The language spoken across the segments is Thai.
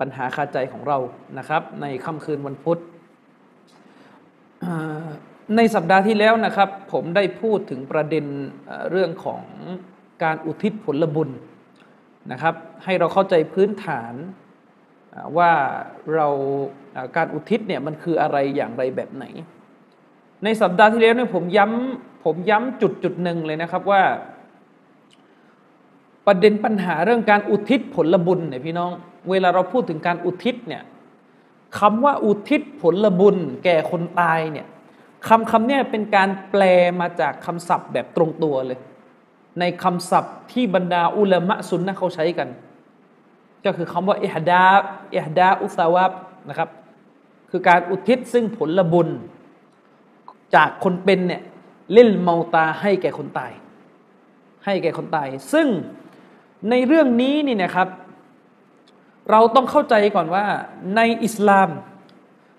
ปัญหาคาใจของเรานะครับ ในค่ำคืนวันพุธในสัปดาห์ที่แล้วนะครับ ผมได้พูดถึงประเด็นเรื่องของการอุทิศผลบุญนะครับ ให้เราเข้าใจพื้นฐานว่าเราการอุทิศเนี่ยมันคืออะไรอย่างไรแบบไหน ในสัปดาห์ที่แล้วเนี่ยผมย้ำผมย้ำจุดจุดหนึ่งเลยนะครับว่า ประเด็นปัญหาเรื่องการอุทิศผลบุญเนี่ยพี่น้อง เวลาเราพูดถึงการอุทิศเนี่ยคำว่าอุทิศผลบุญแก่คนตายเนี่ยคำคำนี้เป็นการแปลมาจากคำศัพท์แบบตรงตัวเลย ในคำศัพท์ที่บรรดาอุลามะซุนนะเขาใช้กัน ก็คือคำว่าอิฮดาอิฮดาอุสาวบนะครับ คือการอุทิศซึ่งผลบุญ จากคนเป็นเนี่ยเล่นเมาตาให้แก่คนตาย ให้แก่คนตาย ซึ่งในเรื่องนี้นี่นะครับ เราต้องเข้าใจก่อนว่าในอิสลาม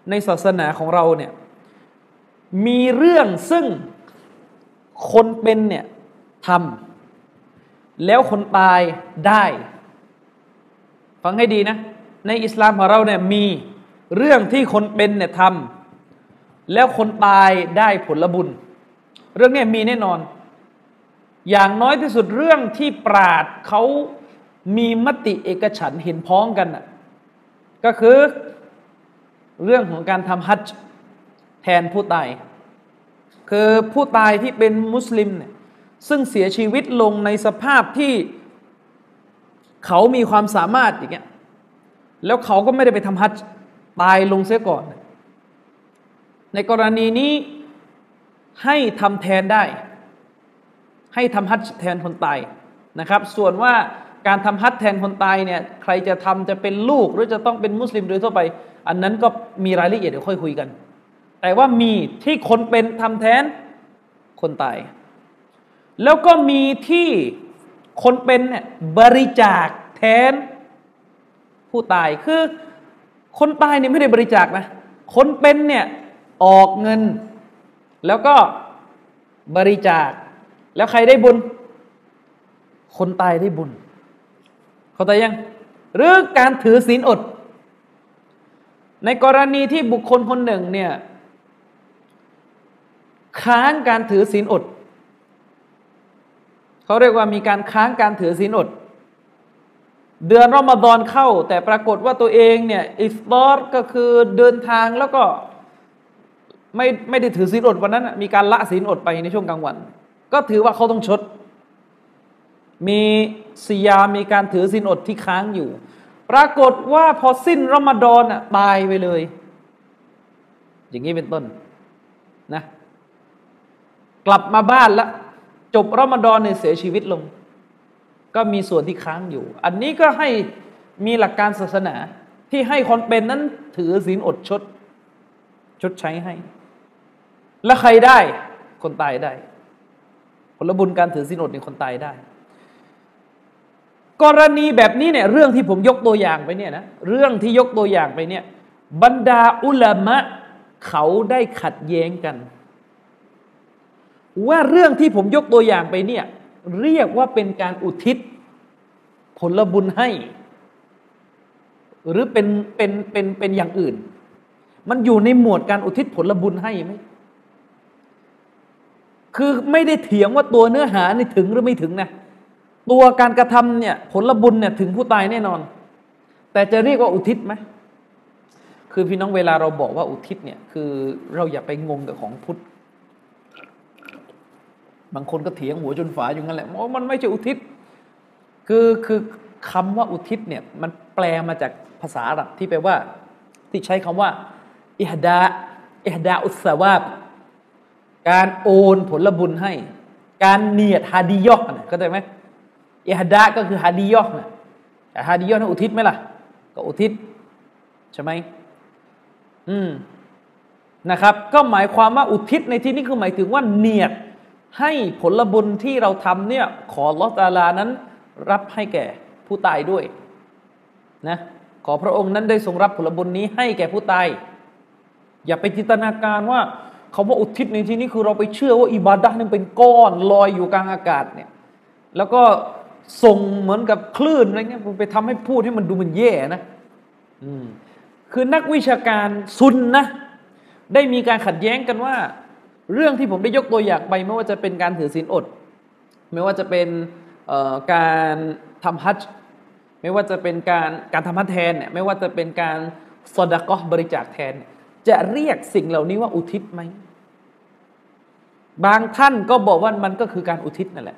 ในศาสนาของเราเนี่ยมีเรื่องซึ่งคนเป็นเนี่ยทำแล้วคนตายได้ ฟังให้ดีนะ ในอิสลามของเราเนี่ยมีเรื่องที่คนเป็นเนี่ยทำแล้วคนตายได้ผลบุญ เรื่องนี้มีแน่นอน อย่างน้อยที่สุดเรื่องที่ปราดเขา มีมติเอกฉันเห็นพ้องกันน่ะก็คือเรื่องของการทำฮัจจ์แทนผู้ตาย คือผู้ตายที่เป็นมุสลิมเนี่ยซึ่งเสียชีวิตลงในสภาพที่เขามีความสามารถอย่างเงี้ยแล้วเขาก็ไม่ได้ไปทำฮัจจ์ตายลงเสียก่อน ในกรณีนี้ให้ทำแทนได้ ให้ทำฮัจจ์แทนคนตายนะครับ ส่วนว่า การทำฮัจจ์แทนคนตายเนี่ยใครจะทำจะเป็นลูกหรือจะต้องเป็นมุสลิมโดยทั่วไป อันนั้นก็มีรายละเอียดเดี๋ยวค่อยคุยกัน แต่ว่ามีที่คนเป็นทำแทนคนตาย แล้วก็มีที่คนเป็นเนี่ยบริจาคแทนผู้ตายคือคนตายเนี่ยไม่ได้บริจาคนะ คนเป็นเนี่ยออกเงิน แล้วก็บริจาค แล้วใครได้บุญ คนตายได้บุญ เข้าใจยัง หรือการถือศีลอด ในกรณีที่บุคคลคนหนึ่งเนี่ยค้างการถือศีลอดเขาเรียกว่ามีการค้างการถือศีลอด เดือนรอมฎอนเข้า แต่ปรากฏว่าตัวเองเนี่ยอิฟตอร์ก็คือเดินทางแล้วก็ไม่ไม่ได้ถือศีลอดวันนั้น มีการละศีลอดไปในช่วงกลางวัน ก็ถือว่าเขาต้องชด มี สิยามีการถือศีลอดที่ค้างอยู่ ปรากฏว่าพอสิ้นรอมฎอนอะตายไปเลย อย่างนี้เป็นต้นนะกลับมาบ้านละจบรอมฎอนเนี่ยเสียชีวิตลง ก็มีส่วนที่ค้างอยู่ อันนี้ก็ให้มีหลักการศาสนาที่ให้คนเป็นนั้นถือศีลอดชด ชดใช้ให้ แล้วใครได้คนตายได้ ผลบุญการถือศีลอดในคนตายได้ กรณีแบบนี้เนี่ยเรื่องที่ผมยกตัวอย่างไปเนี่ยนะเรื่องที่ยกตัวอย่างไปเนี่ยบรรดาอุลามะเขาได้ขัดแย้งกัน ว่าเรื่องที่ผมยกตัวอย่างไปเนี่ยเรียกว่าเป็นการอุทิศ ผลบุญให้ หรือเป็นเป็นเป็นเป็นอย่างอื่น มันอยู่ในหมวดการอุทิศผลบุญให้ไหมคือไม่ได้เถียงว่าตัวเนื้อหาในถึงหรือไม่ถึงนะ ตัวการกระทำเนี่ยผลบุญเนี่ยถึงผู้ตายแน่นอน แต่จะเรียกว่าอุทิศไหมคือพี่น้องเวลาเราบอกว่าอุทิศเนี่ยคือเราอย่าไปงงกับของพุทธบางคนก็เถียงหัวจนฝาอยู่งั้นแหละมันไม่ใช่อุทิศ คือคือคำว่าอุทิศเนี่ยมันแปลมาจากภาษาอาหรับที่แปลว่า ที่ใช้คำว่าอิฮดาอิฮดาอุสวาบการโอนผลบุญให้ การเนียดฮาดียอกนะเข้าใจไหม อิฮดาก็คือฮาดียอกนะแต่ฮาดียอกนะอุทิศไหมล่ะ ก็อุทิศใช่ไหมอืมนะครับ ก็หมายความว่าอุทิศในที่นี้คือหมายถึงว่าเนียดให้ผลบุญที่เราทำเนี่ย ขอลอตาลานั้น รับให้แก่ผู้ตายด้วยนะขอพระองค์นั้นได้ทรงรับผลบุญนี้ให้แก่ผู้ตาย อย่าไปจินตนาการว่าเขาว่าอุทิศในที่นี้คือเราไปเชื่อว่าอิบาดะนี่เป็นก้อนลอยอยู่กลางอากาศเนี่ย แล้วก็ ส่งเหมือนกับคลื่นอะไรเงี้ยไปทำให้พูดให้มันดูมันแย่นะอืมคือนักวิชาการซุนนะได้มีการขัดแย้งกันว่า เรื่องที่ผมได้ยกตัวอย่างไปไม่ว่าจะเป็นการถือศีลอด ไม่ว่าจะเป็นการทำฮัจจ์ไม่ว่าจะเป็นการการทำฮัจแทนเนี่ยไม่ว่าจะเป็นการสดกอบริจาคแทน จะเรียกสิ่งเหล่านี้ว่าอุทิศไหมบางท่านก็บอกว่ามันก็คือการอุทิศนั่นแหละ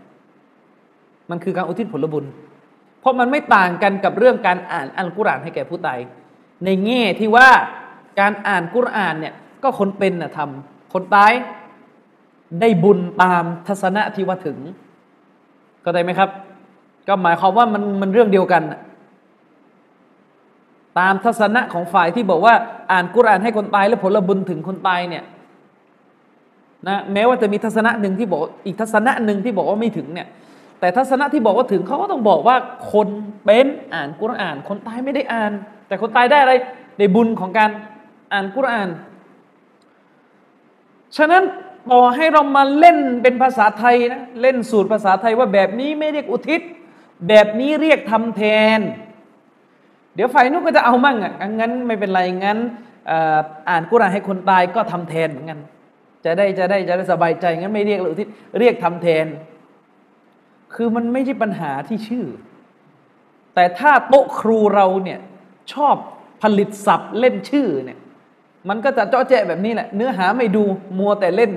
มันคือการอุทิศผลบุญ เพราะมันไม่ต่างกันกับเรื่องการอ่านอัลกุรอานให้แก่ผู้ตาย ในแง่ที่ว่าการอ่านกุรอานเนี่ยก็คนเป็นนะทำคนตายได้บุญตามทัศนะที่ว่าถึง ก็ได้ไหมครับ ก็หมายความว่ามันมันเรื่องเดียวกันตามทัศนะของฝ่ายที่บอกว่าอ่านกุรอานให้คนตายแล้วผลบุญถึงคนตายเนี่ยนะแม้ว่าจะมีทัศนะหนึ่งที่บอกอีกทัศนะหนึ่งที่บอกว่าไม่ถึงเนี่ย แต่ทัศนะที่บอกว่าถึงเขาก็ต้องบอกว่าคนเป็นอ่านกุรอาน คนตายไม่ได้อ่าน แต่คนตายได้อะไรได้บุญของการอ่านกุรอาน ฉะนั้นต่อให้เรามาเล่นเป็นภาษาไทยนะเล่นสูตรภาษาไทยว่าแบบนี้ไม่เรียกอุทิศ แบบนี้เรียกทำแทน เดี๋ยวฝ่ายนู้นก็จะเอามั่งอะงั้นไม่เป็นไรงั้นอ่านกุรอานให้คนตายก็ทำแทนเหมือนกันจะได้จะได้จะได้สบายใจงั้นไม่เรียกอุทิศเรียกทำแทน คือมันไม่ใช่ปัญหาที่ชื่อ แต่ถ้าโต๊ะครูเราเนี่ยชอบผลิตศัพท์เล่นชื่อเนี่ย มันก็จะเจาะแจะแบบนี้แหละ เนื้อหาไม่ดูมัวแต่เล่น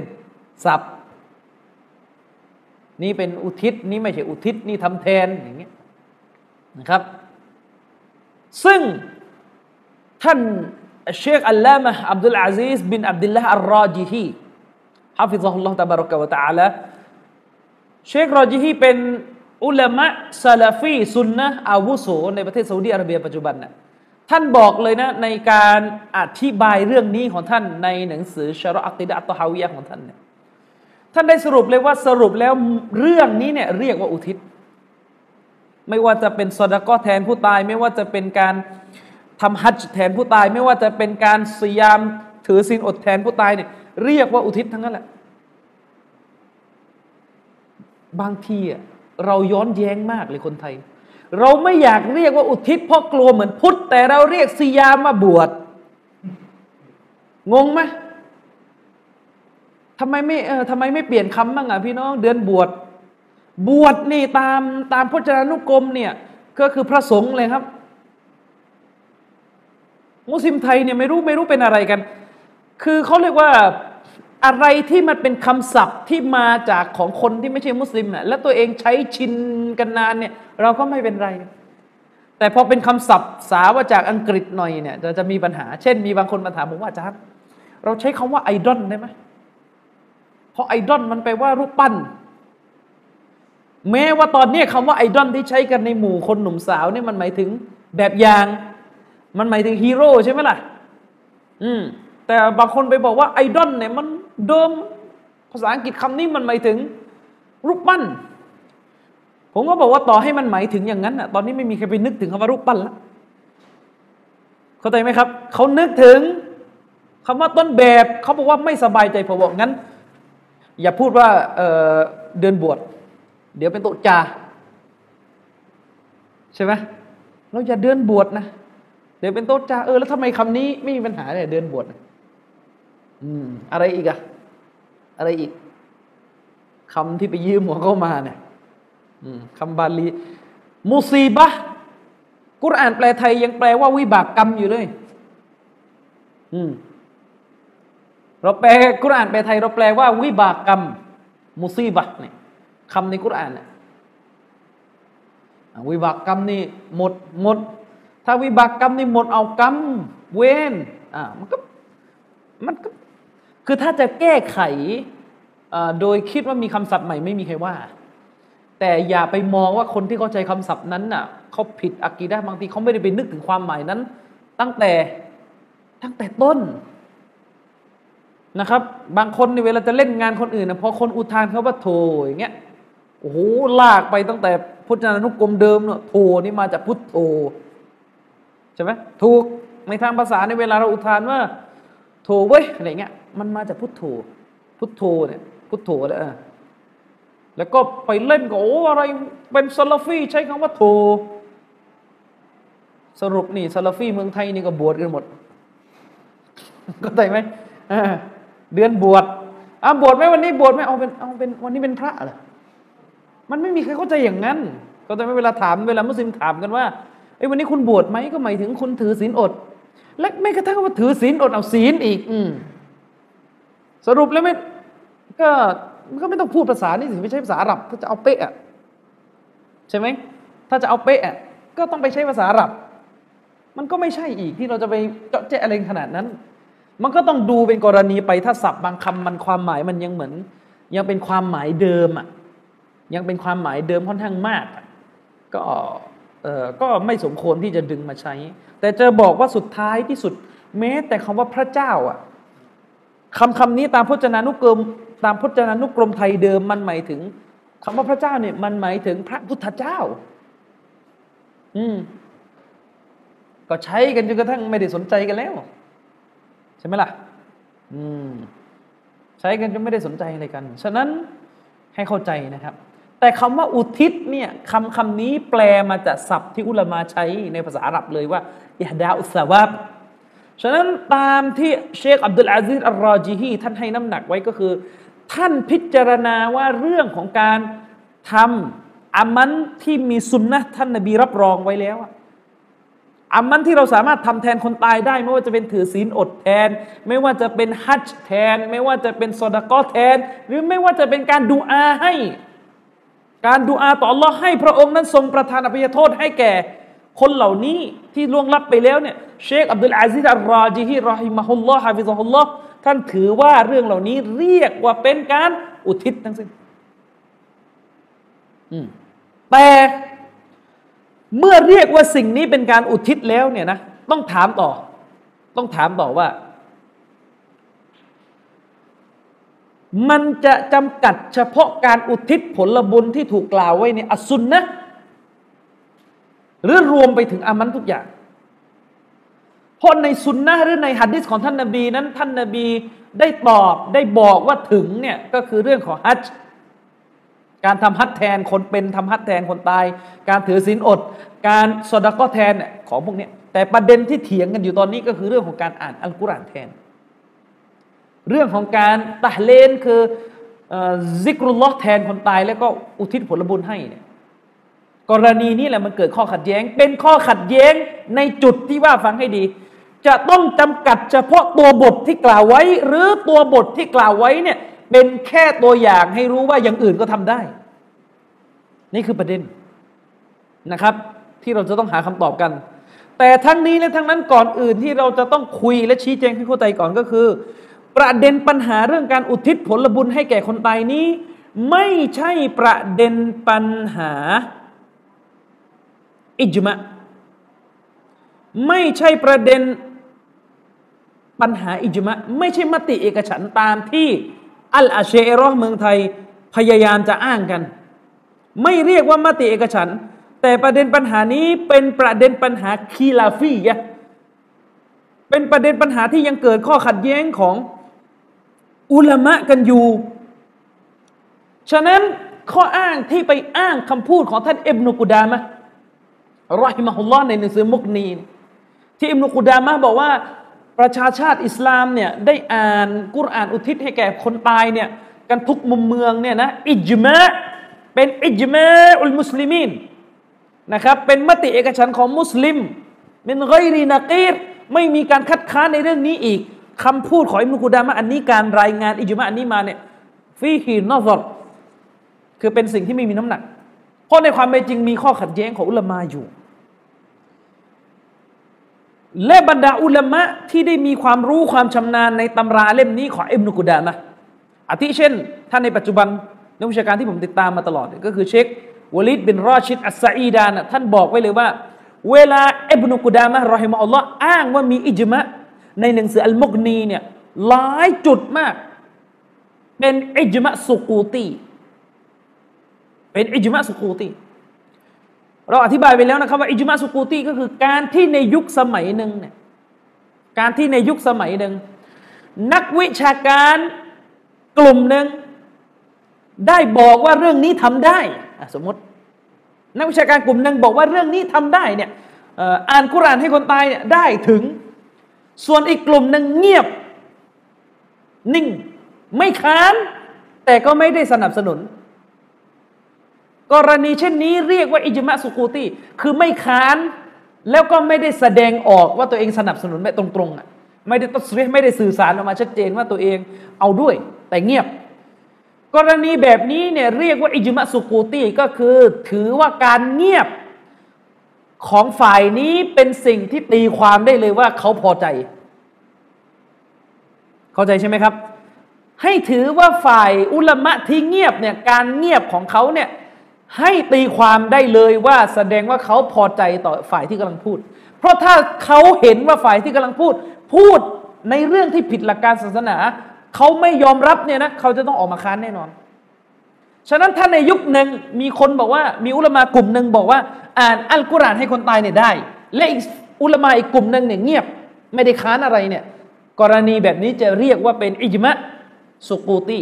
สับนี่เป็นอุทิศนี่ไม่ใช่อุทิศนี่ทำแทนอย่างเงี้ยนะครับ ซึ่งท่านเชคอัลลามะอับดุลอาซีสบินอับดุลละอัลรอจิฮีحفظه الله تبارك وتعالى เชครอจิฮีเป็นอุลามะซาลาฟีซุนนะอาวุโสในประเทศซาอุดีอาระเบียปัจจุบันน่ะท่านบอกเลยนะในการอธิบายเรื่องนี้ของท่านในหนังสือشرح العقيدة الطحاويةของท่านเนี่ยท่านได้สรุปเลยว่าสรุปแล้วเรื่องนี้เนี่ยเรียกว่าอุทิศ ไม่ว่าจะเป็นสดก็แทนผู้ตาย ไม่ว่าจะเป็นการทำฮัจจ์แทนผู้ตาย ไม่ว่าจะเป็นการสยามถือศีลอดแทนผู้ตายเนี่ยเรียกว่าอุทิศทั้งนั้นแหละ บางทีเราย้อนแย้งมากเลยคนไทย เราไม่อยากเรียกว่าอุทิศเพราะกลัวเหมือนพุทธ แต่เราเรียกซียามาบวชงงไหมทำไมไม่เออทำไมไม่เปลี่ยนคำบ้างอะพี่น้องเดือนบวชบวชนี่ตามตามพจนานุกรมเนี่ย ก็คือพระสงฆ์เลยครับ มุสลิมไทยเนี่ยไม่รู้ไม่รู้เป็นอะไรกัน คือเขาเรียกว่า อะไรที่มันเป็นคำศัพท์ที่มาจากของคนที่ไม่ใช่มุสลิมนะแล้วตัวเองใช้ชินกันนานเนี่ย เราก็ไม่เป็นไร แต่พอเป็นคำศัพท์สาวจากอังกฤษหน่อยเนี่ยจะจะมีปัญหา เช่น มีบางคนมาถามผมว่าอาจารย์เราใช้คำว่าไอดอลได้ไหมเพราะไอดอลมันแปลว่ารูปปั้น แม้ว่าตอนนี้คำว่าไอดอลที่ใช้กันในหมู่คนหนุ่มสาวเนี่ยมันหมายถึงแบบอย่าง มันหมายถึงฮีโร่ใช่ไหมล่ะ อืมแต่บางคนไปบอกว่าไอดอลเนี่ยมัน เดิมภาษาอังกฤษคำนี้มันหมายถึง รูปปั้น ผมก็บอกว่าต่อให้มันหมายถึงอย่างนั้นอะตอนนี้ไม่มีใครไปนึกถึงคำว่ารูปปั้นละเข้าใจไหมครับ เขานึกถึงคำว่าต้นแบบเขาบอกว่าไม่สบายใจผมบอกงั้น อย่าพูดว่าเเดินบวชเดี๋ยวเป็นโตจาใช่ไหมเราอย่าเดินบวชนะเดี๋ยวเป็นโตจาเออแล้วทำไมคำนี้ไม่มีปัญหาเลยเดินบวชนะ อืมอะไรอีกอะอะไรอีกคำที่ไปยืมหัวเขามาเนี่ยคำบาลีมุซีบะกุรอานแปลไทยยังแปลว่าวิบากกรรมอยู่เลย อืมเราแปลกุรอานแปลไทย เราแปลว่าวิบากกรรม มุซีบะเนี่ยคำในกุรอานเนี่ยวิบากกรรมนี่หมดหมด ถ้าวิบากกรรมนี่หมดเอากรรมเว้นอ่ามันก็มันก็ คือถ้าจะแก้ไขโดยคิดว่ามีคำศัพท์ใหม่ไม่มีใครว่า แต่อย่าไปมองว่าคนที่เข้าใจคำศัพท์นั้นน่ะเขาผิดอักีดะบางทีเขาไม่ได้ไปนึกถึงความหมายนั้น ตั้งแต่ตั้งแต่ต้นนะครับ บางคนในเวลาจะเล่นงานคนอื่นนะพอคนอุทานเขาว่าโทอย่างเงี้ยโอ้โหลากไปตั้งแต่พุทธานุกรมเดิมเนาะโทนี่มาจากพุทโธใช่ไหมถูกในทางภาษาในเวลาเราอุทานว่า โทเว้ยอะไรเงี้ยมันมาจากพุทโธพุทโธเนี่ยพุทโธแล้วแล้วก็ไปเล่นกับโอ้อะไรเป็นซาลาฟีใช้คำว่าโทสรุปนี่ซาลาฟีเมืองไทยนี่ก็บวชกันหมดก็ได้ไหมเดือนบวชอะบวชไหมวันนี้บวชไหมเอาเป็นเอาเป็นวันนี้เป็นพระเหรอมันไม่มีใครเข้าใจอย่างนั้น ก็แต่ไม่เวลาถามเวลามุสลิมถามกันว่าไอ้วันนี้คุณบวชไหมก็หมายถึงคุณถือศีลอด และไม่กระทั่งว่าถือศีลอดเอาศีลอีก อืสรุปแล้วไม่ก็มันก็ไม่ต้องพูดภาษานี่สิไม่ใช่ภาษาอาหรับถ้าจะเอาเป๊ะอะใช่ไหมถ้าจะเอาเป๊ะอะก็ต้องไปใช้ภาษาอาหรับ มันก็ไม่ใช่อีกที่เราจะไปเจาะแจ๊อะไรขนาดนั้น มันก็ต้องดูเป็นกรณีไปถ้าศัพท์บางคำมันความหมายมันยังเหมือน ยังเป็นความหมายเดิมอะยังเป็นความหมายเดิมค่อนข้างมาก ก็เออ ก็ไม่สมควรที่จะดึงมาใช้ แต่จะบอกว่าสุดท้ายที่สุดแม้แต่คำว่าพระเจ้าอะคำคำนี้ตามพจนานุกรม ตามพจนานุกรมไทยเดิมมันหมายถึงคำว่าพระเจ้าเนี่ยมันหมายถึงพระพุทธเจ้า อืมก็ใช้กันจนกระทั่งไม่ได้สนใจกันแล้ว ใช่ไหมล่ะ อืม ใช้กันจนไม่ได้สนใจอะไรกัน ฉะนั้นให้เข้าใจนะครับ แต่คำว่าอุทิศเนี่ยคำคำนี้แปลมาจากศัพท์ที่อุลามาใช้ในภาษาอาหรับเลยว่ายาดาอุสวาบฉะนั้นตามที่เชคอับดุลอาซิดอัลรอจีฮีท่านให้น้ำหนักไว้ก็คือ ท่านพิจารณาว่าเรื่องของการทำอามันที่มีสุนนะท่านนบีรับรองไว้แล้วอามันที่เราสามารถทำแทนคนตายได้ ไม่ว่าจะเป็นถือศีลอดแทน ไม่ว่าจะเป็นฮัจจ์แทน ไม่ว่าจะเป็นซอดากอแทน หรือไม่ว่าจะเป็นการดูอาให้ การดูอาต่อ Allah ให้พระองค์นั้นทรงประทานอภัยโทษให้แก่ คนเหล่านี้ที่ล่วงลับไปแล้วเนี่ยเชคอับดุลอาซิดอัลรอจีฮิรอฮิมะฮุลลอฮ์ฮะฟิซฮุลลอฮ์ท่านถือว่าเรื่องเหล่านี้เรียกว่าเป็นการอุทิศทั้งสิ้นแต่เมื่อเรียกว่าสิ่งนี้เป็นการอุทิศแล้วเนี่ยนะต้องถามต่อ ต้องถามต่อว่า มันจะจำกัดเฉพาะการอุทิศผลบุญที่ถูกกล่าวไว้ในอัสุนนะหรือรวมไปถึงอามันทุกอย่าง เพราะในสุนนะหรือในหัดดิษของท่านนาบีนั้นท่านนาบีได้ตอบได้บอกว่าถึงเนี่ยก็คือเรื่องของฮัจการทำฮัจแทนคนเป็นทำฮัจแทนคนตาย การถือศีลอด การสดก็แทนของพวกนี้แต่ประเด็นที่เถียงกันอยู่ตอนนี้ก็คือเรื่องของการอ่านอัลกุรอานแทน เรื่องของการตะเลนคือซิกรุลลอฮ์แทนคนตาย แล้วก็อุทิศผลบุญให้เนี่ยกรณีนี้แหละมันเกิดข้อขัดแย้ง เป็นข้อขัดแย้งในจุดที่ว่าฟังให้ดี จะต้องจำกัดเฉพาะตัวบทที่กล่าวไว้ หรือตัวบทที่กล่าวไว้เนี่ยเป็นแค่ตัวอย่างให้รู้ว่าอย่างอื่นก็ทำได้ นี่คือประเด็นนะครับ ที่เราจะต้องหาคำตอบกัน แต่ทั้งนี้และทั้งนั้นก่อนอื่นที่เราจะต้องคุยและชี้แจงให้เข้าใจก่อนก็คือ ประเด็นปัญหาเรื่องการอุทิศผลบุญให้แก่คนตายนี้ ไม่ใช่ประเด็นปัญหาอิจมะไม่ใช่ประเด็นปัญหาอิจมะไม่ใช่มติเอกฉันตามที่อัลอาเชรอเมืองไทยพยายามจะอ้างกัน ไม่เรียกว่ามติเอกฉันแต่ประเด็นปัญหานี้เป็นประเด็นปัญหาคีลาฟียะเป็นประเด็นปัญหาที่ยังเกิดข้อขัดแย้งของ อุลามะกันอยู่ ฉะนั้นข้ออ้างที่ไปอ้างคำพูดของท่านเอบนุกุดามะรอฮิมะฮุลลอฮ์ในหนังสือมุกนีที่อิมนุกุดามะบอกว่า ประชาชาติอิสลามเนี่ยได้อ่านกุรอานอุทิศให้แก่คนตายเนี่ยกันทุกมุมเมืองเนี่ยนะอิจมะเป็นอิจมะอุลมุสลิมินนะครับเป็นมติเอกฉันของมุสลิมเป็นไกรีนักีรไม่มีการคัดค้านในเรื่องนี้อีก คำพูดของอิมนุกุดามะอันนี้การรายงานอิจมะอันนี้มาเนี่ยฟีฮีนอซอรคือเป็นสิ่งที่ไม่มีน้ำหนัก เพราะในความเป็นจริงมีข้อขัดแย้งของอุลามาอยู่ และบรรดาอุลามะที่ได้มีความรู้ความชำนาญในตำราเล่มนี้ของอิบนุกุดามะอาทิเช่น ท่านในปัจจุบันนักวิชาการที่ผมติดตามมาตลอด ก็คือเชควลิดบินรอชิดอัสซาอีดานท่านบอกไว้เลยว่า เวลาอิบนุกุดามะรอฮิมะอัลลอฮ์อ้างว่ามีอิจมะ ในหนังสืออัลมุกนีเนี่ยหลายจุดมาก เป็นอิจมะสุกูตีเป็นอิจมะสุกูตีเราอธิบายไปแล้วนะครับว่าอิจมะสุกูตีก็คือการที่ในยุคสมัยหนึ่งเนี่ยการที่ในยุคสมัยหนึ่งนักวิชาการกลุ่มหนึ่งได้บอกว่าเรื่องนี้ทำได้สมมติ นักวิชาการกลุ่มหนึ่งบอกว่าเรื่องนี้ทำได้เนี่ยอ่านคุรานให้คนตายเนี่ยได้ถึง ส่วนอีกกลุ่มหนึ่งเงียบ นิ่ง ไม่ค้าน แต่ก็ไม่ได้สนับสนุน กรณีเช่นนี้เรียกว่าอิจมะสุกูตีคือไม่ค้าน แล้วก็ไม่ได้แสดงออกว่าตัวเองสนับสนุนแบบตรงๆอะไม่ได้ตัดสินไม่ได้สื่อสารออกมาชัดเจนว่าตัวเองเอาด้วย แต่เงียบ กรณีแบบนี้เนี่ยเรียกว่าอิจมะสุกูตีก็คือ ถือว่าการเงียบ ของฝ่ายนี้เป็นสิ่งที่ตีความได้เลยว่าเขาพอใจ เข้าใจใช่ไหมครับ ให้ถือว่าฝ่ายอุลมะที่เงียบเนี่ยการเงียบของเขาเนี่ยให้ตีความได้เลยว่าแสดงว่าเขาพอใจต่อฝ่ายที่กำลังพูด เพราะถ้าเขาเห็นว่าฝ่ายที่กำลังพูด พูดในเรื่องที่ผิดหลักการศาสนา เขาไม่ยอมรับเนี่ยนะเขาจะต้องออกมาค้านแน่นอน ฉะนั้นถ้าในยุคหนึ่งมีคนบอกว่ามีอุลมากลุ่มหนึ่งบอกว่า อ่านอัลกุรอานให้คนตายเนี่ยได้ และอีกอุลมาอีกกลุ่มหนึ่งเนี่ยเงียบ ไม่ได้ค้านอะไรเนี่ย กรณีแบบนี้จะเรียกว่าเป็นอิจมะสุกูตี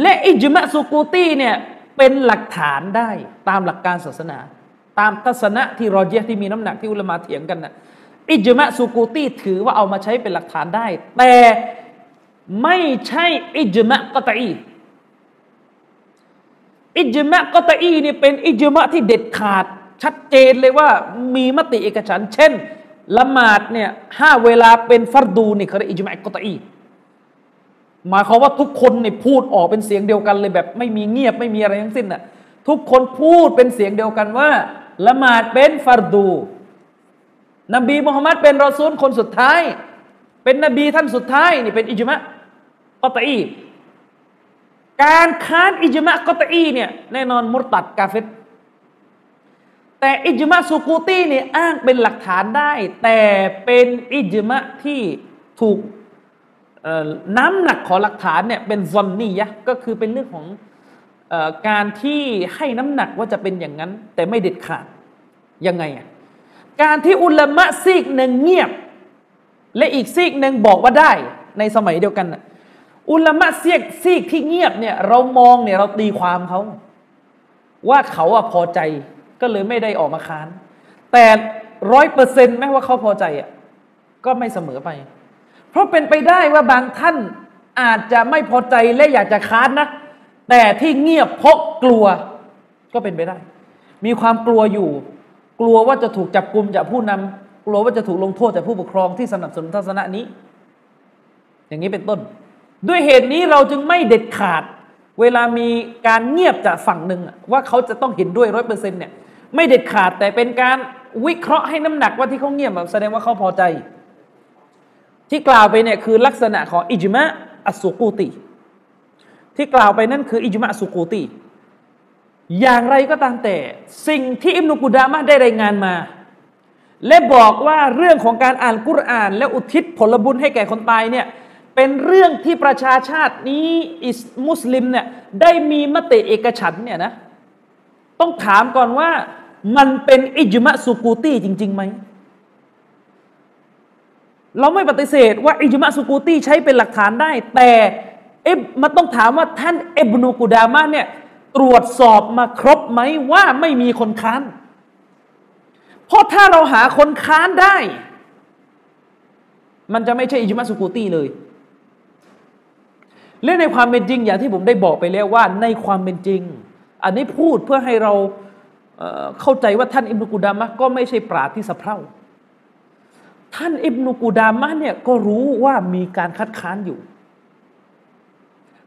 และอิจมะสุกูตีเนี่ยเป็นหลักฐานได้ตามหลักการศาสนา ตามทัศนะที่รอเจียที่มีน้ำหนักที่อุลมาเถียงกันนะอิจมะสุกูตีถือว่าเอามาใช้เป็นหลักฐานได้ แต่ ไม่ใช่อิจมะกตอีอิจมะกตอีนี่เป็นอิจมะที่เด็ดขาด ชัดเจนเลยว่ามีมติเอกฉันเช่นละหมาดเนี่ยห้าเวลาเป็นฟัรดูนี่เขาเรียกอิจมะกตอีหมายความว่าทุกคนเนี่ยพูดออกเป็นเสียงเดียวกันเลยแบบ ไม่มีเงียบไม่มีอะไรทั้งสิ้นน่ะทุกคนพูดเป็นเสียงเดียวกันว่า ละหมาดเป็นฟัรดู นบีมุฮัมมัดเป็นรอซูลคนสุดท้าย เป็นนบีท่านสุดท้ายนี่เป็นอิจมะ กตอีการค้านอิจมะกตอีเนี่ยแน่นอนมุตตัดกาเฟตแต่อิจมะสุกูตีเนี่ยอ้างเป็นหลักฐานได้ แต่เป็นอิจมะที่ถูกน้ำหนักของหลักฐานเนี่ยเป็นซอนนี่ยะก็คือเป็นเรื่องของอการที่ให้น้ำหนักว่าจะเป็นอย่างนั้น แต่ไม่เด็ดขาดยังไงอะการที่อุลามะซีกหนึ่งเงียบ และอีกซีกหนึ่งบอกว่าได้ในสมัยเดียวกัน อุลามะซีกซีกที่เงียบเนี่ย เรามองเนี่ยเราตีความเขา ว่าเขาอะพอใจก็เลยไม่ได้ออกมาค้าน แต่ร้อยเปอร์เซ็นต์ไหมว่าเขาพอใจอะก็ไม่เสมอไป เพราะเป็นไปได้ว่าบางท่านอาจจะไม่พอใจและอยากจะค้านนะ แต่ที่เงียบเพราะกลัวก็เป็นไปได้ มีความกลัวอยู่ กลัวว่าจะถูกจับกลุมจากผู้นำกลัวว่าจะถูกลงโทษจากผู้ปกครองที่สนับสนุนทัศนะนี้ อย่างนี้เป็นต้น ด้วยเหตุนี้เราจึงไม่เด็ดขาด เวลามีการเงียบจากฝั่งหนึ่งว่าเขาจะต้องเห็นด้วยร้อยเปอร์เซ็นต์เนี่ยไม่เด็ดขาดแต่เป็นการวิเคราะห์ให้น้ำหนักว่าที่เขาเงียบแสดงว่าเขาพอใจ ที่กล่าวไปเนี่ยคือลักษณะของอิจมะอัสุกูตีที่กล่าวไปนั่นคืออิจมะสุกูตีอย่างไรก็ตามแต่ สิ่งที่อิมนุกุดามะได้รายงานมา และบอกว่าเรื่องของการอ่านกุรอาน และอุทิศผลบุญให้แก่คนตายเนี่ย เป็นเรื่องที่ประชาชาตินี้อิสมุสลิมเนี่ยได้มีมติเอกฉันเนี่ยนะต้องถามก่อนว่ามันเป็นอิจมะสุกูตีจริงๆไหมเราไม่ปฏิเสธว่าอิจมะสุกูตีใช้เป็นหลักฐานได้ แต่เอมันต้องถามว่าท่านเอบนูกูดามะเนี่ยตรวจสอบมาครบไหมว่าไม่มีคนค้าน เพราะถ้าเราหาคนค้านได้ มันจะไม่ใช่อิจมะสุกูตีเลย และในความเป็นจริงอย่างที่ผมได้บอกไปแล้วว่าในความเป็นจริง อันนี้พูดเพื่อให้เราเข้าใจว่าท่านอิบนุกูดามะก็ไม่ใช่ปราดที่สะเพร่าท่านอิบนุกูดามะเนี่ยก็รู้ว่ามีการคัดค้านอยู่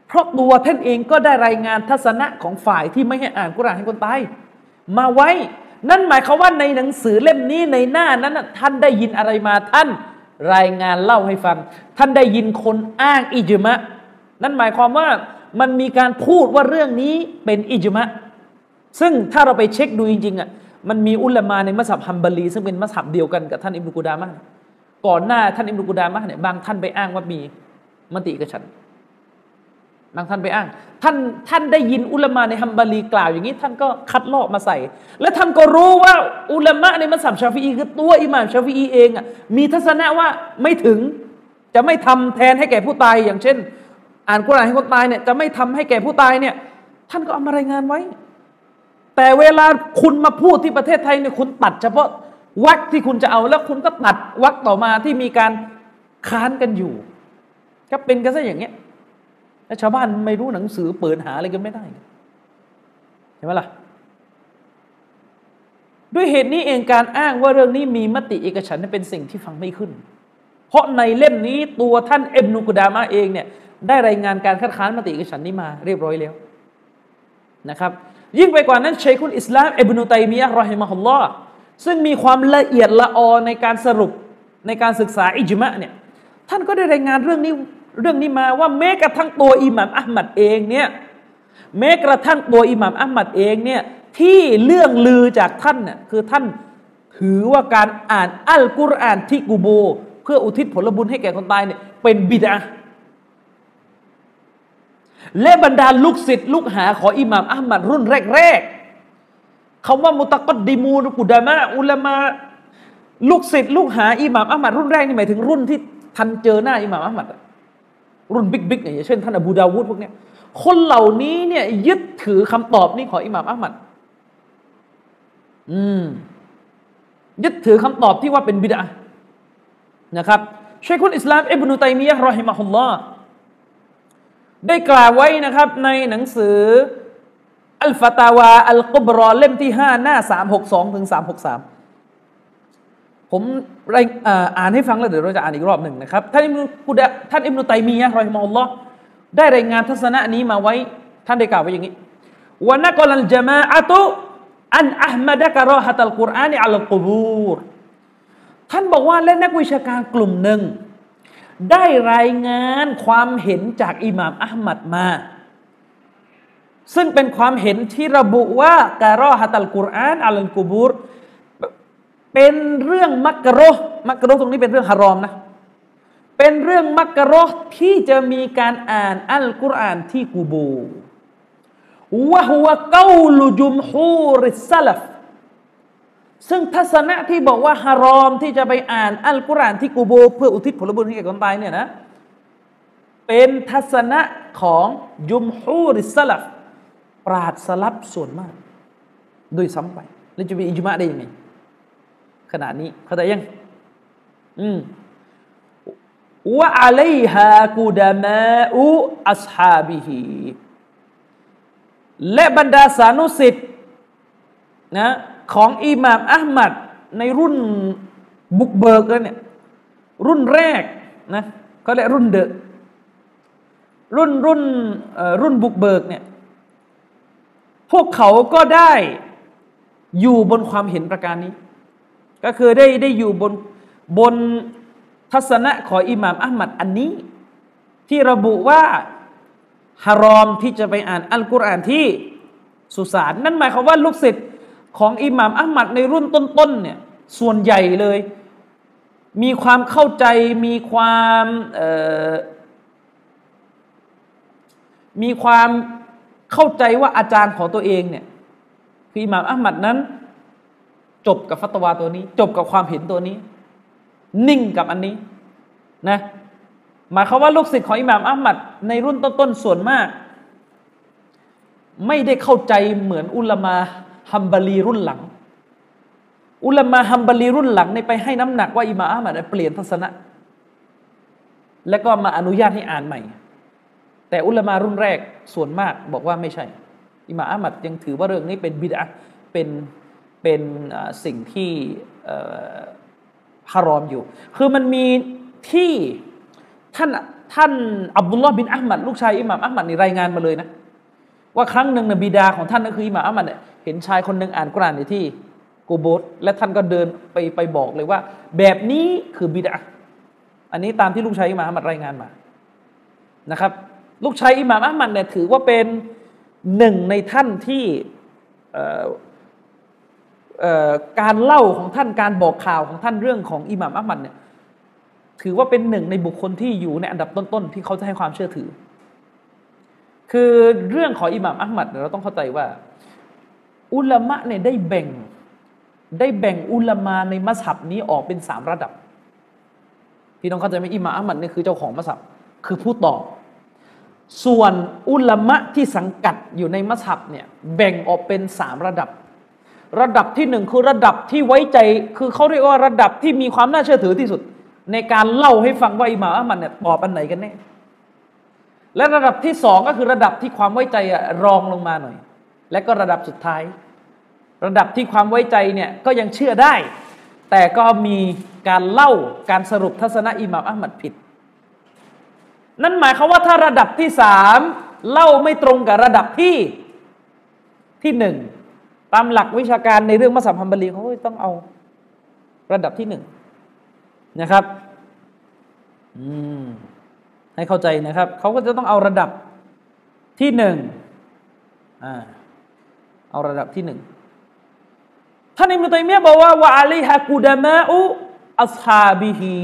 เพราะตัวท่านเองก็ได้รายงานทัศนะของฝ่ายที่ไม่ให้อ่านกุรานให้คนตายมาไว้ นั่นหมายความว่าในหนังสือเล่มนี้ในหน้านั้นท่านได้ยินอะไรมาท่านรายงานเล่าให้ฟัง ท่านได้ยินคนอ้างอิจมะ นั่นหมายความว่ามันมีการพูดว่าเรื่องนี้เป็นอิจมะ ซึ่งถ้าเราไปเช็คดูจริงๆอะมันมีอุลามาในมัสยิดฮัมบารีซึ่งเป็นมัสยิดเดียวกันกับท่านอิบนุกูดามะก่อนหน้าท่านอิบนุกูดามะเนี่ยบางท่านไปอ้างว่ามีมติกระชันบางท่านไปอ้าง ท่านท่านได้ยินอุลามะในฮัมบารีกล่าวอย่างนี้ ท่านก็คัดลอกมาใส่ และท่านก็รู้ว่าอุลามะในมัสยิดชาฟีอีคือตัวอิหม่ามชาฟีอีเองอะมีทัศนะว่าไม่ถึงจะไม่ทำแทนให้แก่ผู้ตายอย่างเช่น อ่านกุรอานให้คนตายเนี่ยจะไม่ทำให้แก่ผู้ตายเนี่ย ท่านก็เอามารายงานไว้ แต่เวลาคุณมาพูดที่ประเทศไทยเนี่ยคุณตัดเฉพาะวักที่คุณจะเอาแล้วคุณก็ตัดวักต่อมาที่มีการค้านกันอยู่ ก็เป็นกันซะอย่างเงี้ยแล้วชาวบ้านไม่รู้หนังสือเปิดหาอะไรกันไม่ได้เห็นไหมล่ะด้วยเหตุนี้เองการอ้างว่าเรื่องนี้มีมติเอกฉันเป็นสิ่งที่ฟังไม่ขึ้น เพราะในเล่มนี้ตัวท่านเอ็มนุกดามาเองเนี่ย ได้รายงานการคัดค้านมติเอกฉันนี้มาเรียบร้อยแล้วนะครับ ยิ่งไปกว่านั้นชัยคุลอิสลามเอบนุตัยมียะรอฮิมะฮุลลอฮ์ซึ่งมีความละเอียดละออในการสรุปในการศึกษาอิจมะเนี่ยท่านก็ได้รายงานเรื่องนี้เรื่องนี้มาว่าแม้กระทั่งตัวอิหม่ามอัลมัดเองเนี่ยแม้กระทั่งตัวอิหม่ามอัลมัดเองเนี่ยที่เรื่องลือจากท่านเนี่ยคือท่านถือว่าการอ่านอัลกุรอานที่กูโบ เพื่ออุทิศผลบุญให้แก่คนตายเนี่ยเป็นบิดา และบรรดาลูกศิษย์ลูกหาของอิหม่ามอัลมัดรุ่นแรกๆเขาว่ามุตะกดดิมูนกุดามะอุลามะลูกศิษย์ลูกหาอิหม่ามอัลมัดรุ่นแรกนี่หมายถึงรุ่นที่ทันเจอหน้าอิหม่ามอัลมัดรุ่นบิ๊กบิ๊กอย่างเช่นท่านอบูดาวุฒพวกเนี้ยคนเหล่านี้เนี่ยยึดถือคำตอบนี้ของอิหม่ามอัลมัดอืมยึดถือคำตอบที่ว่าเป็นบิดานะครับชัยคุลอิสลามอิบนุตัยมียะรอฮิมะฮุลลอฮ์ ได้กล่าวไว้นะครับในหนังสืออัลฟาตาวาอัลกุบรอเล่มที่ห้าหน้าสามหกสองถึงสามหกสามผมอ่านให้ฟังแล้วเดี๋ยวเราจะอ่านอีกรอบหนึ่งนะครับ ท่านอิมนุกุดะท่านอิมนุตัยมียะรอฮิมะฮุลลอได้รายงานทัศนะนี้มาไว้ ท่านได้กล่าวไว้อย่างนี้วันนักลัลจมาอะตุอันอัลมัดะกะรอฮะตัลกุรอานอัลกุบูรท่านบอกว่าและนักวิชาการกลุ่มหนึ่ง ได้รายงานความเห็นจากอิหม่ามอัลมัดมา ซึ่งเป็นความเห็นที่ระบุว่าการอฮัตัลกุรอานอัลกุบูรเป็นเรื่องมักกะโรมักกะโรตรงนี้เป็นเรื่องฮารอมนะ เป็นเรื่องมักกะโรที่จะมีการอ่านอัลกุรอานที่กูบูวะฮุวะกาลุจุมฮูริสลัฟ ซึ่งทัศนะที่บอกว่าฮารอมที่จะไปอ่านอัลกุรอานที่กูโบ เพื่ออุทิศผลบุญให้แก่คนตายเนี่ยนะเป็นทัศนะของยุมฮูริสลับปราดสลับส่วนมากโดยซ้ำไปแล้วจะมีอิจมาได้ยังไงขณะนี้เข้าใจยัง อืมว่าอะลัยฮากูดามาอุอัสฮาบิฮีและบรรดาสานุสิทธิ์นะ ของอิหม่ามอัลมัดในรุ่นบุกเบิกแล้วเนี่ยรุ่นแรกนะเขาเรียกรุ่นเดอะรุ่นรุ่นรุ่นบุกเบิกเนี่ยพวกเขาก็ได้อยู่บนความเห็นประการนี้ ก็คือได้ได้อยู่บนบนทัศนะของอิหม่ามอัลมัดอันนี้ ที่ระบุว่าฮารอมที่จะไปอ่านอัลกุรอานที่สุสานนั่นหมายความว่าลูกศิษย์ ของอิหม่ามอัลมัดในรุ่นต้นๆเนี่ยส่วนใหญ่เลย มีความเข้าใจมีความมีความเข้าใจว่าอาจารย์ของตัวเองเนี่ยคืออิหม่ามอัลมัดนั้น จบกับฟัตวาตัวนี้ จบกับความเห็นตัวนี้ นิ่งกับอันนี้นะหมายความว่าลูกศิษย์ของอิหม่ามอัลมัดในรุ่นต้นๆส่วนมาก ไม่ได้เข้าใจเหมือนอุลามา ฮัมบารีรุ่นหลัง อุลามะฮัมบารีรุ่นหลังในไปให้น้ำหนักว่าอิมาอัลมัดเปลี่ยนทัศนะ แล้วก็มาอนุญาตให้อ่านใหม่ แต่อุลามารุ่นแรกส่วนมากบอกว่าไม่ใช่ อิมาอัลมัดยังถือว่าเรื่องนี้เป็นบิดาเป็นเป็นสิ่งที่ฮารอมอยู่ คือมันมีที่ท่านท่านอับดุลลอฮ์บินอัลมัดลูกชายอิหม่ามอัลมัดนี่รายงานมาเลยนะ ว่าครั้งหนึ่งนบิดาของท่านก็คืออิหม่ามอัลมัดเนี่ย เห็นชายคนหนึ่งอ่านกุรานในที่กูโบสและท่านก็เดินไปไปบอกเลยว่า แบบนี้คือบิดาอันนี้ตามที่ลูกชายอิหม่ามอัมัดรายงานมานะครับ ลูกชายอิหม่ามอัมัดเนี่ยถือว่าเป็นหนึ่งในท่านที่การเล่าของท่านการบอกข่าวของท่านเรื่องของอิหม่ามอัลมัดเนี่ยถือว่าเป็นหนึ่งในบุคคลที่อยู่ในอันดับต้นๆที่เขาจะให้ความเชื่อถือ คือเรื่องของอิหม่ามอัลมัดเราต้องเข้าใจว่า อุลามะเนี่ยได้แบ่งได้แบ่งอุลามาในมัสฮับนี้ออกเป็นสามระดับ พี่น้องเข้าใจไหมอิหม่ามอัมัดนี่คือเจ้าของมัสฮับคือผู้ตอบ ส่วนอุลามะที่สังกัดอยู่ในมัสฮับเนี่ยแบ่งออกเป็นสามระดับ ระดับที่หนึ่งคือระดับที่ไว้ใจ คือเขาเรียกว่าระดับที่มีความน่าเชื่อถือที่สุด ในการเล่าให้ฟังว่าอิหม่ามอัมัดเนี่ยตอบอันไหนกันแน่และระดับที่สองก็คือระดับที่ความไว้ใจรองลงมาหน่อย และก็ระดับสุดท้าย ระดับที่ความไว้ใจเนี่ยก็ยังเชื่อได้ แต่ก็มีการเล่าการสรุปทัศนะอิหม่ามอัลมัดผิด นั่นหมายความว่าถ้าระดับที่สามเล่าไม่ตรงกับระดับที่ที่หนึ่งตามหลักวิชาการในเรื่องมัสยิดฮัมบารีเขาต้องเอาระดับที่หนึ่งนะครับอืมให้เข้าใจนะครับ เขาก็จะต้องเอาระดับที่หนึ่งอ่า เอาระดับที่หนึ่งท่านอิมรุตัยมียบอกว่าวะอาลีฮะกูดามะอุอัศฮาบิฮี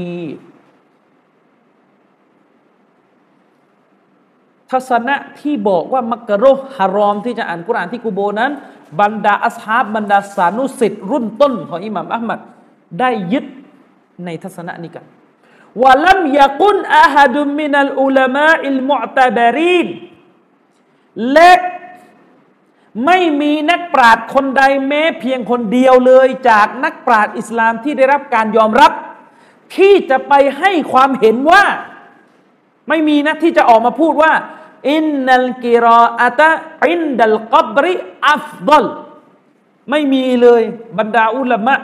ทัศนะที่บอกว่ามักกะโรฮารอมที่จะอ่านกุรานที่กูโบนั้น บรรดาอัสฮาบบรรดาสานุสิทธิ์รุ่นต้นของอิหม่ามอัลมัดได้ยึดในทัศนะนี้กันวะลัมยากุนอาฮัดุมินัลอุลามะอิลมุอตบารีนและ ไม่มีนักปราชญ์คนใดแม้เพียงคนเดียวเลยจากนักปราชญ์อิสลามที่ได้รับการยอมรับ ที่จะไปให้ความเห็นว่า ไม่มีนะที่จะออกมาพูดว่า อินนัลกิรออะตะอินดัลกับริอัฟดลไม่มีเลยบรรดาอุลามะ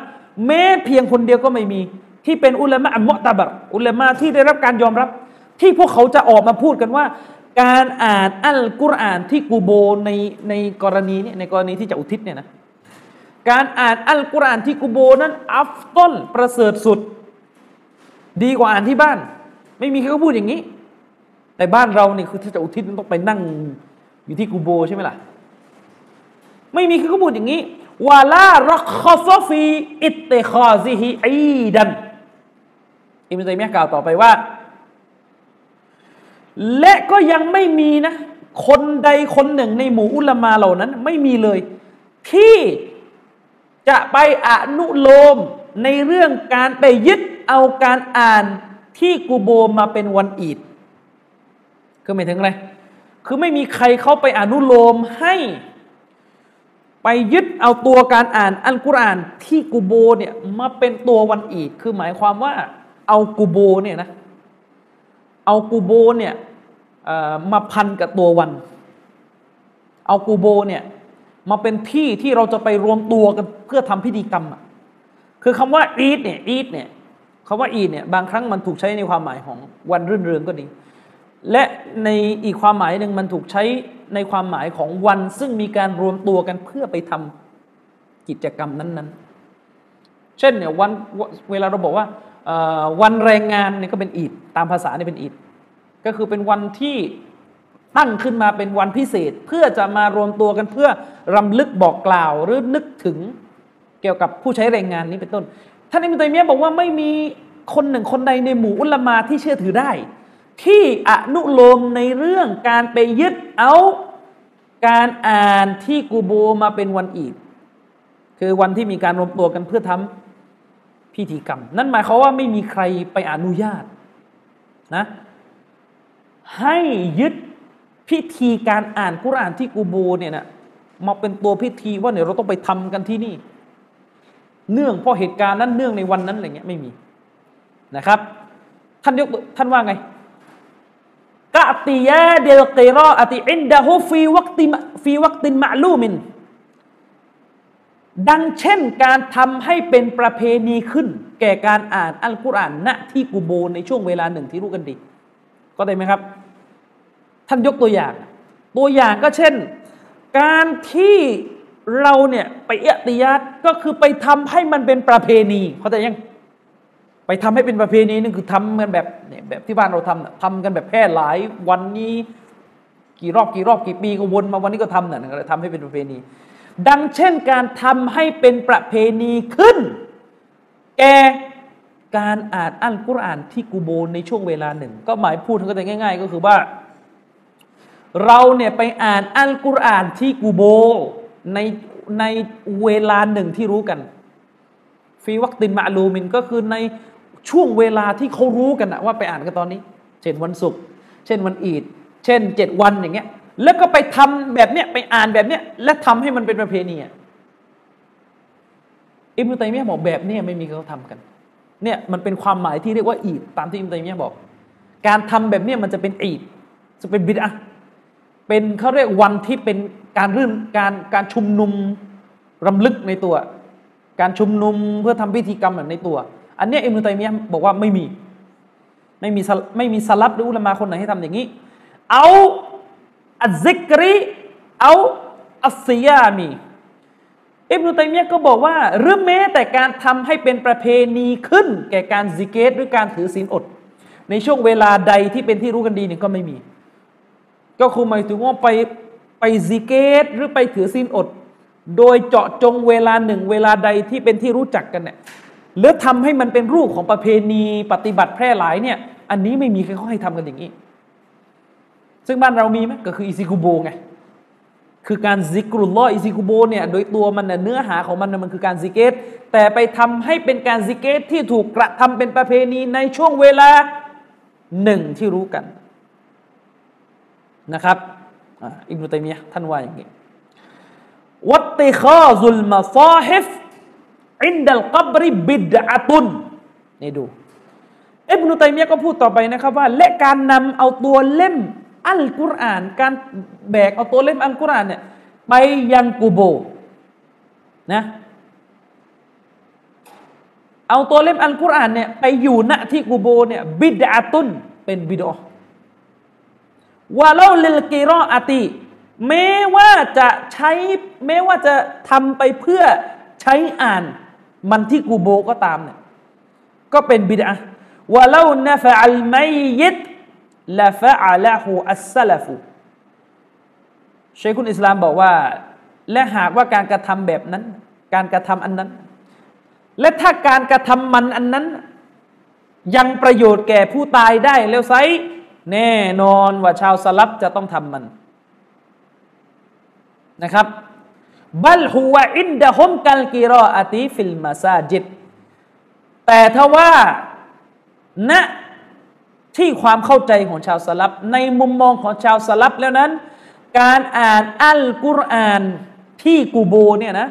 แม้เพียงคนเดียวก็ไม่มี ที่เป็นอุลามะอัลมุตะบัรอุลามะที่ได้รับการยอมรับ ที่พวกเขาจะออกมาพูดกันว่า การอ่านอัลกุรอานที่กูโบในในกรณีนี้ในกรณีที่จะอุทิศเนี่ยนะการอ่านอัลกุรอานที่กูโบนั้น อัฟต้นประเสริฐสุด ดีกว่าอ่านที่บ้าน ไม่มีใครก็พูดอย่างนี้ แต่บ้านเราเนี่ยคือถ้าจะอุทิศต้องไปนั่งอยู่ที่กูโบใช่ไหมล่ะ ไม่มีใคร คือเขาพูดอย่างนี้วาลารักคอซฟีอิตเตคอซิฮิอีดันอิมตัยมียกล่าวต่อไปว่า และก็ยังไม่มีนะ คนใดคนหนึ่งในหมู่อุลามาเหล่านั้น ไม่มีเลย ที่จะไปอนุโลมในเรื่องการไปยึดเอาการอ่านที่กูโบมาเป็นวันอีดคือหมายถึงอะไร คือไม่มีใครเข้าไปอนุโลมให้ ไปยึดเอาตัวการอ่านอัลกุรอานที่กูโบเนี่ยมาเป็นตัววันอีดคือหมายความว่าเอากูโบเนี่ยนะเอากูโบเนี่ย มาพันกับตัววัน เอากูโบเนี่ยมาเป็นที่ที่เราจะไปรวมตัวกันเพื่อทำพิธีกรรมอะคือคำว่าอีดเนี่ยอีดเนี่ยคำว่าอีดเนี่ยบางครั้งมันถูกใช้ในความหมายของวันรื่นเริงก็ดี และในอีกความหมายหนึ่งมันถูกใช้ในความหมายของวัน ซึ่งมีการรวมตัวกันเพื่อไปทำกิจกรรมนั้น ๆ เช่นเนี่ยวันเวลาเราบอกว่าวันแรงงานเนี่ยก็เป็นอีดตามภาษาเนี่ยเป็นอีด ก็คือเป็นวันที่ตั้งขึ้นมาเป็นวันพิเศษ เพื่อจะมารวมตัวกันเพื่อรำลึกบอกกล่าวหรือนึกถึงเกี่ยวกับผู้ใช้แรงงานนี้เป็นต้นท่านอิมตัยมียบอกว่าไม่มีคนหนึ่งคนใดในหมู่อุลามาที่เชื่อถือได้ ที่อนุโลมในเรื่องการไปยึดเอาการอ่านที่กูโบมาเป็นวันอีดคือวันที่มีการรวมตัวกันเพื่อทำพิธีกรรม นั่นหมายความว่าไม่มีใครไปอนุญาตนะ ให้ยึดพิธีการอ่านกุรานที่กูโบเนี่ยนะมาเป็นตัวพิธีว่าเนี่ยเราต้องไปทำกันที่นี่ เนื่องเพราะเหตุการณ์นั้นเนื่องในวันนั้นอะไรเงี้ยไม่มีนะครับ ท่านยกท่านว่าไงกะติยาเดลกิรออติอินดะฮูฟีวักติฟีวักตินมะลูมิน ดังเช่นการทำให้เป็นประเพณีขึ้น แก่การอ่านอัลกุรอานณที่กูโบในช่วงเวลาหนึ่งที่รู้กันดี ก็ได้ไหมครับ ท่านยกตัวอย่าง ตัวอย่างก็เช่น การที่เราเนี่ยไปเอะติยาตก็คือไปทำให้มันเป็นประเพณีเขาแต่ยังไปทำให้เป็นประเพณีนึงคือทำกันแบบเนี่ยแบบที่บ้านเราทำทำกันแบบแพร่หลายวันนี้กี่รอบกี่รอบกี่ปีก็วนมาวันนี้ก็ทำเนี่ยทำให้เป็นประเพณี ดังเช่นการทำให้เป็นประเพณีขึ้น แก การอ่านอัลกุรอานที่กูโบในช่วงเวลาหนึ่ง ก็หมายพูดกันง่าย ๆ ก็คือว่า เราเนี่ยไปอ่านอัลกุรอานที่กูโบในในเวลาหนึ่งที่รู้กัน ฟีวักตินมาลูมินก็คือในช่วงเวลาที่เขารู้กันนะว่าไปอ่านกันตอนนี้ เช่นวันศุกร์เช่นวันอีด เช่นเจ็ดวันอย่างเงี้ย แล้วก็ไปทำแบบเนี้ยไปอ่านแบบเนี้ยและทำให้มันเป็นประเพณีอิบนุตัยมียบอกแบบเนี้ยไม่มีเขาทำกัน เนี่ยมันเป็นความหมายที่เรียกว่าอีดตามที่อิบนุตัยมียะบอก การทำแบบนี้มันจะเป็นอีดจะเป็นบิดอะเป็นเขาเรียกวันที่เป็นการรื่นการการชุมนุมรำลึกในตัว การชุมนุมเพื่อทำพิธีกรรมในตัว อันนี้อิบนุตัยมียะบอกว่าไม่มี ไม่มีไม่มีสลับหรืออุลามาคนไหนให้ทำอย่างนี้ เอาอัซิกรีเอาอัสซิยามี อิบนุตัยมียะก็บอกว่าหรือแม้แต่การทำให้เป็นประเพณีขึ้น แก่การซิกเกตหรือการถือศีลอด ในช่วงเวลาใดที่เป็นที่รู้กันดีเนี่ยก็ไม่มี ก็คือหมายถึงว่าไปไปซิกเกตหรือไปถือศีลอด โดยเจาะจงเวลาหนึ่งเวลาใดที่เป็นที่รู้จักกันเนี่ยหรือทำให้มันเป็นรูปของประเพณีปฏิบัติแพร่หลายเนี่ยอันนี้ไม่มีใครเขาให้ทำกันอย่างนี้ ซึ่งบ้านเรามีไหมก็คืออิซิกุโบไง คือการซิกรุลลออิซิกุโบเนี่ยโดยตัวมันเนื้อหาของมันมันคือการซิกเกตแต่ไปทำให้เป็นการซิกเกตที่ถูกกระทำเป็นประเพณีในช่วงเวลาหนึ่งที่รู้กันนะครับอิบนุตัยมียะท่านว่าอย่างนี้วัตติข้อซุลมาซาฮิฟอินดัลกับริบิดอะตุนนี่ดูอิบนุตัยมียะก็พูดต่อไปนะครับว่าและการนำเอาตัวเล่ม อัลกุรอาน การแบกเอาตัวเล่มอัลกุรอานเนี่ยไปยังกูโบนะเอาตัวเล่มอัลกุรอานเนี่ยไปอยู่ณที่กูโบเนี่ยบิดาตุนเป็นบิดอว่าเล่าลิลกิรออาติแม้ว่าจะใช้แม้ว่าจะทำไปเพื่อใช้อ่าน มันที่กูโบก็ตามเนี่ยก็เป็นบิดาว่าเล่านฟะอัลมัยยิด ละฟะอัลหูอัสซลฟูเชคุนอิสลามบอกว่า และหากว่าการกระทำแบบนั้น การกระทำอันนั้น และถ้าการกระทำมันอันนั้น ยังประโยชน์แก่ผู้ตายได้แล้วไซแน่นอนว่าชาวสลับจะต้องทำมันนะครับبل هو عندهم كالقراءة في المساجدแต่ถ้าว่าณ ที่ความเข้าใจของชาวสลัฟ ในมุมมองของชาวสลัฟแล้วนั้น การอ่านอัลกุรอานที่กูโบเนี่ยนะ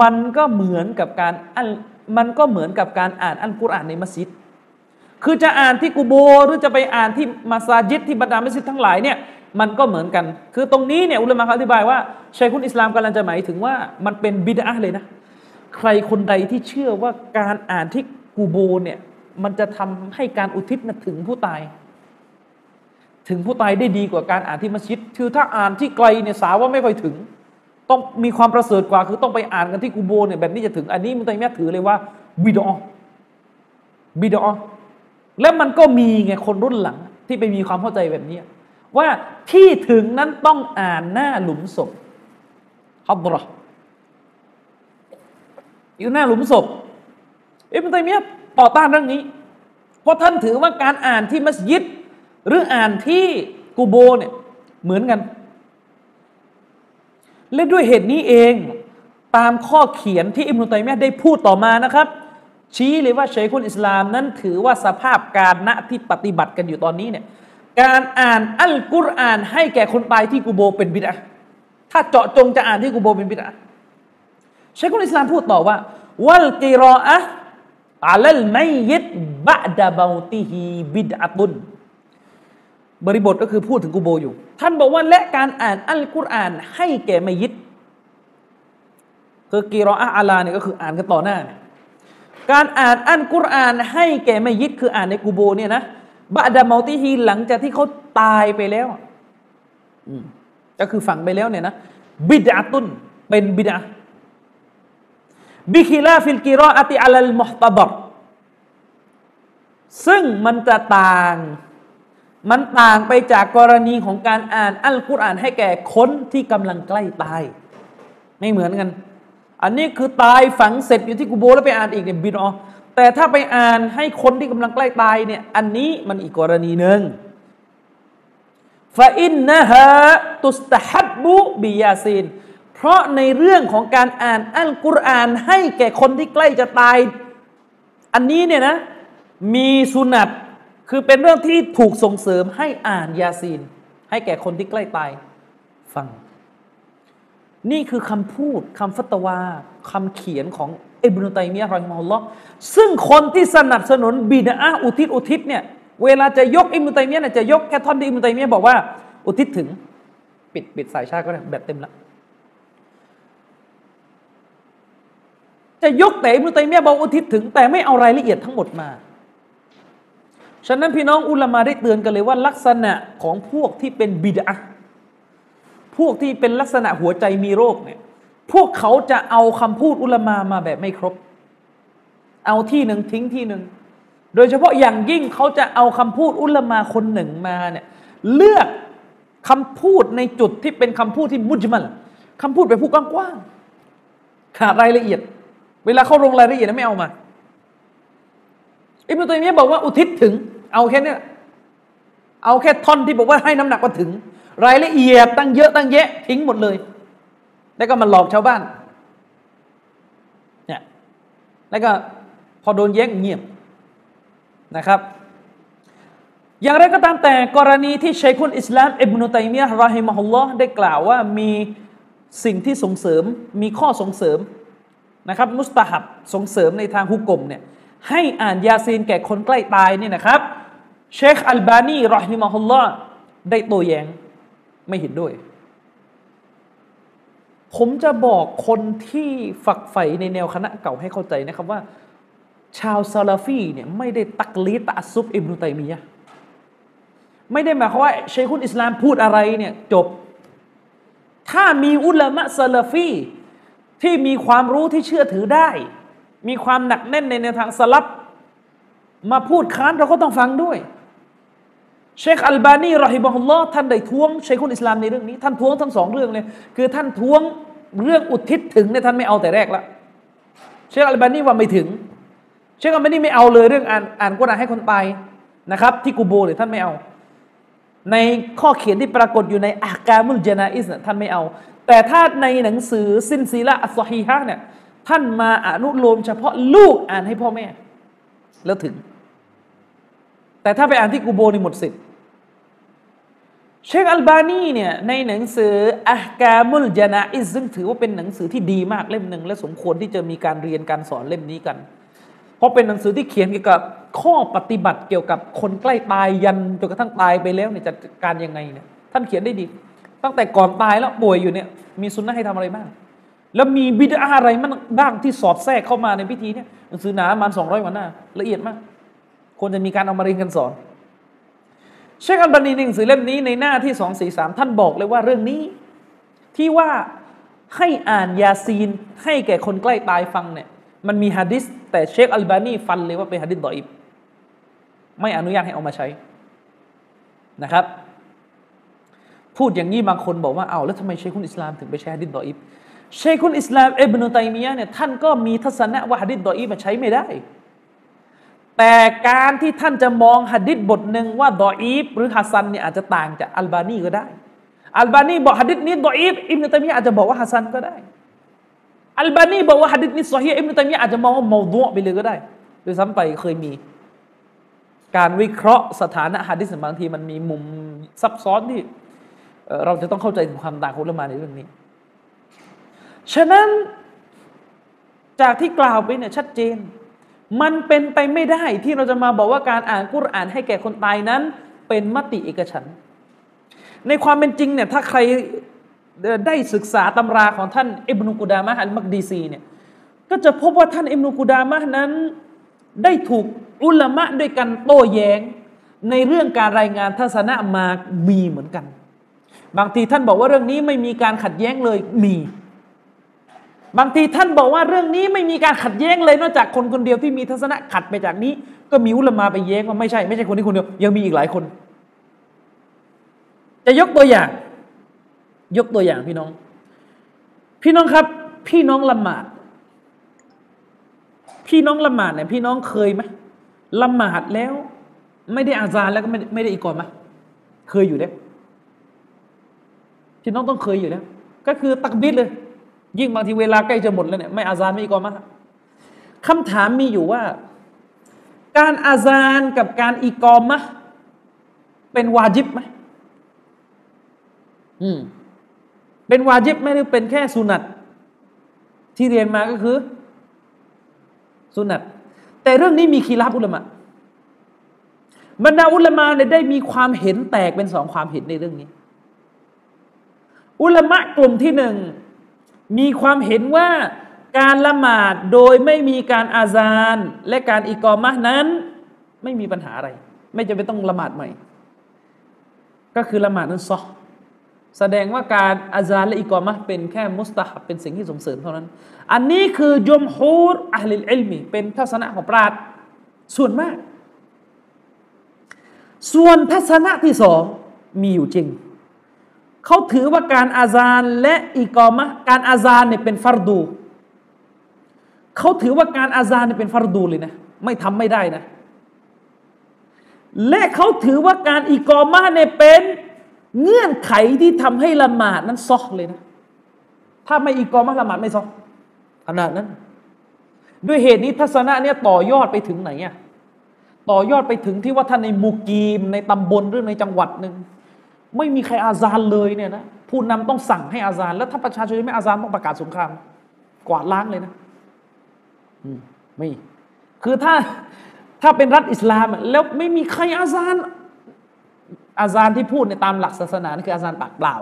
มันก็เหมือนกับการอัลมันก็เหมือนกับการอ่านอัลกุรอานในมัสยิด คือจะอ่านที่กูโบหรือจะไปอ่านที่มัสยิดที่บรรดามัสยิดทั้งหลายเนี่ยมันก็เหมือนกัน คือตรงนี้เนี่ยอุลามะเขาอธิบายว่าชัยคุณอิสลามกำลังจะหมายถึงว่ามันเป็นบิดาเลยนะ ใครคนใดที่เชื่อว่าการอ่านที่กูโบเนี่ย มันจะทำให้การอุทิศนะถึงผู้ตาย ถึงผู้ตายได้ดีกว่าการอ่านที่มัสยิดคือถ้าอ่านที่ไกลเนี่ยสาวว่าไม่ค่อยถึง ต้องมีความประเสริฐกว่า คือต้องไปอ่านกันที่กูโบเนี่ยแบบนี้จะถึงอันนี้มุตัยมียถือเลยว่าบิดอบิดอแล้วมันก็มีไงคนรุ่นหลัง ที่ไปมีความเข้าใจแบบนี้ว่าที่ถึงนั้นต้องอ่านหน้าหลุมศพฮับรออยู่หน้าหลุมศพเอิบนุตัยมียะ ต่อต้านเรื่องนี้ เพราะท่านถือว่าการอ่านที่มัสยิด หรืออ่านที่กูโบเนี่ยเหมือนกัน และด้วยเหตุนี้เองตามข้อเขียนที่อิบนุตัยมียะได้พูดต่อมานะครับ ชี้เลยว่าชัยคุณอิสลามนั้นถือว่าสภาพการณที่ปฏิบัติกันอยู่ตอนนี้เนี่ยการอ่านอัลกุรอาน ให้แก่คนตายที่กูโบเป็นบิดาถ้าเจาะจงจะอ่านที่กูโบเป็นบิดาชัยคุณอิสลามพูดต่อว่า วัลกิรออะ อัลลไมยิดบะดาบาติฮีบิดอะตุนบริบทก็คือพูดถึงกูโบอยู่ ท่านบอกว่าและการอ่านอัลกุรอานให้แก่ไมยิดคือقراءة على เนี่ยก็คืออ่านกันต่อหน้า การอ่านอัลกุรอานให้แก่มัยยิตคืออ่านในกูโบเนี่ยนะبعد موتهหลังจากที่เขาตายไปแล้วก็คือฝังไปแล้วเนี่ยนะบิดาตุนเป็นบิดา بخلاف القراءة على المحتضرซึ่งมันจะต่าง มันต่างไปจากกรณีของการอ่านอัลกุรอานให้แก่คนที่กำลังใกล้ตาย ไม่เหมือนกัน อันนี้คือตายฝังเสร็จอยู่ที่กูโบแล้วไปอ่านอีกเนี่ยบิดออแต่ถ้าไปอ่านให้คนที่กำลังใกล้ตายเนี่ยอันนี้มันอีกกรณีหนึ่งฟาอินนะฮะตุสตฮับบุบิยาซีน เพราะในเรื่องของการอ่านอัลกุรอานให้แก่คนที่ใกล้จะตาย อันนี้เนี่ยนะ มีสุนัตคือเป็นเรื่องที่ถูกส่งเสริมให้อ่านยาซีน ให้แก่คนที่ใกล้ตายฟัง นี่คือคำพูดคำฟัตวาคำเขียนของอิบนุตัยมียะรอฮิมะฮุลลอฮ์ซึ่งคนที่สนับสนุนบิดาอุทิศอุทิศเนี่ยเวลาจะยกอิบนุตัยมียะเนี่ยจะยกแค่ท่อนที่อิบนุตัยมียะบอกว่า อุทิศถึง ปิดปิดสายชาติก็ได้แบบเต็มละ จะยกแต่อิบนุตัยมียะบอกอุทิศถึง แต่ไม่เอารายละเอียดทั้งหมดมา ฉะนั้นพี่น้องอุลามาได้เตือนกันเลยว่า ลักษณะของพวกที่เป็นบิดาพวกที่เป็นลักษณะหัวใจมีโรคเนี่ยพวกเขาจะเอาคำพูดอุลามามาแบบไม่ครบ เอาที่หนึ่งทิ้งที่หนึ่งโดยเฉพาะอย่างยิ่งเขาจะเอาคำพูดอุลามาคนหนึ่งมาเนี่ยเลือกคำพูดในจุดที่เป็นคำพูดที่มุจมันคำพูดไปพูดกว้างๆขาดรายละเอียด เวลาเขาลงรายละเอียดไม่เอามา อิบนุตัยมียะบอกว่าอุทิศถึง เอาแค่นี้เอาแค่ท่อนที่บอกว่าให้น้ำหนักว่าถึง รายละเอียดตั้งเยอะตั้งแยะทิ้งหมดเลย แล้วก็มาหลอกชาวบ้านเนี่ยแล้วก็พอโดนแย้งเงียบนะครับ อย่างไรก็ตามแต่กรณีที่ชัยคุนอิสลามอิบนุตัยมียะห์รอฮิมะฮุลลอฮ์ได้กล่าวว่ามีสิ่งที่ส่งเสริมมีข้อส่งเสริม นะครับมุสตาฮับส่งเสริมในทางฮุกกลมเนี่ยให้อ่านยาซีนแก่คนใกล้ตายเนี่ยนะครับเชคอัลบานีรอฮิมะฮุลลอได้โต้แย้งไม่เห็นด้วย ผมจะบอกคนที่ฝักใฝ่ในแนวคณะเก่าให้เข้าใจนะครับว่า ชาวซาลาฟีเนี่ยไม่ได้ตักลีตะซุบอิบนุตัยมียะไม่ได้หมายความว่าเชคุนอิสลามพูดอะไรเนี่ยจบ ถ้ามีอุลามะซาลาฟี ที่มีความรู้ที่เชื่อถือได้ มีความหนักแน่นในแนวทางสลับ มาพูดค้านเราก็ต้องฟังด้วย เชคอัลบานีรอฮิบะฮุลลอท่านได้ท้วงเชคุนอิสลามในเรื่องนี้ ท่านท้วงทั้งสองเรื่องเลย คือท่านท้วงเรื่องอุทิศถึงเนี่ยท่านไม่เอาแต่แรกละเชคอัลบานีว่าไม่ถึง เชคอัลบานีไม่เอาเลยเรื่องอ่านอ่านกุรอานให้คนตายนะครับ ที่กูโบเลยท่านไม่เอา ในข้อเขียนที่ปรากฏอยู่ในอาการมุลจนาอิสเนี่ยท่านไม่เอา แต่ถ้าในหนังสือสินซีละอัสฮีฮะเนี่ยท่านมาอนุโลมเฉพาะลูกอ่านให้พ่อแม่ แล้วถึง แต่ถ้าไปอ่านที่กูโบนี่หมดสิทธิ์เชคอัลบานีเนี่ยในหนังสืออัฮกามุลจานาอิซึ่งถือว่าเป็นหนังสือที่ดีมากเล่มหนึ่งและสมควรที่จะมีการเรียนการสอนเล่มนี้กัน เพราะเป็นหนังสือที่เขียนเกี่ยวกับข้อปฏิบัติเกี่ยวกับคนใกล้ตายยันจนกระทั่งตายไปแล้วเนี่ยจัดการยังไงเนี่ยท่านเขียนได้ดี ตั้งแต่ก่อนตายแล้วป่วยอยู่เนี่ยมีสุนนะให้ทำอะไรบ้าง แล้วมีบิดาอะไรมันบ้างที่สอดแทรกเข้ามาในพิธีเนี่ยหนังสือหนาประมาณสองร้อยกว่าหน้าละเอียดมากควรจะมีการเอามาเรียนกันสอนเชคอัลบานีหนังสือเล่มนี้ในหน้าที่สองสี่สามท่านบอกเลยว่าเรื่องนี้ ที่ว่าให้อ่านยาซีนให้แก่คนใกล้ตายฟังเนี่ยมันมีฮะดิษแต่เชคอัลบานีฟันเลยว่าเป็นฮะดิษดออิบไม่อนุญาตให้เอามาใช้นะครับ พูดอย่างนี้บางคนบอกว่าเอาแล้วทำไมเชคุนอิสลามถึงไปใช้ฮะดิษดออิบเชคุนอิสลามเอบนุตัยมียะเนี่ยท่านก็มีทัศนะว่าฮะดิษดออิบมาใช้ไม่ได้ แต่การที่ท่านจะมองหะดิษบทหนึ่งว่าดออีฟหรือฮัสซันเนี่ยอาจจะต่างจากอัลบานีก็ได้ อัลบานีบอกหะดิษนี้ดออีฟอิบนุตัยมียะอาจจะบอกว่าฮัสซันก็ได้ อัลบานีบอกว่าหะดิษนี้ซอฮีอิบนุตัยมียะอาจจะมองว่าโมดุไปเลยก็ได้โดยซ้ำไปเคยมี การวิเคราะห์สถานะหะดิษบางทีมันมีมุมซับซ้อนที่ เราจะต้องเข้าใจถึงความต่างของละมาในเรื่องนี้ ฉะนั้นจากที่กล่าวไปเนี่ยชัดเจน มันเป็นไปไม่ได้ที่เราจะมาบอกว่าการอ่านกุรอานให้แก่คนตายนั้น เป็นมติเอกฉัน ในความเป็นจริงเนี่ยถ้าใครได้ศึกษาตำราของท่านอิบนุกุดามะอัลมักดีซีเนี่ยก็จะพบว่าท่านอิบนุกุดามะนั้นได้ถูกอุลามะด้วยกันโต้แย้ง ในเรื่องการรายงานทัศนะมามีเหมือนกัน บางทีท่านบอกว่าเรื่องนี้ไม่มีการขัดแย้งเลยมี บางทีท่านบอกว่าเรื่องนี้ไม่มีการขัดแย้งเลย นอกจากคนคนเดียวที่มีทัศนะขัดไปจากนี้ ก็มีอุลมาไปแย้งว่าไม่ใช่ไม่ใช่คนที่คนเดียวยังมีอีกหลายคน จะยกตัวอย่าง ยกตัวอย่างพี่น้อง พี่น้องครับ พี่น้องละหมาด พี่น้องละหมาดเนี่ยพี่น้องเคยไหมละหมาดแล้ว ไม่ได้อาซานแล้วก็ไม่ไม่ได้อีกก่อนมเคยอยู่แล้ พี่น้องต้องเคยอยู่แล้ว ก็คือตักบิดเลย ยิ่งบางทีเวลาใกล้จะหมดแล้วเนี่ยไม่อาซานไม่อีกอมาคำถามมีอยู่ว่า การอาซานกับการอีกอมะเป็นวาจิบไหมอืมเป็นวาจิบไหมหรือเป็นแค่สุนัตที่เรียนมาก็คือ สุนัตแต่เรื่องนี้มีคีรับอุลามะบรรดาอุลามะเนี่ยได้มีความเห็นแตกเป็นสองความเห็นในเรื่องนี้ อุลามะกลุ่มที่หนึ่งมีความเห็นว่าการละหมาดโดยไม่มีการอาซานและการอิกอมะนั้น ไม่มีปัญหาอะไร ไม่จำเป็นต้องละหมาดใหม่ ก็คือละหมาดนั้นซอแสดงว่าการอาซานและอิกอมะเป็นแค่มุสตาฮับเป็นสิ่งที่ส่งเสริมเท่านั้น อันนี้คือยมฮูรอัลลิลอิลมีเป็นทัศนะของปราดส่วนมาก ส่วนทัศนะที่สองมีอยู่จริง เขาถือว่าการอาซานและอิกอมะการอาซานเนี่ยเป็นฟารดู เขาถือว่าการอาซานเป็นฟารดูเลยนะ ไม่ทำไม่ได้นะ และเขาถือว่าการอิกอมาเนี่ยเป็นเงื่อนไขที่ทำให้ละหมาดนั้นซอกเลยนะ ถ้าไม่อิกอมาละหมาดไม่ซอกขนาดนั้น ด้วยเหตุนี้ทัศนะเนี่ยต่อยอดไปถึงไหนอะต่อยอดไปถึงที่ว่าท่านในมุกีมในตำบลหรือในจังหวัดหนึ่ง ไม่มีใครอาซานเลยเนี่ยนะผู้นำต้องสั่งให้อาซาน แล้วถ้าประชาชนไม่อาซานต้องประกาศสงคราม กวาดล้างเลยนะไม่คือถ้าถ้าเป็นรัฐอิสลามแล้วไม่มีใครอาซานอาซานที่พูดในตามหลักศาสนาคืออาซานปากเปล่า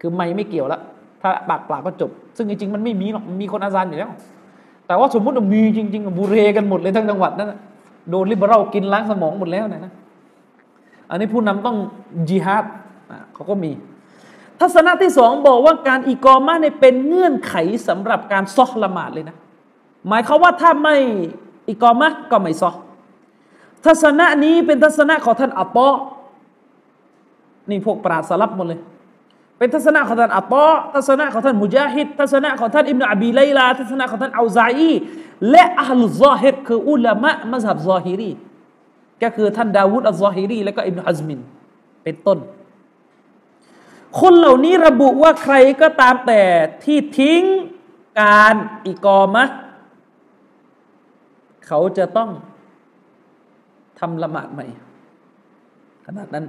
คือไม่ไม่เกี่ยวแล้วถ้าปากเปล่าก็จบ ซึ่งจริงๆมันไม่มีหรอกมีคนอาซานอยู่แล้วแต่ว่าสมมติมีจริง ๆบูเรกันหมดเลยทั้งจังหวัดนั่นโดนลิเบอรัลกินล้างสมองหมดแล้วนะ อันนี้ผู้นำต้องจิฮาดเขาก็มี ทัศนะที่สองบอกว่าการอีกอมาเนี่ยเป็นเงื่อนไขสำหรับการซอกละหมาดเลยนะ หมายเขาว่าถ้าไม่อิกอมะก็ไม่ซอทัศนะนี้เป็นทัศนะของท่านอัตตอนี่พวกปราศสลับหมดเลย เป็นทัศนะของท่านอัตตอทัศนะของท่านมุจาฮิดทัศนะของท่านอิบนาอบีไลลา ทัศนะของท่านอูซาอีและอัลลอฮิรคืออุลามะมัซฮับซอฮิรี ก็คือท่านดาวุดอัลซอฮิรีและก็อิบนาอัซมิน เป็นต้น คนเหล่านี้ระบุว่าใครก็ตามแต่ที่ทิ้งการอิกอมะเขาจะต้องทำละหมาดใหม่ ขนาดนั้น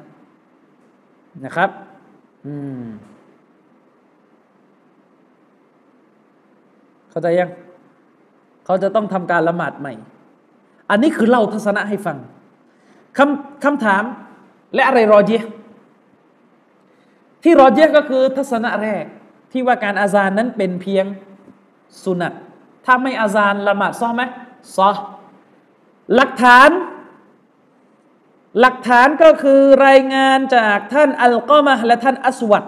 นะครับ อืม เข้าใจยัง เขาจะต้องทำการละหมาดใหม่ อันนี้คือเล่าทัศนะให้ฟัง คำคำถามและอะไรรอเจที่รอเจก็คือทัศนะแรกที่ว่าการอาซานนั้นเป็นเพียงสุนัตถ้าไม่อาซานละหมาดซ้อไหมซอหลักฐาน หลักฐานก็คือรายงานจากท่านอัลกอมะและท่านอัสวัด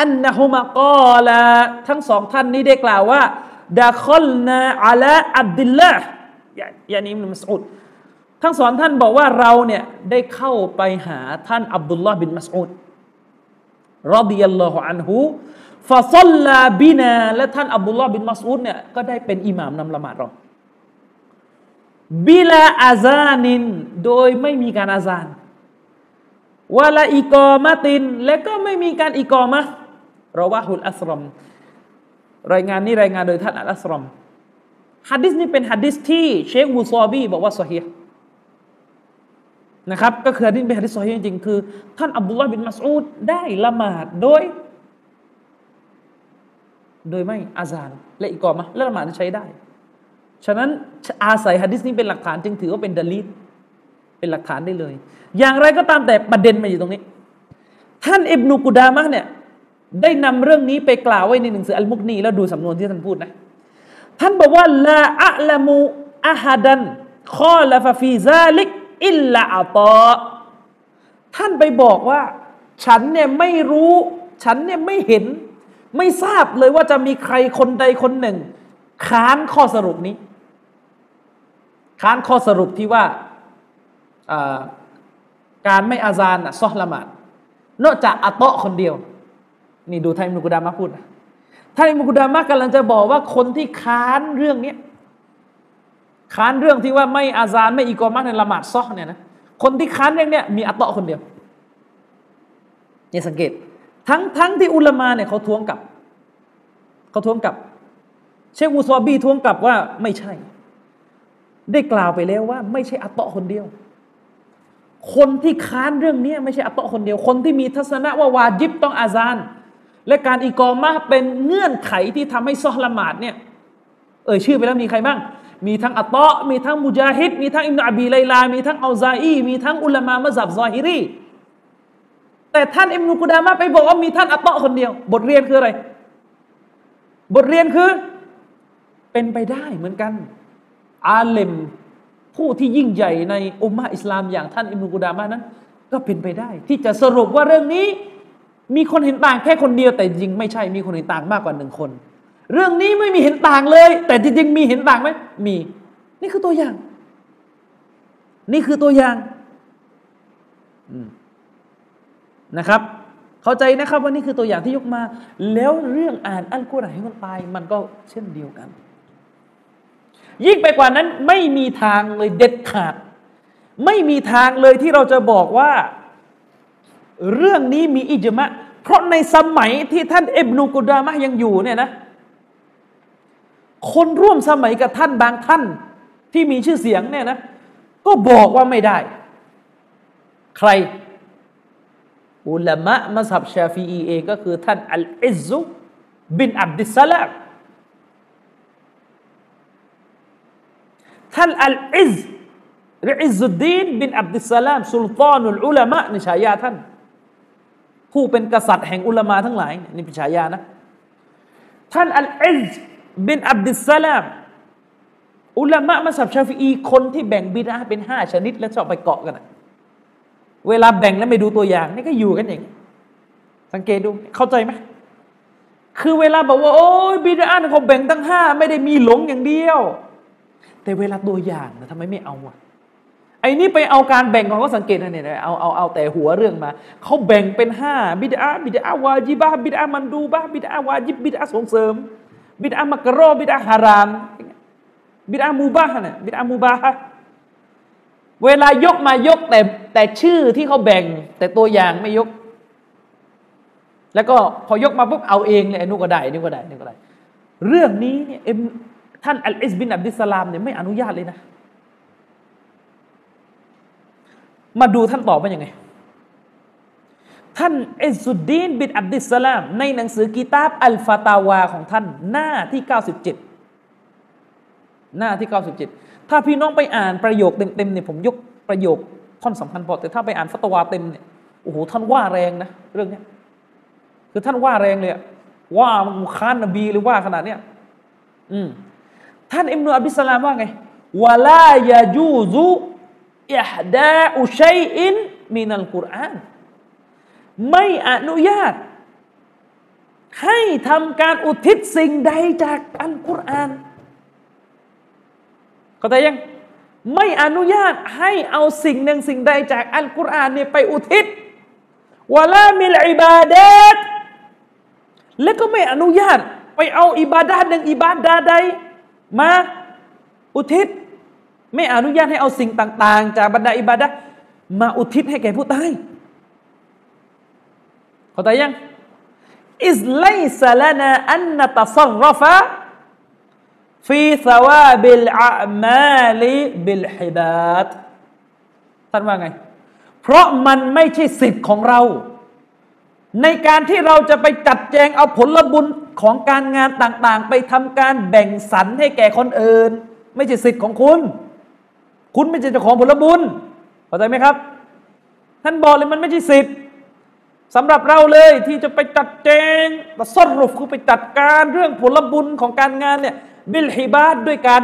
أنهما قالاทั้งสองท่านนี้ได้กล่าวว่าدخلنا على عبد الله يعني ابن مسعود ทั้งสองท่านบอกว่าเราเนี่ยได้เข้าไปหาท่านอับดุลลอฮ์บินมัสอุดرضي الله عنه فصلى بناและท่านอับดุลลอฮ์บินมัสอุดเนี่ยก็ได้เป็นอิหม่ามนำละหมาดเราبلا أذانโดยไม่มีการอาซานولا إقامة และก็ไม่มีการอิกอมะرواه الأثرمรายงานนี้รายงานโดยท่านอัลอัสรอมฮัดดิสนี้เป็นฮัดดิสที่เชคมูซอบีบอกว่าสฮี นะครับก็คือฮัดดิสเป็นฮัดดิสสฮีจริงๆคือ ท่านอับดุลลาห์บินมัสอูดได้ละหมาดโดย โดยไม่อาซานและอิกอมะและละหมาดใช้ได้ ฉะนั้นอาศัยฮะดิษนี้เป็นหลักฐานจึงถือว่าเป็นดลีลเป็นหลักฐานได้เลย อย่างไรก็ตามแต่ประเด็นมาอยู่ตรงนี้ ท่านอิบนุกุดามะเนี่ยได้นำเรื่องนี้ไปกล่าวไว้ในหนังสืออัลมุกนีแล้วดูสำนวนที่ท่านพูดนะ ท่านบอกว่าلا أعلم أحدا خالف في ذلك إلا عطاءท่านไปบอกว่า ฉันเนี่ยไม่รู้ ฉันเนี่ยไม่เห็น ไม่ทราบเลยว่าจะมีใครคนใดคนหนึ่ง ค้านข้อสรุปนี้ ค้านข้อสรุปที่ว่าการไม่อาซานซอละหมาดนอกจากอัตโตคนเดียว นี่ดูไทมุกุดามาพูดท่านอิมุกุดามะกำลังจะบอกว่าคนที่ค้านเรื่องนี้ ค้านเรื่องที่ว่าไม่อาซานไม่อีกอมะในละหมาดซอกเนี่ยนะคนที่ค้านเรื่องนี้มีอัตตะคนเดียวนี่สังเกต ทั้งทั้งที่อุลามาเนี่ยเขาทวงกลับเขาทวงกลับ เชคอุซอบีทวงกลับว่าไม่ใช่ ได้กล่าวไปแล้วว่า ไม่ใช่อัตตะคนเดียว คนที่ค้านเรื่องนี้ไม่ใช่อัตตะคนเดียว คนที่มีทัศนะว่าวาจิบต้องอาซาน และการอีกอมาเป็นเงื่อนไขที่ทำให้ซอละหมาดเนี่ยเอ่ยชื่อไปแล้วมีใครบ้าง มีทั้งอัตตะมีทั้งมุจาฮิดมีทั้งอิมนุอบีไลลา มีทั้งอัลซาอีมีทั้งอุลามามะซับซอฮิรีแต่ท่านอิมนุกุดามะไปบอกว่ามีท่านอัตตะคนเดียว บทเรียนคืออะไร บทเรียนคือ เป็นไปได้เหมือนกัน อาเลมผู้ที่ยิ่งใหญ่ในอุมมะอิสลามอย่างท่านอิมนุกุดามะนั้น ก็เป็นไปได้ ที่จะสรุปว่าเรื่องนี้ มีคนเห็นต่างแค่คนเดียวแต่จริงไม่ใช่มีคนเห็นต่างมากกว่าหนึ่งคน เรื่องนี้ไม่มีเห็นต่างเลย แต่จริงๆมีเห็นต่างไหมมี นี่คือตัวอย่าง นี่คือตัวอย่างนะครับ เข้าใจนะครับว่านี่คือตัวอย่างที่ยกมา แล้วเรื่องอ่านอัลกุรอานให้คนตาย มันก็เช่นเดียวกัน ยิ่งไปกว่านั้นไม่มีทางเลยเด็ดขาด ไม่มีทางเลยที่เราจะบอกว่า เรื่องนี้มีอิจมะเพราะในสมัยที่ท่านเอบนูกุดามะยังอยู่เนี่ยนะ คนร่วมสมัยกับท่านบางท่านที่มีชื่อเสียงเนี่ยนะก็บอกว่าไม่ได้ ใคร อุลามะมัสฮับชาฟีอีเองก็คือท่านอัลอิซุบินอับดิสลามท่านอัลอิซหรืออิซุดดีนบินอับดิสลามสุลตานุลอุลามะในฉายาท่าน ผู้เป็นกษัตริย์แห่งอุลามาทั้งหลายนี่เป็นฉายานะ ท่านอัลอิซ บินอับดิสลามอุลามะมาสับชาฟีอีคนที่แบ่งบิดาเป็นห้าชนิด แล้วชอบไปเกาะกันเวลาแบ่งแล้วไม่ดูตัวอย่างนี่ก็อยู่กันอย่างสังเกตดูเข้าใจไหมคือเวลาบอกว่า โอ้ยบิดาเขาแบ่งตั้งห้าไม่ได้มีหลงอย่างเดียว แต่เวลาตัวอย่างนะทำไมไม่เอาอะไอ้นี่ไปเอาการแบ่งของเขาสังเกตนะเนี่ยเอาเอาเอาแต่หัวเรื่องมาเขาแบ่งเป็นห้าบิดาบิดาวาจิบะบิดามันดูบะบิดาวาจิบบิดาส่งเสริม บิดามักรอบิดาฮาราม บิดามูบะเนี่ยบิดามูบะเวลายกมายกแต่แต่ชื่อที่เขาแบ่ง แต่ตัวอย่างไม่ยก แล้วก็พอยกมาปุ๊บเอาเองเลยนู่นก็ได้นี่ก็ได้นี่ก็ได้ เรื่องนี้เนี่ยท่านอัลอิสบินอับดิสลามเนี่ยไม่อนุญาตเลยนะ มาดูท่านตอบว่ายังไง ท่านอิสุดดีนบินอับดิสลาม ในหนังสือกีตาบอัลฟาตาวาของท่านหน้าที่ 97 หน้าที่ 97 ถ้าพี่น้องไปอ่านประโยคเต็มๆเนี่ยผมยกประโยคท่อนสำคัญพอแต่ถ้าไปอ่านฟัตวาเต็มเนี่ยโอ้โหท่านว่าแรงนะเรื่องนี้คือท่านว่าแรงเลยว่ามุคานนบีหรือว่าขนาดเนี้ยอืมท่านอิมนุอับดิสลามว่าไงวะลายาจูซุอิฮดาอุชัยอินมินัลกุรอาน ไม่อนุญาต ให้ทำการอุทิศสิ่งใดจากอัลกุรอานเข้าใจยังไม่อนุญาตให้เอาสิ่งหนึ่งสิ่งใดจากอัลกุรอานเนี่ยไปอุทิศวะลามิลอิบาดะและก็ไม่อนุญาตไปเอาอิบาดาหนึ่งอิบาดาใดมาอุทิศ ไม่อนุญาตให้เอาสิ่งต่าง ๆ จากบรรดาอิบาดะมาอุทิศให้แก่ผู้ตาย เข้าใจยังอิสไลซาลานาอันนตัสรฟะฟีสวาบิลอามาลิบิลฮิบาตท่านว่าไง เพราะมันไม่ใช่สิทธิ์ของเรา ในการที่เราจะไปจัดแจงเอาผลบุญของการงานต่างๆ ไปทำการแบ่งสรรให้แก่คนอื่น ไม่ใช่สิทธิ์ของคุณ คุณไม่ใช่เจ้าของผลบุญเข้าใจไหมครับ ท่านบอกเลยมันไม่ใช่สิทธิ์ สำหรับเราเลยที่จะไปจัดแจงมาสรุปคือไปจัดการเรื่องผลบุญของการงานเนี่ยبالهباتด้วยการ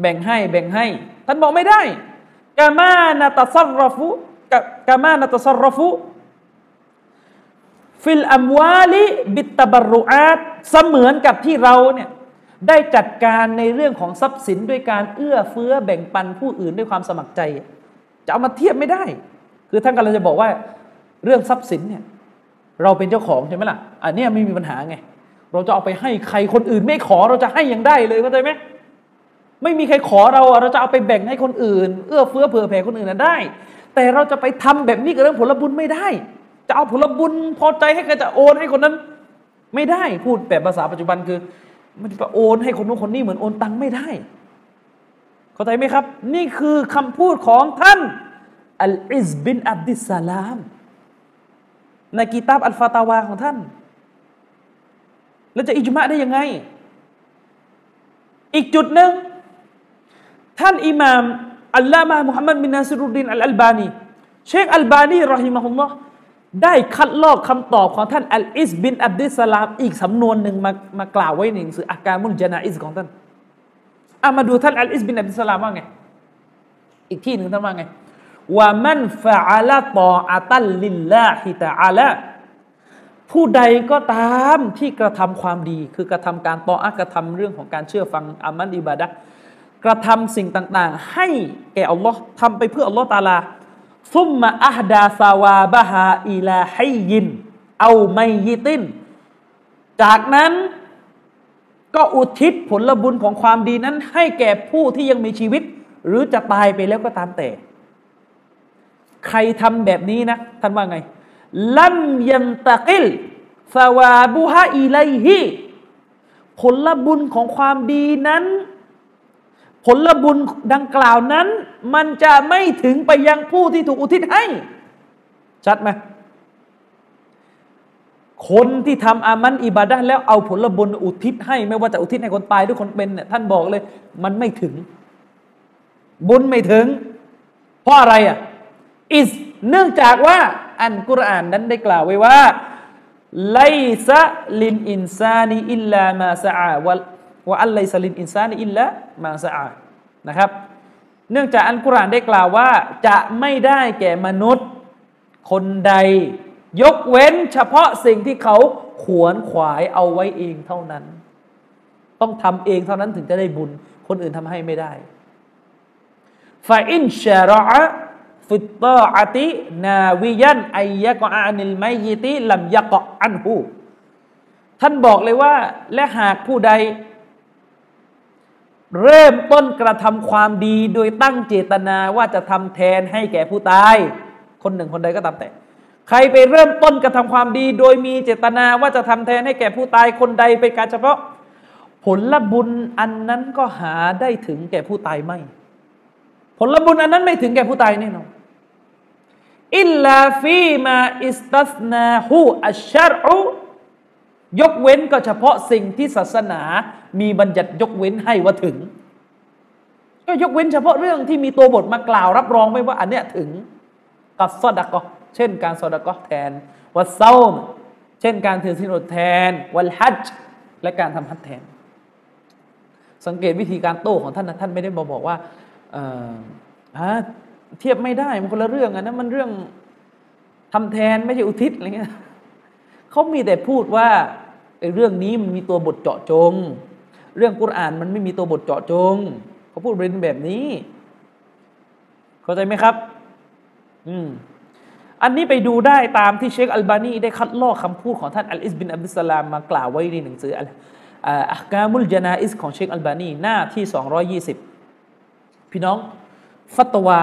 แบ่งให้แบ่งให้ ท่านบอกไม่ได้كما نتصرف كما نتصرف في الأموال بالتبرعاتเสมือนกับที่เราเนี่ยได้จัดการในเรื่องของทรัพย์สินด้วยการเอื้อเฟื้อแบ่งปันผู้อื่นด้วยความสมัครใจ จะเอามาเทียบไม่ได้ คือท่านกำลังจะบอกว่า เรื่องทรัพย์สินเนี่ยเราเป็นเจ้าของใช่ไหมล่ะ อันนี้ไม่มีปัญหาไง เราจะเอาไปให้ใครคนอื่นไม่ขอเราจะให้อย่างได้เลยเข้าใจไหมไม่มีใครขอเราเราจะเอาไปแบ่งให้คนอื่น เอื้อเฟื้อเผื่อแผ่คนอื่นนั้นได้ แต่เราจะไปทำแบบนี้กับเรื่องผลบุญไม่ได้ จะเอาผลบุญพอใจให้ใครจะโอนให้คนนั้น ไม่ได้พูดแบบภาษาปัจจุบันคือ มันจะโอนให้คนนู้นคนนี้เหมือนโอนตังไม่ได้ เข้าใจไหมครับ นี่คือคำพูดของท่านอัลอิสบินอับดิสลาม ในกีตาบอัลฟาตาวาของท่าน แล้วจะอิจมาได้ยังไง อีกจุดหนึ่งท่านอิหม่ามอัลลามามุฮัมมัดบินนาซิรุดดินอัลอัลบานีเชคอัลบานีรอฮิมะฮุลลอฮ์ได้คัดลอกคำตอบของท่านอัลอิสบินอับดิสลามอีกสำนวนหนึ่งมามากล่าวไว้ในหนังสืออาการมุลจนาอิสของท่านเอามาดูท่านอัลอิสบินอับดิสลามว่าไง อีกที่หนึ่งท่านว่าไง ว่า من فعل طاعة لله تعالى ผู้ใดก็ตามที่กระทำความดี คือกระทำการตออากระทำเรื่องของการเชื่อฟังอามันอิบาดะกระทำสิ่งต่างๆ ให้แก่อัลลอฮ์ทำไปเพื่ออัลลอฮ์ตาลาซุมมาอัฮดาซาวาบะฮาอิลาให้ยิน เอาไม่ยิติน จากนั้นก็อุทิศผลบุญของความดีนั้น ให้แก่ผู้ที่ยังมีชีวิต หรือจะตายไปแล้วก็ตามแต่ ใครทำแบบนี้นะ ท่านว่าไงลัมยันตะกิลสวาบุฮะอิไลฮิผลบุญของความดีนั้น ผลบุญดังกล่าวนั้น มันจะไม่ถึงไปยังผู้ที่ถูกอุทิศให้ ชัดไหมคนที่ทำอามันอิบาดะแล้วเอาผลบุญอุทิศให้ ไม่ว่าจะอุทิศให้คนตายหรือคนเป็นเนี่ยท่านบอกเลย มันไม่ถึง บุญไม่ถึง เพราะอะไรอะ อิสเนื่องจากว่าอันกุรอานนั้นได้กล่าวไว้ว่าไลซะลินอินซานีอิลลามาสะอาวะวะอัลไลซะลินอินซานีอิลลามาสะอานะครับ เนื่องจากอันกุรอานได้กล่าวว่า จะไม่ได้แก่มนุษย์ คนใด ยกเว้นเฉพาะสิ่งที่เขาขวนขวายเอาไว้เองเท่านั้น ต้องทำเองเท่านั้นถึงจะได้บุญ คนอื่นทำให้ไม่ได้ฟาอินชาระ ฟิตตออาตินาวิยันไอยะกอานิลไมยิติลัมยะกะอันหูท่านบอกเลยว่า และหากผู้ใด เริ่มต้นกระทำความดีโดยตั้งเจตนาว่าจะทำแทนให้แก่ผู้ตาย คนหนึ่งคนใดก็ตามแต่ ใครไปเริ่มต้นกระทำความดี โดยมีเจตนาว่าจะทำแทนให้แก่ผู้ตายคนใดเป็นการเฉพาะ ผลบุญอันนั้นก็หาได้ถึงแก่ผู้ตายไม่ ผลบุญอันนั้นไม่ถึงแก่ผู้ตายแน่นอน อิลลาฟีมาอิสตัสนาหูอัชชารุยกเว้นก็เฉพาะสิ่งที่ศาสนา มีบัญญัติยกเว้นให้ว่าถึง ก็ยกเว้นเฉพาะเรื่องที่มีตัวบทมากล่าว รับรองไว้ว่าอันเนี้ยถึงกับสอดกอเช่นการสอดกอแทนวัดเซาเช่นการถือสินอดแทน วันฮัจและการทำฮัจแทน สังเกตวิธีการโต้ของท่านนะท่านไม่ได้บอกบอกว่าอ่า เทียบไม่ได้มันคนละเรื่องอันนั้นมันเรื่องทำแทนไม่ใช่อุทิศอะไรเงี้ยเขามีแต่พูดว่าเรื่องนี้มันมีตัวบทเจาะจง เรื่องกุรอานมันไม่มีตัวบทเจาะจงเขาพูดเป็นแบบนี้ เข้าใจไหมครับ อืมอันนี้ไปดูได้ตามที่เชคอัลบานีได้คัดลอกคำพูดของท่านอัลอิสบินอับดุสลามมากล่าวไว้ในหนังสืออัลกามุลจนาอิสของเชคอัลบานีหน้าที่สองยี่สิบพี่น้อง ฟัตวา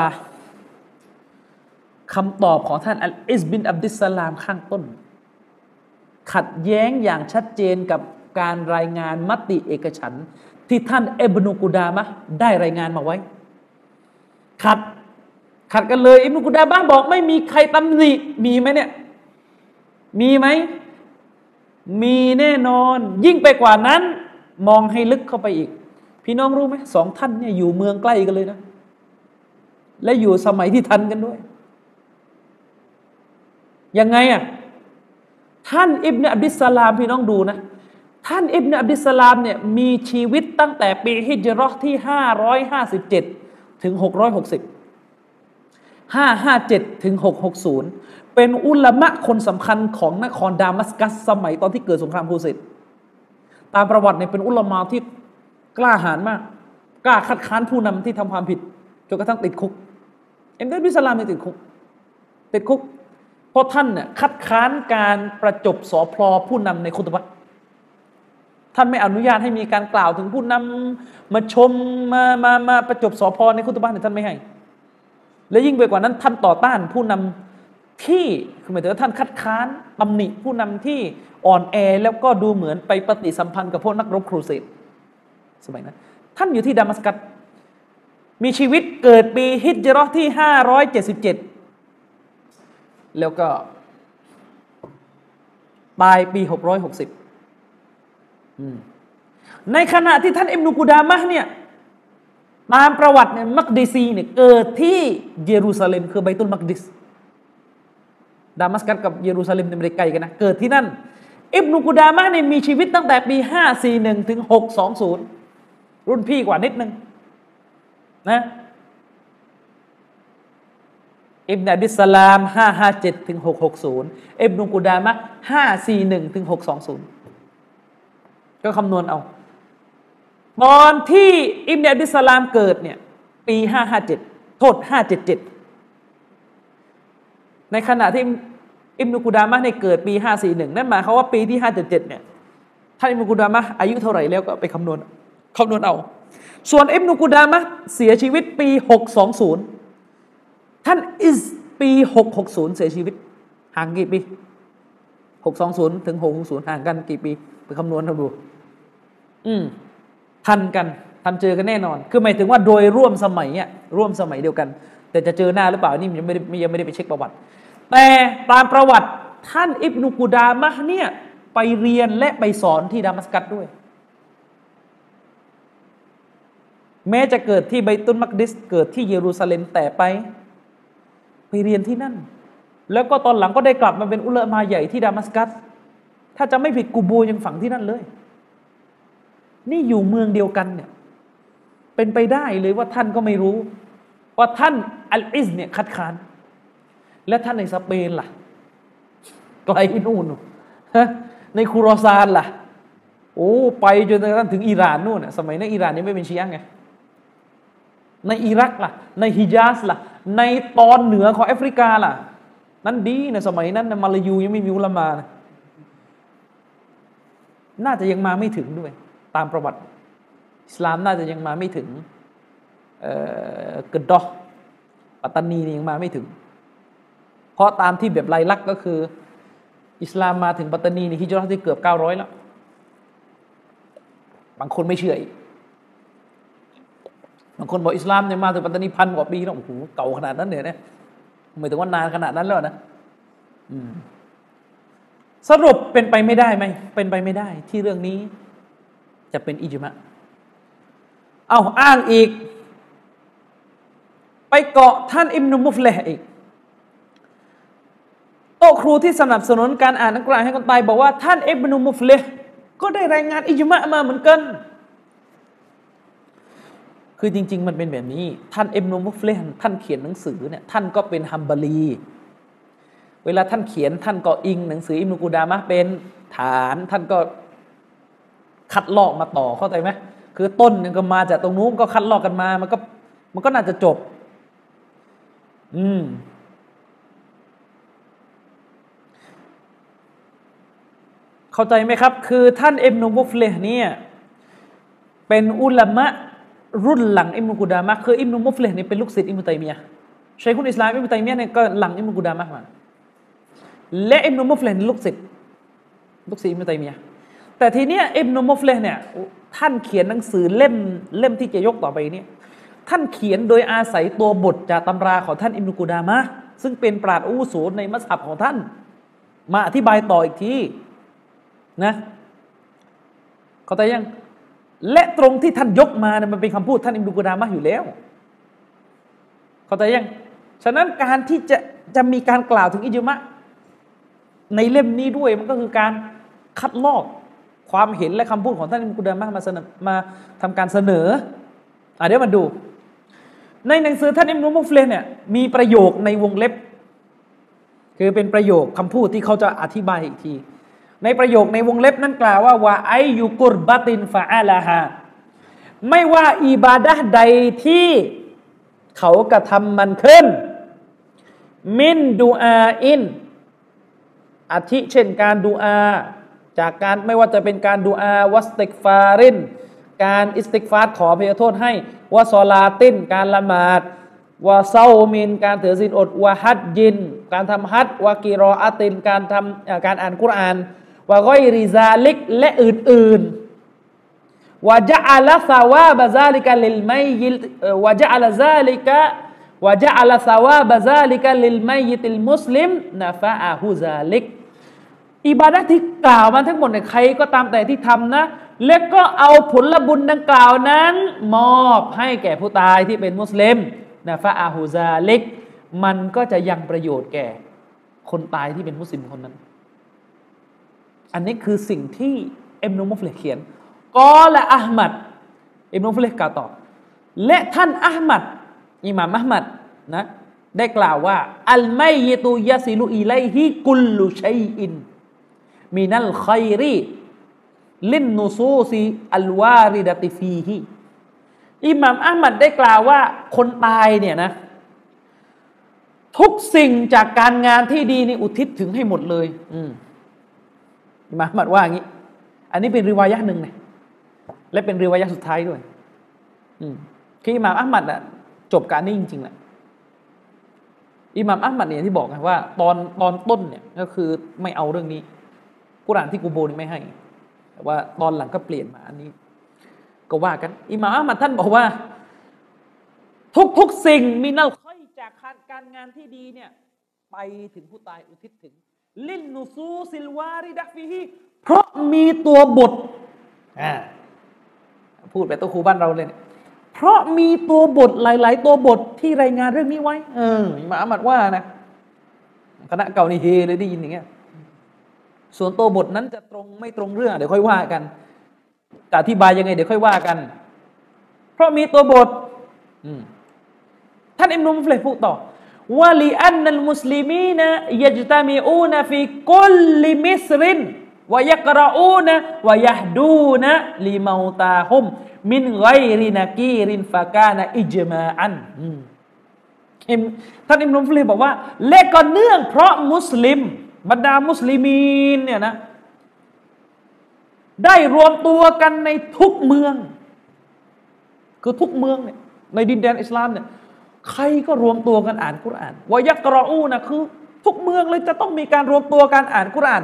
คำตอบของท่านอัลอิสบินอับดิสลามข้างต้น ขัดแย้งอย่างชัดเจนกับการรายงานมติเอกฉันที่ท่านเอบนุกุดามะได้รายงานมาไว้ ขัดขัดกันเลยอิบนุกุดามะบอกไม่มีใครตำหนิมีไหมเนี่ย มีไหม มีแน่นอน ยิ่งไปกว่านั้น มองให้ลึกเข้าไปอีก พี่น้องรู้ไหมสองท่านเนี่ยอยู่เมืองใกล้กันเลยนะ และอยู่สมัยที่ทันกันด้วย ยังไงอะท่านอิบเนอับดิสลามพี่น้องดูนะ ท่านอิบเนอับดิสลามเนี่ยมีชีวิตตั้งแต่ปีฮิจรัชที่ห้าร้อยห้าสิบเจ็ดถึงหกร้อยหกสิบห้าห้าเจ็ดถึงหกหกศูนย์เป็นอุลามะคนสำคัญของนครดามัสกัส สมัยตอนที่เกิดสงครามพูสิตตามประวัติเนี่ยเป็นอุลามะที่กล้าหาญมาก กล้าคัดค้านผู้นำที่ทำความผิดจนกระทั่งติดคุก เอ็มเดบิสลามติดคุก ติดคุก เพราะท่านเนี่ยคัดค้านการประจบสอพลอผู้นำในคุตบะรมท่านไม่อนุญาตให้มีการกล่าวถึงผู้นำมาชมมามามาประจบสอพลในคุตธรรมเนี่ยท่านไม่ให้ และยิ่งไปกว่านั้นท่านต่อต้านผู้นำที่คือหมายถึงว่าท่านคัดค้านตำหนิผู้นำที่อ่อนแอแล้วก็ดูเหมือนไปปฏิสัมพันธ์กับพวกนักรบครูเสดสมัยนั้นท่านอยู่ที่ดามัสกัสมีชีวิตเกิดปีฮิจรรตที่ 577 แล้วก็ ตายปีหกร้อยหกสิบในขณะที่ท่านอิมนุกูดามะเนี่ยตามประวัติเนี่ยมักดิซีเนี่ยเกิดที่เยรูซาเล็มคือไบตุลมักดิสดามัสกัสกับเยรูซาเล็มในเมริกากันนะเกิดที่นั่น อิบนุกูดามะเนี่ยมีชีวิตตั้งแต่ปีห้าสี่หนึ่งถึงหกสองศูนย์รุ่นพี่กว่านิดนึงนะ อิบนาดิสลามห้าห้าเจ็ดถึงหกหกศูนย์อิบนุกูดามะห้าสี่หนึ่งถึงหกสองศูนย์ก็คำนวณเอา ตอนที่อิบนาดิสลามเกิดเนี่ย ปีห้าห้าเจ็ดโทษห้าเจ็ดเจ็ดในขณะที่อิบนุกูดามะในเกิดปีห้าสี่หนึ่งนั่นหมายความว่าปีที่ห้าเจ็ดเจ็ดเนี่ยท่านอิบนุกูดามะอายุเท่าไหร่แล้วก็ไปคำนวณคำนวณเอา ส่วนอิบนุกูดามะเสียชีวิตปี620 ท่านอิสปี 660 เสียชีวิต ห่างกี่ปี 620 ถึง 660 ห่างกันกี่ปี ไปคำนวณดู อืม ทันกัน ทันเจอกันแน่นอน คือหมายถึงว่าโดยร่วมสมัยเนี่ยร่วมสมัยเดียวกัน แต่จะเจอหน้าหรือเปล่า นี่ยังไม่ได้ยังไม่ได้ไปเช็คประวัติ แต่ตามประวัติท่านอิบนุกูดามะเนี่ย ไปเรียนและไปสอนที่ดามัสกัสด้วย แม้จะเกิดที่ไบตุนมักดิส เกิดที่เยรูซาเล็มแต่ไป ไปเรียนที่นั่น แล้วก็ตอนหลังก็ได้กลับมาเป็นอุลามาใหญ่ที่ดามัสกัส ถ้าจะไม่ผิดกูบูยังฝังที่นั่นเลย นี่อยู่เมืองเดียวกันเนี่ยเป็นไปได้เลยว่าท่านก็ไม่รู้ ว่าท่านอัลอิสเนี่ยคัดค้าน และท่านในสเปนล่ะไกลนู่นในคูรอซานล่ะโอ้ไปจนกระทั่งถึงอิหร่านนู่นสมัยนั้นอิหร่านยังไม่เป็นชียงไงในอิรักล่ะ ในฮิญาสล่ะ ในตอนเหนือของแอฟริกาล่ะ นั่นดีในสมัยนั้นมาลายูยังไม่มีอุลามานะน่าจะยังมาไม่ถึงด้วย ตามประวัติอิสลามน่าจะยังมาไม่ถึงกึดดอปัตตานีนี่ยังมาไม่ถึง เพราะตามที่แบบลายลักษณ์ก็คือ อิสลามมาถึงปัตตานีนี่ฮิจรัตที่เกือบเก้าร้อยแล้ว บางคนไม่เชื่ออีก บางคนบอกอิสลามเนี่ยมาถึงปัตตานีพันกว่าปีแล้วโอ้โหเก่าขนาดนั้นเนี่ยนะหมายถึงว่านานขนาดนั้นแล้วนะสรุปเป็นไปไม่ได้ไหมเป็นไปไม่ได้ ที่เรื่องนี้ จะเป็นอิจมะเอาอ้างอีก ไปเกาะท่านอิมนุมุฟเลห์อีกโต๊ะครูที่สนับสนุนการอ่านอัลกุรอานให้คนตายบอกว่าท่านอิบนุมุฟเลห์ก็ได้รายงานอิจมะมาเหมือนกัน คือจริง ๆ มันเป็นแบบนี้ ท่านเอ็มโนมุฟเลนท่านเขียนหนังสือเนี่ยท่านก็เป็นฮัมบารีเวลาท่านเขียนท่านก็อิงหนังสืออิมนุกูดามะเป็นฐานท่านก็คัดลอกมาต่อเข้าใจไหมคือต้นนึงก็มาจากตรงนู้นก็คัดลอกกันมา มันก็มันก็น่าจะจบ อืมเข้าใจไหมครับ คือท่านอิบนุมุฟลิห์เนี่ยเป็นอุลามะ รุ่นหลังอิบนุกุดามะคืออิบนุมุฟลิห์นี่เป็นลูกศิษย์อิบนุตัยมียะชัยคุลอิสลามอิบนุตัยมียะเนี่ยก็หลังอิบนุกุดามะมาและอิบนุมุฟลิห์นี่ลูกศิษย์ลูกศิษย์อิบนุตัยมียะแต่ทีเนี้ยอิบนุมุฟลิห์เนี่ยท่านเขียนหนังสือเล่มเล่มที่จะยกต่อไปนี้ท่านเขียนโดยอาศัยตัวบทจากตำราของท่านอิบนุกุดามะซึ่งเป็นปราดอู้สูในมัสฮับของท่าน มาอธิบายต่ออีกทีนะเข้าใจยัง และตรงที่ท่านยกมาเนี่ยมันเป็นคำพูดท่านอิมรุกุดามะอยู่แล้ว เข้าใจยัง ฉะนั้นการที่จะจะมีการกล่าวถึงอิจมะในเล่มนี้ด้วยมันก็คือการคัดลอกความเห็นและคำพูดของท่านอิมรุกุดามะมาเสนอมาทำการเสนออะเดี๋ยวมาดู ในหนังสือท่านอิมรุมุฟเลนเนี่ยมีประโยคในวงเล็บ คือเป็นประโยคคำพูดที่เขาจะอธิบายอีกที ในประโยคในวงเล็บนั้นกล่าวว่าว่าไอยุกุรบตินฟาอาลาฮาไม่ว่าอิบาดะใดที่เขากระทำมันขึ้น มินดูอาอินอาทิเช่นการดูอา จากการไม่ว่าจะเป็นการดูอาวัสติกฟาริน การอิสติกฟาร์ขอพยโทษให้วะซอลาติน การละหมาดوصوم การถือศีลอดวะฮัดยิน การทำฮัดวะกีรออาติน การทำการอ่านกุรอาน وغير ذلك และอื่นๆ وجعل ثواب ذلك للميت وجعل ذلك وجعل ثواب ذلك للميت المسلم نفعه ذلكอิบาดะที่กล่าวมาทั้งหมดเนี่ยใครก็ตามแต่ที่ทำนะ และก็เอาผลบุญดังกล่าวนั้น มอบให้แก่ผู้ตายที่เป็นมุสลิมนะฟะอาฮูซาลิก มันก็จะยังประโยชน์แก่คนตายที่เป็นมุสลิมคนนั้น อันนี้คือสิ่งที่เอ็มนุมุฟเลเขียนกอละอัลมัดเอ็มนุมุฟเลกล่าวต่อและท่านอัลมัดอิหม่ามอัลมัดนะได้กล่าวว่า อัลไมยตุยาซิลุอิไลฮิกุลลุชัยอินมินัลขัยรีลินนูซูซีอัลวาริดติฟีฮีอิหม่ามอัลมัดได้กล่าวว่าคนตายเนี่ยนะทุกสิ่งจากการงานที่ดีนี่อุทิศถึงให้หมดเลย อืม อิหม่ามอัลมัดว่าอย่างนี้ อันนี้เป็นริวายะหนึ่งนะและเป็นริวายะสุดท้ายด้วย อืมคืออิหม่ามอัลมัดอะจบการนี้จริงๆแหละอิหม่ามอัลมัดเนี่ยที่บอกไงว่า ตอนตอนต้นเนี่ยก็คือไม่เอาเรื่องนี้กุรานที่กูโบนี่ไม่ให้ แต่ว่าตอนหลังก็เปลี่ยนมาอันนี้ ก็ว่ากันอิหม่ามอัลมัดท่านบอกว่า ทุกทุกสิ่งมีนัลค่อยจากการงานที่ดีเนี่ย ไปถึงผู้ตายอุทิศถึง ลินนูซูซิลวาริดักฟีฮีเพราะมีตัวบทอ่าพูดแบบตัวครูบ้านเราเลย เพราะมีตัวบทหลาย ๆ ตัวบทที่รายงานเรื่องนี้ไว้ เออหมาอัลมัดว่านะคณะเก่านี่เฮเลยได้ยินอย่างเงี้ยส่วนตัวบทนั้นจะตรงไม่ตรงเรื่อง เดี๋ยวค่อยว่ากันจะอธิบายยังไง เดี๋ยวค่อยว่ากัน เพราะมีตัวบทท่านอิมนุมฟลพูดต่อ วะลีอันนัลมุสลิมีนยัจตามีอูนฟีกุลลิมิสรินวยักรอูนวยฮดูนลิมาตาฮุมมินไกรินากีรินฟากานะอิจมาอันท่านอิมนุมฟลีบอกว่าและก็เนื่องเพราะมุสลิม บรรดามุสลิมีนเนี่ยนะ ได้รวมตัวกันในทุกเมือง คือทุกเมืองเนี่ยในดินแดนอิสลามเนี่ย ใครก็รวมตัวกันอ่านกุรอานวายักรออูนะคือ ทุกเมืองเลยจะต้องมีการรวมตัวกันอ่านกุรอาน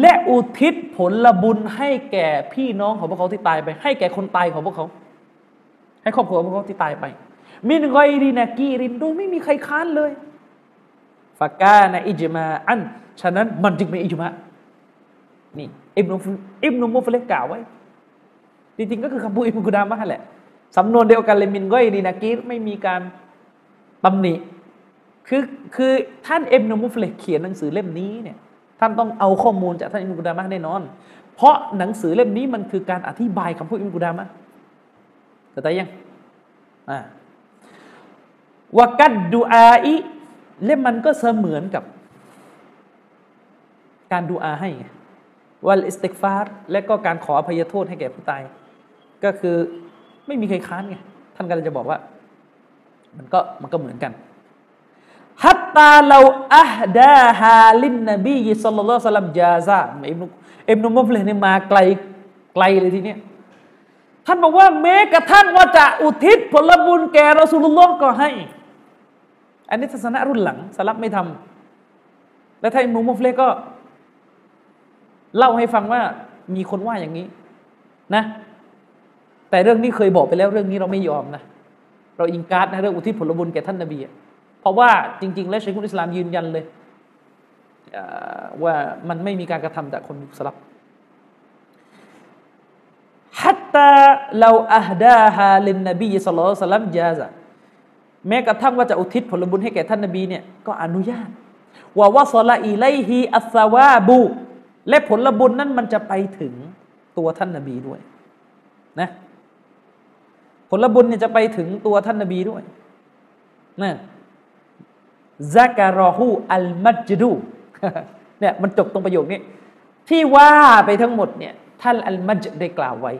และอุทิศผลบุญให้แก่พี่น้องของพวกเขาที่ตายไป ให้แก่คนตายของพวกเขา ให้ครอบครัวพวกเขาที่ตายไป มินไกรีนากีรินโดยไม่มีใครค้านเลยฟากานะอิจมาอันฉะนั้นมันจึงเป็นอิจมานี่อิบนุอิบนุมุฟเลกกล่าวไว้ จริงๆก็คือคำพูดอิบนุกุดามะแหละสำนวนเดียวกันเลยมินไกรีนากีไม่มีการ ตำหนิ คือคือท่านเอ็มนมุฟเลเขียนหนังสือเล่มนี้เนี่ยท่านต้องเอาข้อมูลจากท่านอิมกุดามะแน่นอน เพราะหนังสือเล่มนี้มันคือการอธิบายคำพูดอิมกุดามะเข้าใจยังอ่าวากัดดูอาอีเล่มมันก็เสมือนกับ การดูอาให้ والاستغفار และก็การขออภัยโทษให้แก่ผู้ตาย ก็คือไม่มีใครค้านไงท่านก็เลยจะบอกว่า มันก็มันก็เหมือนกันฮัตตาเราอัฮดาฮาลินนบีสัลลัลลอฮุซัลลัมจาซาอิบนุอิบนุมุฟเลนี่มาไกลไกลเลยทีเนี้ยท่านบอกว่าแม้กระทั่งว่าจะอุทิศผลบุญแก่รอสูลุลลอฮ์ก็ให้ อันนี้ศาสนารุ่นหลังสลับไม่ทำและท่านอิบนุมุฟเลก็ เล่าให้ฟังว่ามีคนว่าอย่างนี้นะ แต่เรื่องนี้เคยบอกไปแล้วเรื่องนี้เราไม่ยอมนะ เราอิงการ์ดนะเรื่องอุทิศผลบุญแก่ท่านนบีเพราะว่าจริง ๆ แล้วชัยคุลอิสลามยืนยันเลยว่ามันไม่มีการกระทำจากคนมุสลิมฮัตตาเราอัฮดาฮาลินนบีสุลต่านสัลลัมจาซะแม้กระทั่งว่าจะอุทิศผลบุญให้แก่ท่านนบีเนี่ยก็อนุญาตว่าวะซลาอีไลฮีอัสวาบูและผลบุญนั้นมันจะไปถึงตัวท่านนบีด้วยนะ ลบุญเนี่ยจะไปถึงตัวท่านนบีด้วยนะซักการอฮูอัลมัจดูเนี่ยมันจบตรงประโยคนี้ ที่ว่าไปทั้งหมดเนี่ยท่านอัลมัจได้กล่าวไว้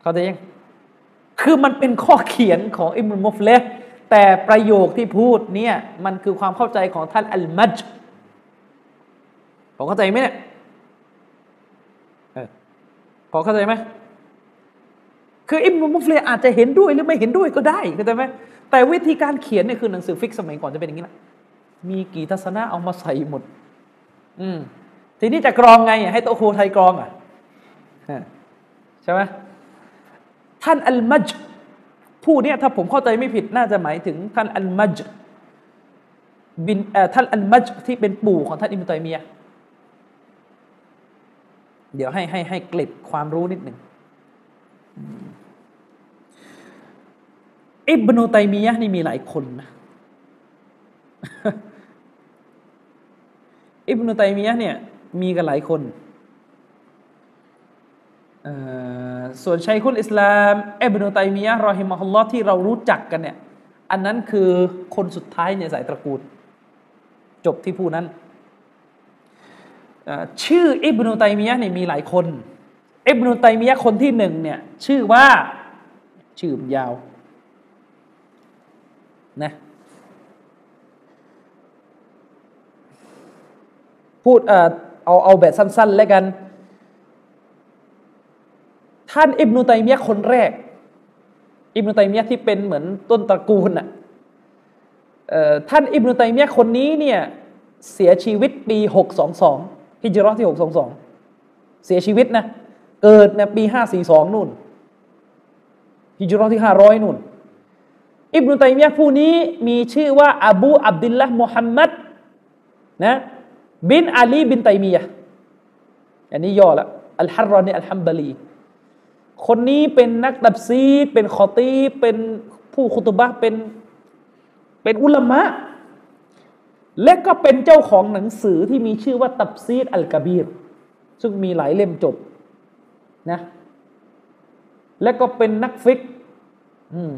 เขาใจยัง คือมันเป็นข้อเขียนของอิมรุมฟเลแต่ประโยคที่พูดเนี่ยมันคือความเข้าใจของท่านอัลมัจผมเข้าใจไหมเนี่ยอเข้าใจไหม คืออิบนุมุฟลีอาจจะเห็นด้วยหรือไม่เห็นด้วยก็ได้เข้าใจไหมแต่วิธีการเขียนเนี่ยคือหนังสือฟิกสมัยก่อนจะเป็นอย่างนี้แหละมีกี่ทัศนะเอามาใส่หมด อืมทีนี้จะกรองไง ให้โตโคไทยกรองอะใช่ไหมท่านอัลมัจผู้นี้ถ้าผมเข้าใจไม่ผิดน่าจะหมายถึงท่านอัลมัจบินท่านอัลมัจที่เป็นปู่ของท่านอิมตัยมียเดี๋ยวให้ให้ให้เกล็ดความรู้นิดหนึ่ง อิบนุตัยมียะนี่มีหลายคนนะอิบนุตัยมียะเนี่ยมีกันหลายคนส่วนชัยคุลอิสลามอิบนุตัยมียะรอฮิมะฮุลลอฮ์ที่เรารู้จักกันเนี่ยอันนั้นคือคนสุดท้ายในสายตระกูล จบที่ผู้นั้นชื่ออิบนุตัยมียะเนี่ยมีหลายคนอิบนุตัยมียะคนที่หนึ่งเนี่ยชื่อว่าชื่อยาว นะพูดเอ่อเอาเอาแบบสั้น ๆ แล้วกัน ท่านอิบนุตัยมียะคนแรก อิบนุตัยมียะที่เป็นเหมือนต้นตระกูลน่ะท่านอิบนุตัยมียะคนนี้เนี่ยเสียชีวิตปี 622ฮิจรัตที่ 622 เสียชีวิตนะ เกิดในปี 542 นู่นฮิจรัตที่ 500 นู่น อิบนุตัยมียะผู้นี้มีชื่อว่าอบูอับดุลละมุฮัมมัดนะบินอาลีบินตัยมียะอันนี้ย่อละอัลฮัรรอนีอัลฮัมบลีคนนี้เป็นนักตับซีดเป็นคอตีเป็นผู้คุตบะเป็นเป็นอุลามะ และก็เป็นเจ้าของหนังสือที่มีชื่อว่าตับซีดอัลกบีร ซึ่งมีหลายเล่มจบนะและก็เป็นนักฟิกอืม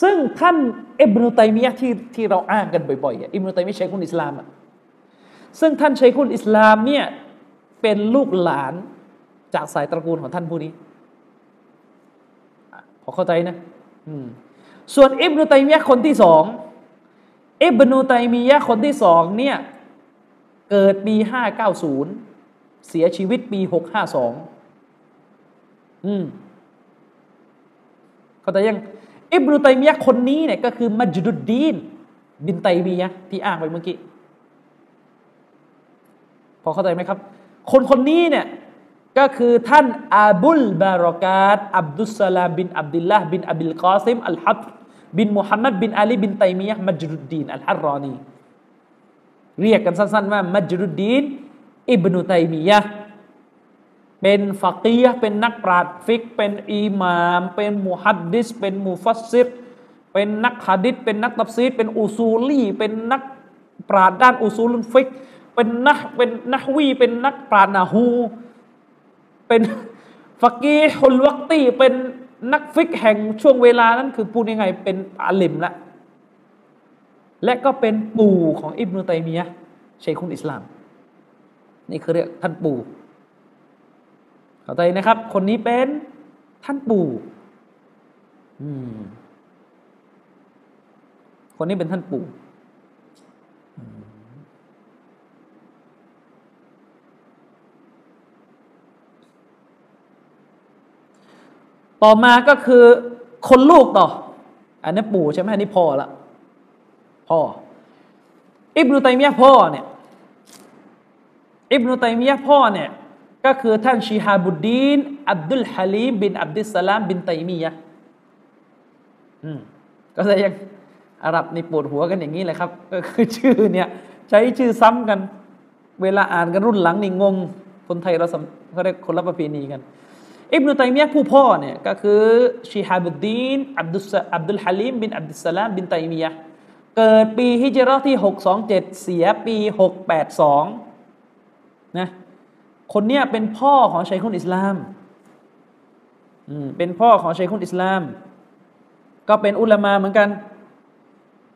ซึ่งท่านอิบนุตัยมียะที่ที่เราอ้างกันบ่อยๆอิบนุตัยมียะชัยคุณอิสลามอะซึ่งท่านชัยคุณอิสลามเนี่ยเป็นลูกหลานจากสายตระกูลของท่านผู้นี้พอเข้าใจนะส่วนอิบนุตัยมียะคนที่สองอิบนุตัยมียะคนที่สองเนี่ยเกิดปีห้าเก้าศูนย์เสียชีวิตปีหกห้าสองอืมเข้าใจยัง อิบนุตัยมียะคนนี้เนี่ยก็คือมัจดุดดีนบินไตมียะที่อ้างไปเมื่อกี้ พอเข้าใจไหมครับ คนคนนี้เนี่ยก็คือท่านอาบุลบารอกาตอับดุสซาลามบินอับดุลลาห์บินอบิลกอซิมอัลคิฎิรบินมุฮัมมัดบินอาลีบินไตมียะมัจดุดดีนอัลฮัรรอนีเรียกกันสั้นๆว่ามัจดุดดีนอิบนุตัยมียะ เป็นฟะกีฮ์เป็นนักปราชญ์ฟิก เป็นอิหมาม เป็นมุฮัดดิส เป็นมุฟัสซิรเป็นนักฮะดิษเป็นนักตัฟซีรเป็นอุซูลีเป็นนักปราชญ์ด้านอุซูลฟิก เป็นนักเป็นนักวีเป็นนักปราชญ์นาฮูเป็นฟักีฮุลวักตีเป็นนักฟิกแห่งช่วงเวลานั้นคือพูดยังไงเป็นอาลิมละและก็เป็นปู่ของอิบนุตัยมียะชัยคุนอิสลาม นี่คือเรียกท่านปู่ เข้าใจนะครับ คนนี้เป็นท่านปู่คนนี้เป็นท่านปู่ต่อมาก็คือคนลูกต่อ อันนี้ปู่ใช่ไหมอันนี้พ่อละพ่อ อิบนุตัยมียะพ่อเนี่ย อิบนุตัยมียะพ่อเนี่ย ก็คือท่านชีฮาบุดดีนอับดุลฮาลีมบินอับดุลสลามบินไตมียะอืมก็จะยังอาหรับในปวดหัวกันอย่างนี้เลยครับ ก็คือชื่อเนี่ยใช้ชื่อซ้ำกัน เวลาอ่านกันรุ่นหลังนี่งง คนไทยเราเขาเรียกคนละประเพณีกัน อิบนุตัยมียะผู้พ่อเนี่ยก็คือชีฮาบุดดีนอับดุลอับดุลฮาลีมบินอับดุลสลามบินไตมียะเกิดปีฮิจรัตที่ 627 เสียปี 682นะ คนเนี้ยเป็นพ่อของชัยคนอิสลามเป็นพ่อของชัยคนอิสลาม ก็เป็นอุลามาเหมือนกัน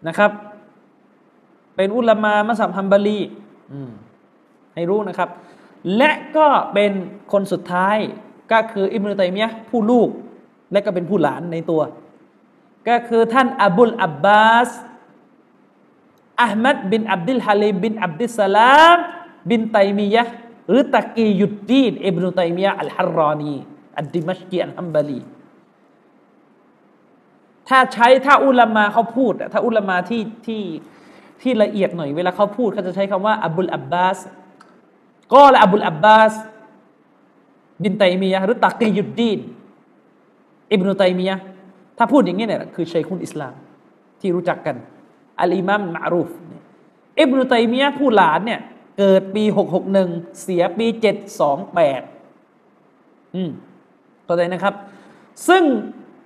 นะครับ เป็นอุลามามัสยิดฮัมบารีให้รู้นะครับ และก็เป็นคนสุดท้ายก็คืออิบนุตัยมียะผู้ลูก และก็เป็นผู้หลานในตัว ก็คือท่านอับุลอับบาสอัลมัดบินอับดุลฮาลิมบินอับดุลสลามบินไตมียะ หรือตะกียุดดีนอิบนุตัยมียะอัลฮารรอนีอัดดิมัชกีอัลฮัมบาลีถ้าใช้ถ้าอุลามาเขาพูดถ้าอุลามาที่ที่ที่ละเอียดหน่อย เวลาเขาพูดเขาจะใช้คำว่าอับุลอับบาสก็ละอับุลอับบาสบินไตมียะหรือตักียุดดีนอิบนุตัยมียะถ้าพูดอย่างนี้เนี่ยคือชัยคุนอิสลาม ที่รู้จักกันอัลอิมามมารูฟอิบนุตัยมียะผู้หลานเนี่ย เกิดปีหกหกหนึ่งเสียปีเจ็ดสองแปดอืมเข้าใจนะครับ ซึ่ง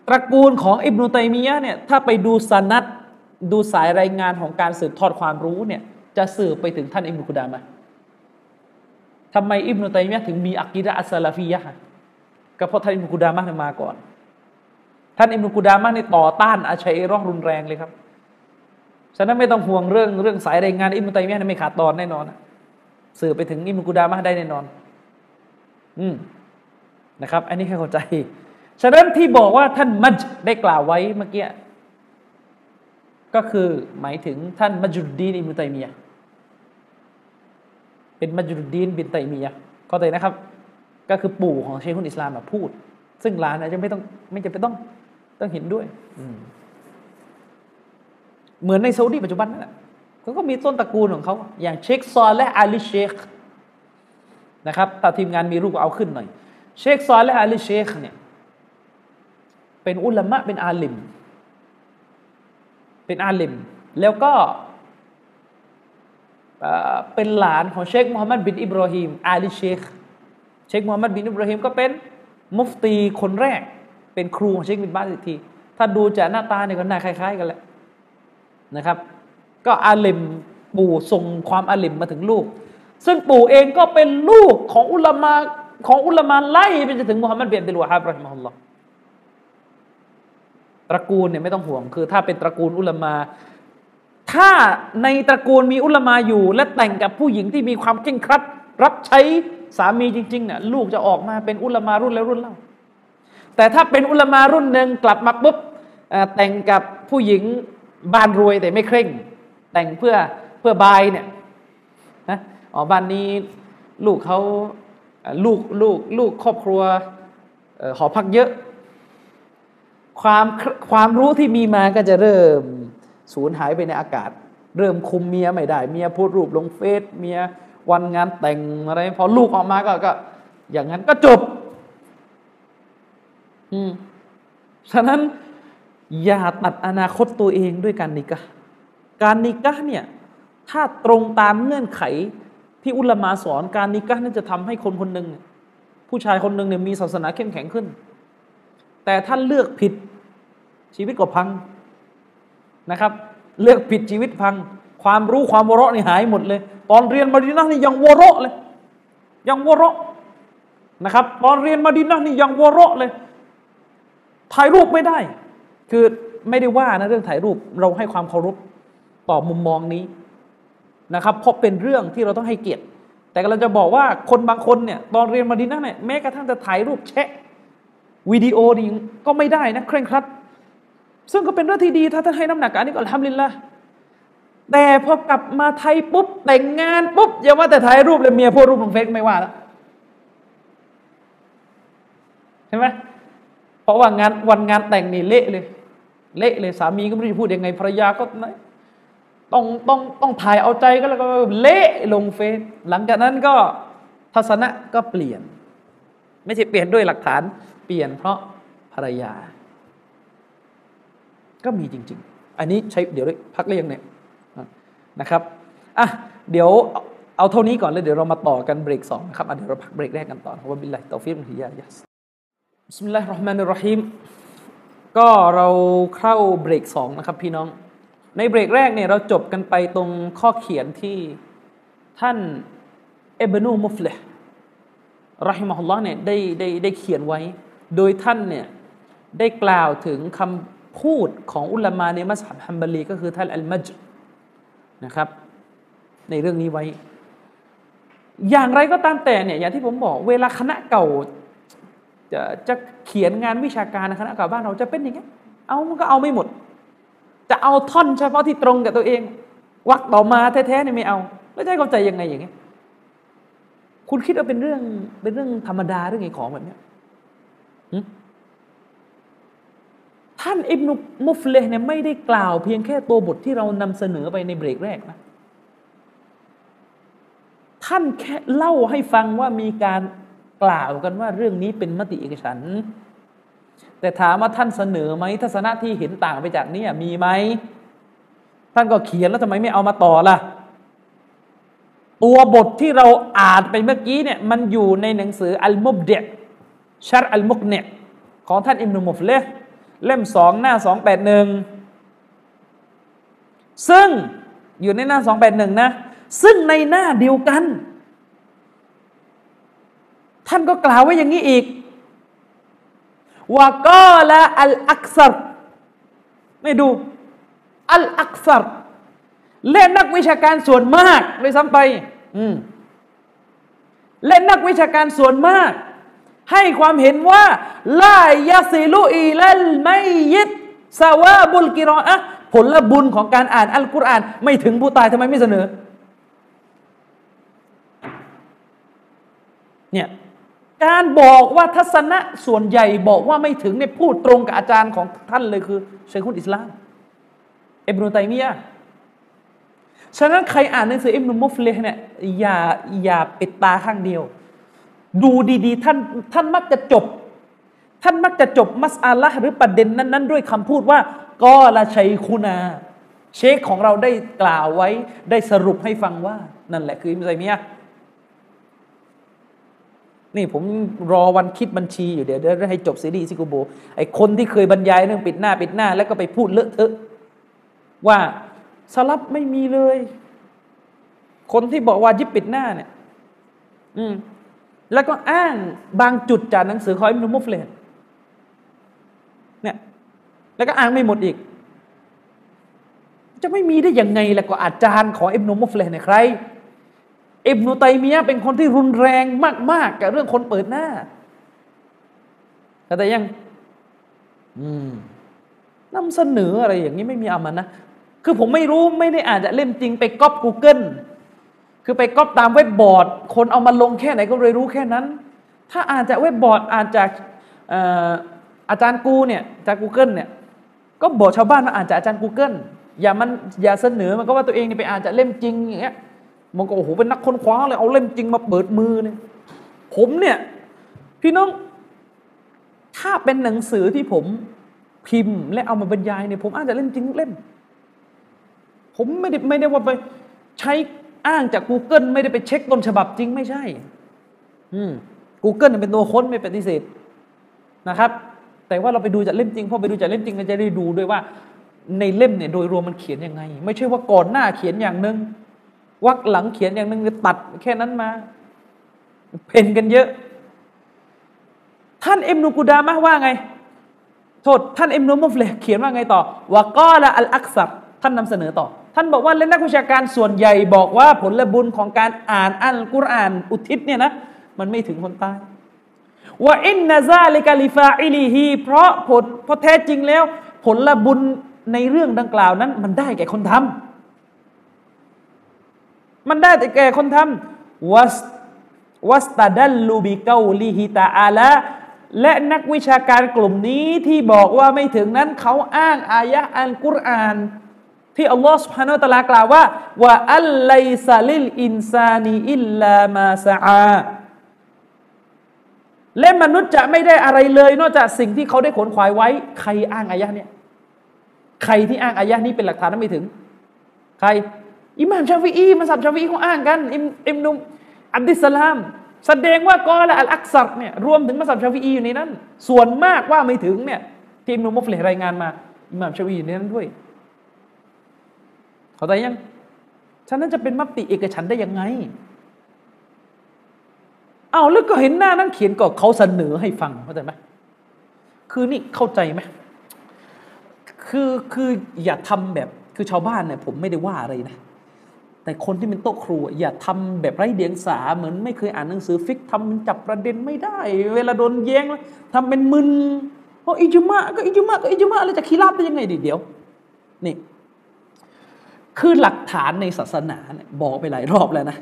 ตระกูลของอิบนุตัยมียะเนี่ยถ้าไปดูสนัดดูสายรายงานของการสืบทอดความรู้เนี่ยจะสืบไปถึงท่านอิบนุกุดามะทำไมอิบนุตัยมียะถึงมีอักีดะอัสลาฟียะก็เพราะท่านอิบนุกุดามะมาก่อน ท่านอิบนุกุดามะในต่อต้านอาชัยรอรุนแรงเลยครับฉะนั้นไม่ต้องห่วงเรื่องเรื่องสายรายงานอิบนุตัยมียะไม่ขาดตอนแน่นอนนะ สืบไปถึงอิบนุกุดามะได้แน่นอน อืมนะครับ อันนี้แค่เข้าใจ ฉะนั้นที่บอกว่าท่านมัจได้กล่าวไว้เมื่อกี้ก็คือหมายถึงท่านมัจุดดีนอิมุตัยมียะเป็นมัจุดดีนบินไตมียะเข้าใจนะครับ ก็คือปู่ของเชคุนอิสลามมาพูด ซึ่งหลานอาจจะไม่ต้องไม่จำเป็นต้องต้องเห็นด้วยเหมือนในซาอุดีปัจจุบันนั่นแหละ เขาก็มีต้นตระกูลของเขาอย่างเชคซอลและอาลีเชคนะครับถ้าทีมงานมีรูปเอาขึ้นหน่อย เชคซอลและอาลีเชคเนี่ยเป็นอุลามะเป็นอาลิม เป็นอาลิม แล้วก็เป็นหลานของเชคมูฮัมหมัดบินอิบราฮิมอาลีเชคเชคมูฮัมหมัดบินอิบราฮิมก็เป็นมุฟตีคนแรก เป็นครูของเชคบินบาสิที ถ้าดูจากหน้าตาเนี่ยก็น่าคล้าย ๆ กันแหละนะครับ ก็อาลิมปู่ส่งความอาลิมมาถึงลูก ซึ่งปู่เองก็เป็นลูกของอุลามะของอุลามะไล่ไปจนถึงมุฮัมมัดเบียนติลวะฮับรอฮิมฮุลลอฮ์ตระกูลเนี่ยไม่ต้องห่วงคือ ถ้าเป็นตระกูลอุลามา ถ้าในตระกูลมีอุลามาอยู่ และแต่งกับผู้หญิงที่มีความเคร่งครัด รับใช้สามีจริงๆเนี่ยลูกจะออกมาเป็นอุลามารุ่นแล้วรุ่นเล่าแต่ถ้าเป็นอุลามารุ่นหนึ่งกลับมาปุ๊บแต่งกับผู้หญิงบ้านรวยแต่ไม่เคร่ง แต่งเพื่อเพื่อบายเนี่ยนะอ๋อบ้านนี้ลูกเขาลูกลูกลูกครอบครัวหอพักเยอะ ความความรู้ที่มีมาก็จะเริ่มสูญหายไปในอากาศ เริ่มคุมเมียไม่ได้ เมียพูดรูปลงเฟซเมียวันงานแต่งอะไรพอลูกออกมาก็ก็ อย่างนั้นก็จบ อืมฉะนั้นอย่าตัดอนาคตตัวเองด้วยการนิกะ การนิกะเนี่ยถ้าตรงตามเงื่อนไขที่อุลามาสอน การนิกะนั่นจะทำให้คนคนหนึ่งผู้ชายคนหนึ่งเนี่ยมีศาสนาเข้มแข็งขึ้น แต่ท่านเลือกผิดชีวิตก็พังนะครับ เลือกผิดชีวิตพัง ความรู้ความวเราะนี่หายหมดเลย ตอนเรียนมาดีนะนี่ยังวเราะเลย ยังวเราะนะครับ ตอนเรียนมาดีนะนี่ยังวเราะเลย ถ่ายรูปไม่ได้ คือไม่ได้ว่านะเรื่องถ่ายรูปเราให้ความเคารพ ต่อมุมมองนี้นะครับเพราะเป็นเรื่องที่เราต้องให้เกียรติ แต่เราจะบอกว่าคนบางคนเนี่ยตอนเรียนมาดีนะเนี่ยแม้กระทั่งจะถ่ายรูปแชะวิดีโอนี่ก็ไม่ได้นะเคร่งครัด ซึ่งก็เป็นเรื่องที่ดีถ้าท่านให้น้ำหนักอันนี้ก็ทำลินละแต่พอกลับมาไทยปุ๊บแต่งงานปุ๊บอย่าว่าแต่ถ่ายรูปเลยเมียโพสรูปลงเฟซไม่ว่าแล้วใช่ไหมเพราะว่างานวันงานแต่งนี่เละเลย เละเลยสามีก็ไม่รู้จะพูดยังไงภรรยาก็ ต้องต้องต้องถ่ายเอาใจก็แล้วก็เละลงเฟซหลังจากนั้นก็ทัศนะก็เปลี่ยน ไม่ใช่เปลี่ยนด้วยหลักฐาน เปลี่ยนเพราะภรรยา ก็มีจริง ๆ อันนี้ใช้เดี๋ยวพักเรียงเนี่ยนะครับอะเดี๋ยวเอาเท่านี้ก่อนเลยเดี๋ยวเรามาต่อกันเบรกสองนะครับเดี๋ยวเราพักเบรกแรกกันต่อว่าบิลลาฮิตอฟิมฮิยายัสบิสมิลลาฮิรราะห์มานิรราะฮีมก็เราเข้าเบรกสองนะครับพี่น้อง ในเบรกแรกเนี่ยเราจบกันไปตรงข้อเขียนที่ท่านเอบนูมุฟเลห์รอฮิมฮุลลอฮ์เนี่ยได้ได้ได้เขียนไว้ โดยท่านเนี่ยได้กล่าวถึงคำพูดของอุลามาในมัสฮับฮัมบารีก็คือท่านอัลมัจนะครับ ในเรื่องนี้ไว้ อย่างไรก็ตามแต่เนี่ยอย่างที่ผมบอกเวลาคณะเก่า จะจะเขียนงานวิชาการคณะเก่าบ้านเราจะเป็นอย่างนี้เอามันก็เอาไม่หมด จะเอาท่อนเฉพาะที่ตรงกับตัวเอง วักต่อมาแท้ๆเนี่ยไม่เอา แล้วจะเข้าใจยังไงอย่างนี้ยคุณคิดว่าเป็นเรื่องเป็นเรื่องธรรมดาเรื่องไงของแบบเนี้ยท่านอิบนุมุฟเลเนี่ยไม่ได้กล่าวเพียงแค่ตัวบทที่เรานำเสนอไปในเบรกแรกนะท่านแค่เล่าให้ฟังว่ามีการกล่าวกันว่าเรื่องนี้เป็นมติเอกฉัน แต่ถามว่าท่านเสนอไหมทัศนะที่เห็นต่างไปจากนี้มีไหมท่านก็เขียนแล้วทำไมไม่เอามาต่อล่ะ ตัวบทที่เราอ่านไปเมื่อกี้เนี่ยมันอยู่ในหนังสืออัลมุบเดะชัรอัลมุกเนของท่านอิมนุมุฟเลเล่มสองหน้าสองแปดหนึ่งซึ่งอยู่ในหน้าสองแปดหนึ่งนะ ซึ่งในหน้าเดียวกัน ท่านก็กล่าวไว้อย่างนี้อีก ว่าก็ละอัลอักษรไม่ดู อัลอักษรและนักวิชาการส่วนมากเลยซ้ำไป อืมและนักวิชาการส่วนมาก ให้ความเห็นว่าลายาซิลุอีลัลไม่ยิดสาวาบุลกิรออะผลละบุญของการอ่านอัลกุรอาน ไม่ถึงผู้ตายทำไมไม่เสนอ เนี่ย การบอกว่าทัศนะส่วนใหญ่บอกว่าไม่ถึงเนี่ยพูดตรงกับอาจารย์ของท่านเลยคือเชคุนอิสลามอิบนุตัยมียะฉะนั้นใครอ่านหนังสืออิบนุมุฟเลเนี่ยอย่าอย่าปิดตาข้างเดียว ดูดีๆ ท่านท่านมักจะจบ ท่านมักจะจบมัสอาละหรือประเด็นนั้น ๆ ด้วยคำพูดว่าก็ละชัยคุณา เชคของเราได้กล่าวไว้ได้สรุปให้ฟังว่า นั่นแหละคืออิมไซมีย นี่ผมรอวันคิดบัญชีอยู่เดี๋ยวได้ให้จบซีรีส์ซิกูโบไอคนที่เคยบรรยายเรื่องปิดหน้าปิดหน้า แล้วก็ไปพูดเลอะเทอะว่าสลับไม่มีเลย คนที่บอกว่ายิบปิดหน้าเนี่ย อืม แล้วก็อ้างบางจุดจากหนังสือของอิมนุมุฟเลนเนี่ย แล้วก็อ้างไม่หมดอีก จะไม่มีได้ยังไงล่ะก็อาจารย์ของอิบนุมุฟเลนเนี่ยใคร อิบนุตัยมียะเป็นคนที่รุนแรงมาก ๆ กับเรื่องคนเปิดหน้าแต่ยังอืมนำเสนออะไรอย่างนี้ไม่มีอามันนะ คือผมไม่รู้ไม่ได้อ่านจะเล่มจริงไปก๊อป Google คือไปก๊อปตามเว็บบอร์ด คนเอามาลงแค่ไหนก็เลยรู้แค่นั้น ถ้าอ่านจากเว็บบอร์ดอ่านจากอาจารย์กูเนี่ยจากกูเกิลเนี่ยก็บอกชาวบ้านมาอ่านจากอาจารย์กูเกิลอย่ามันอย่าเสนอมันก็ว่าตัวเองนี่ไปอ่านจากเล่มจริงอย่างเงี้ย มันก็โอ้โหเป็นนักค้นคว้าเลยเอาเล่มจริงมาเปิดมือเนี่ยผมเนี่ยพี่น้อง ถ้าเป็นหนังสือที่ผมพิมพ์ และเอามาบรรยายเนี่ยผมอ่านจากเล่มจริงเล่ม ผมไม่ได้ไม่ได้ว่าไปใช้อ้างจาก Google ไม่ได้ไปเช็คต้นฉบับจริงไม่ใช่ อืม Google เป็นตัวค้นไม่ปฏิเสธนะครับ แต่ว่าเราไปดูจากเล่มจริงพอไปดูจากเล่มจริงเราจะได้ดูด้วยว่าในเล่มเนี่ยโดยรวมมันเขียนยังไง ไม่ใช่ว่าก่อนหน้าเขียนอย่างหนึ่ง วักหลังเขียนอย่างนึงตัดแค่นั้นมา เพนกันเยอะ ท่านเอ็มนูกูดามะว่าไง โทษ ท่านเอ็มนูมุฟเลเขียนว่าไงต่อวากอละอัลอักซับท่านนำเสนอต่อ ท่านบอกว่าเล่นนักวิชาการส่วนใหญ่บอกว่าผลบุญของการอ่านอัลกุรอานอุทิศเนี่ยนะ มันไม่ถึงคนตายว่าอินนาซาลิกาลิฟาอิลีฮีเพราะผลเพราะแท้จริงแล้ว ผลบุญในเรื่องดังกล่าวนั้น มันได้แก่คนทำ มันได้แต่แก่คนทำวัสวัสตาดัลลูบิเกาลิฮิตาอาละและนักวิชาการกลุ่มนี้ที่บอกว่าไม่ถึงนั้นเขาอ้างอายะอัลกุรอาน ที่อัลลอฮ์สุฮานาอัลลอฮ์กล่าวว่าว่าอัลไลซาลิลอินซานีอิลลามาซาอาและมนุษย์จะไม่ได้อะไรเลย นอกจากสิ่งที่เขาได้ขวนขวายไว้ ใครอ้างอายะเนี่ยใครที่อ้างอายะนี้เป็นหลักฐานนั้นไม่ถึง ใคร อิหม่ามชาฟีอีมัซฮับชาฟีอีเขาอ้างกันอิบอิบนุมอับดิสลาม แสดงว่ากอละอัลอักซัรเนี่ยรวมถึงมัสับชาฟีอีอยู่ในนั้น ส่วนมากว่าไม่ถึงเนี่ยที่อิมนุมุฟเลรายงานมาอิหม่ามชาฟีอยู่ในนั้นด้วยเข้าใจยังฉะนั้นจะเป็นมัติเอกฉันได้ยังไงเอาแล้วก็เห็นหน้านั่งเขียนก็เขาเสนอให้ฟังเข้าใจไหมคือนี่เข้าใจไหมคือคืออย่าทำแบบคือชาวบ้านเนี่ยผมไม่ได้ว่าอะไรนะ แต่คนที่เป็นโต๊ะครูอย่าทำแบบไร้เดียงสาเหมือนไม่เคยอ่านหนังสือฟิกทำจับประเด็นไม่ได้ เวลาโดนแย้งแล้วทำเป็นมึนเพราะอิจุมะก็อิจุมะก็อิจุมะแล้วจะคีราบได้ยังไงดิเดี๋ยวนี่คือหลักฐานในศาสนาเนี่ยบอกไปหลายรอบแล้วนะ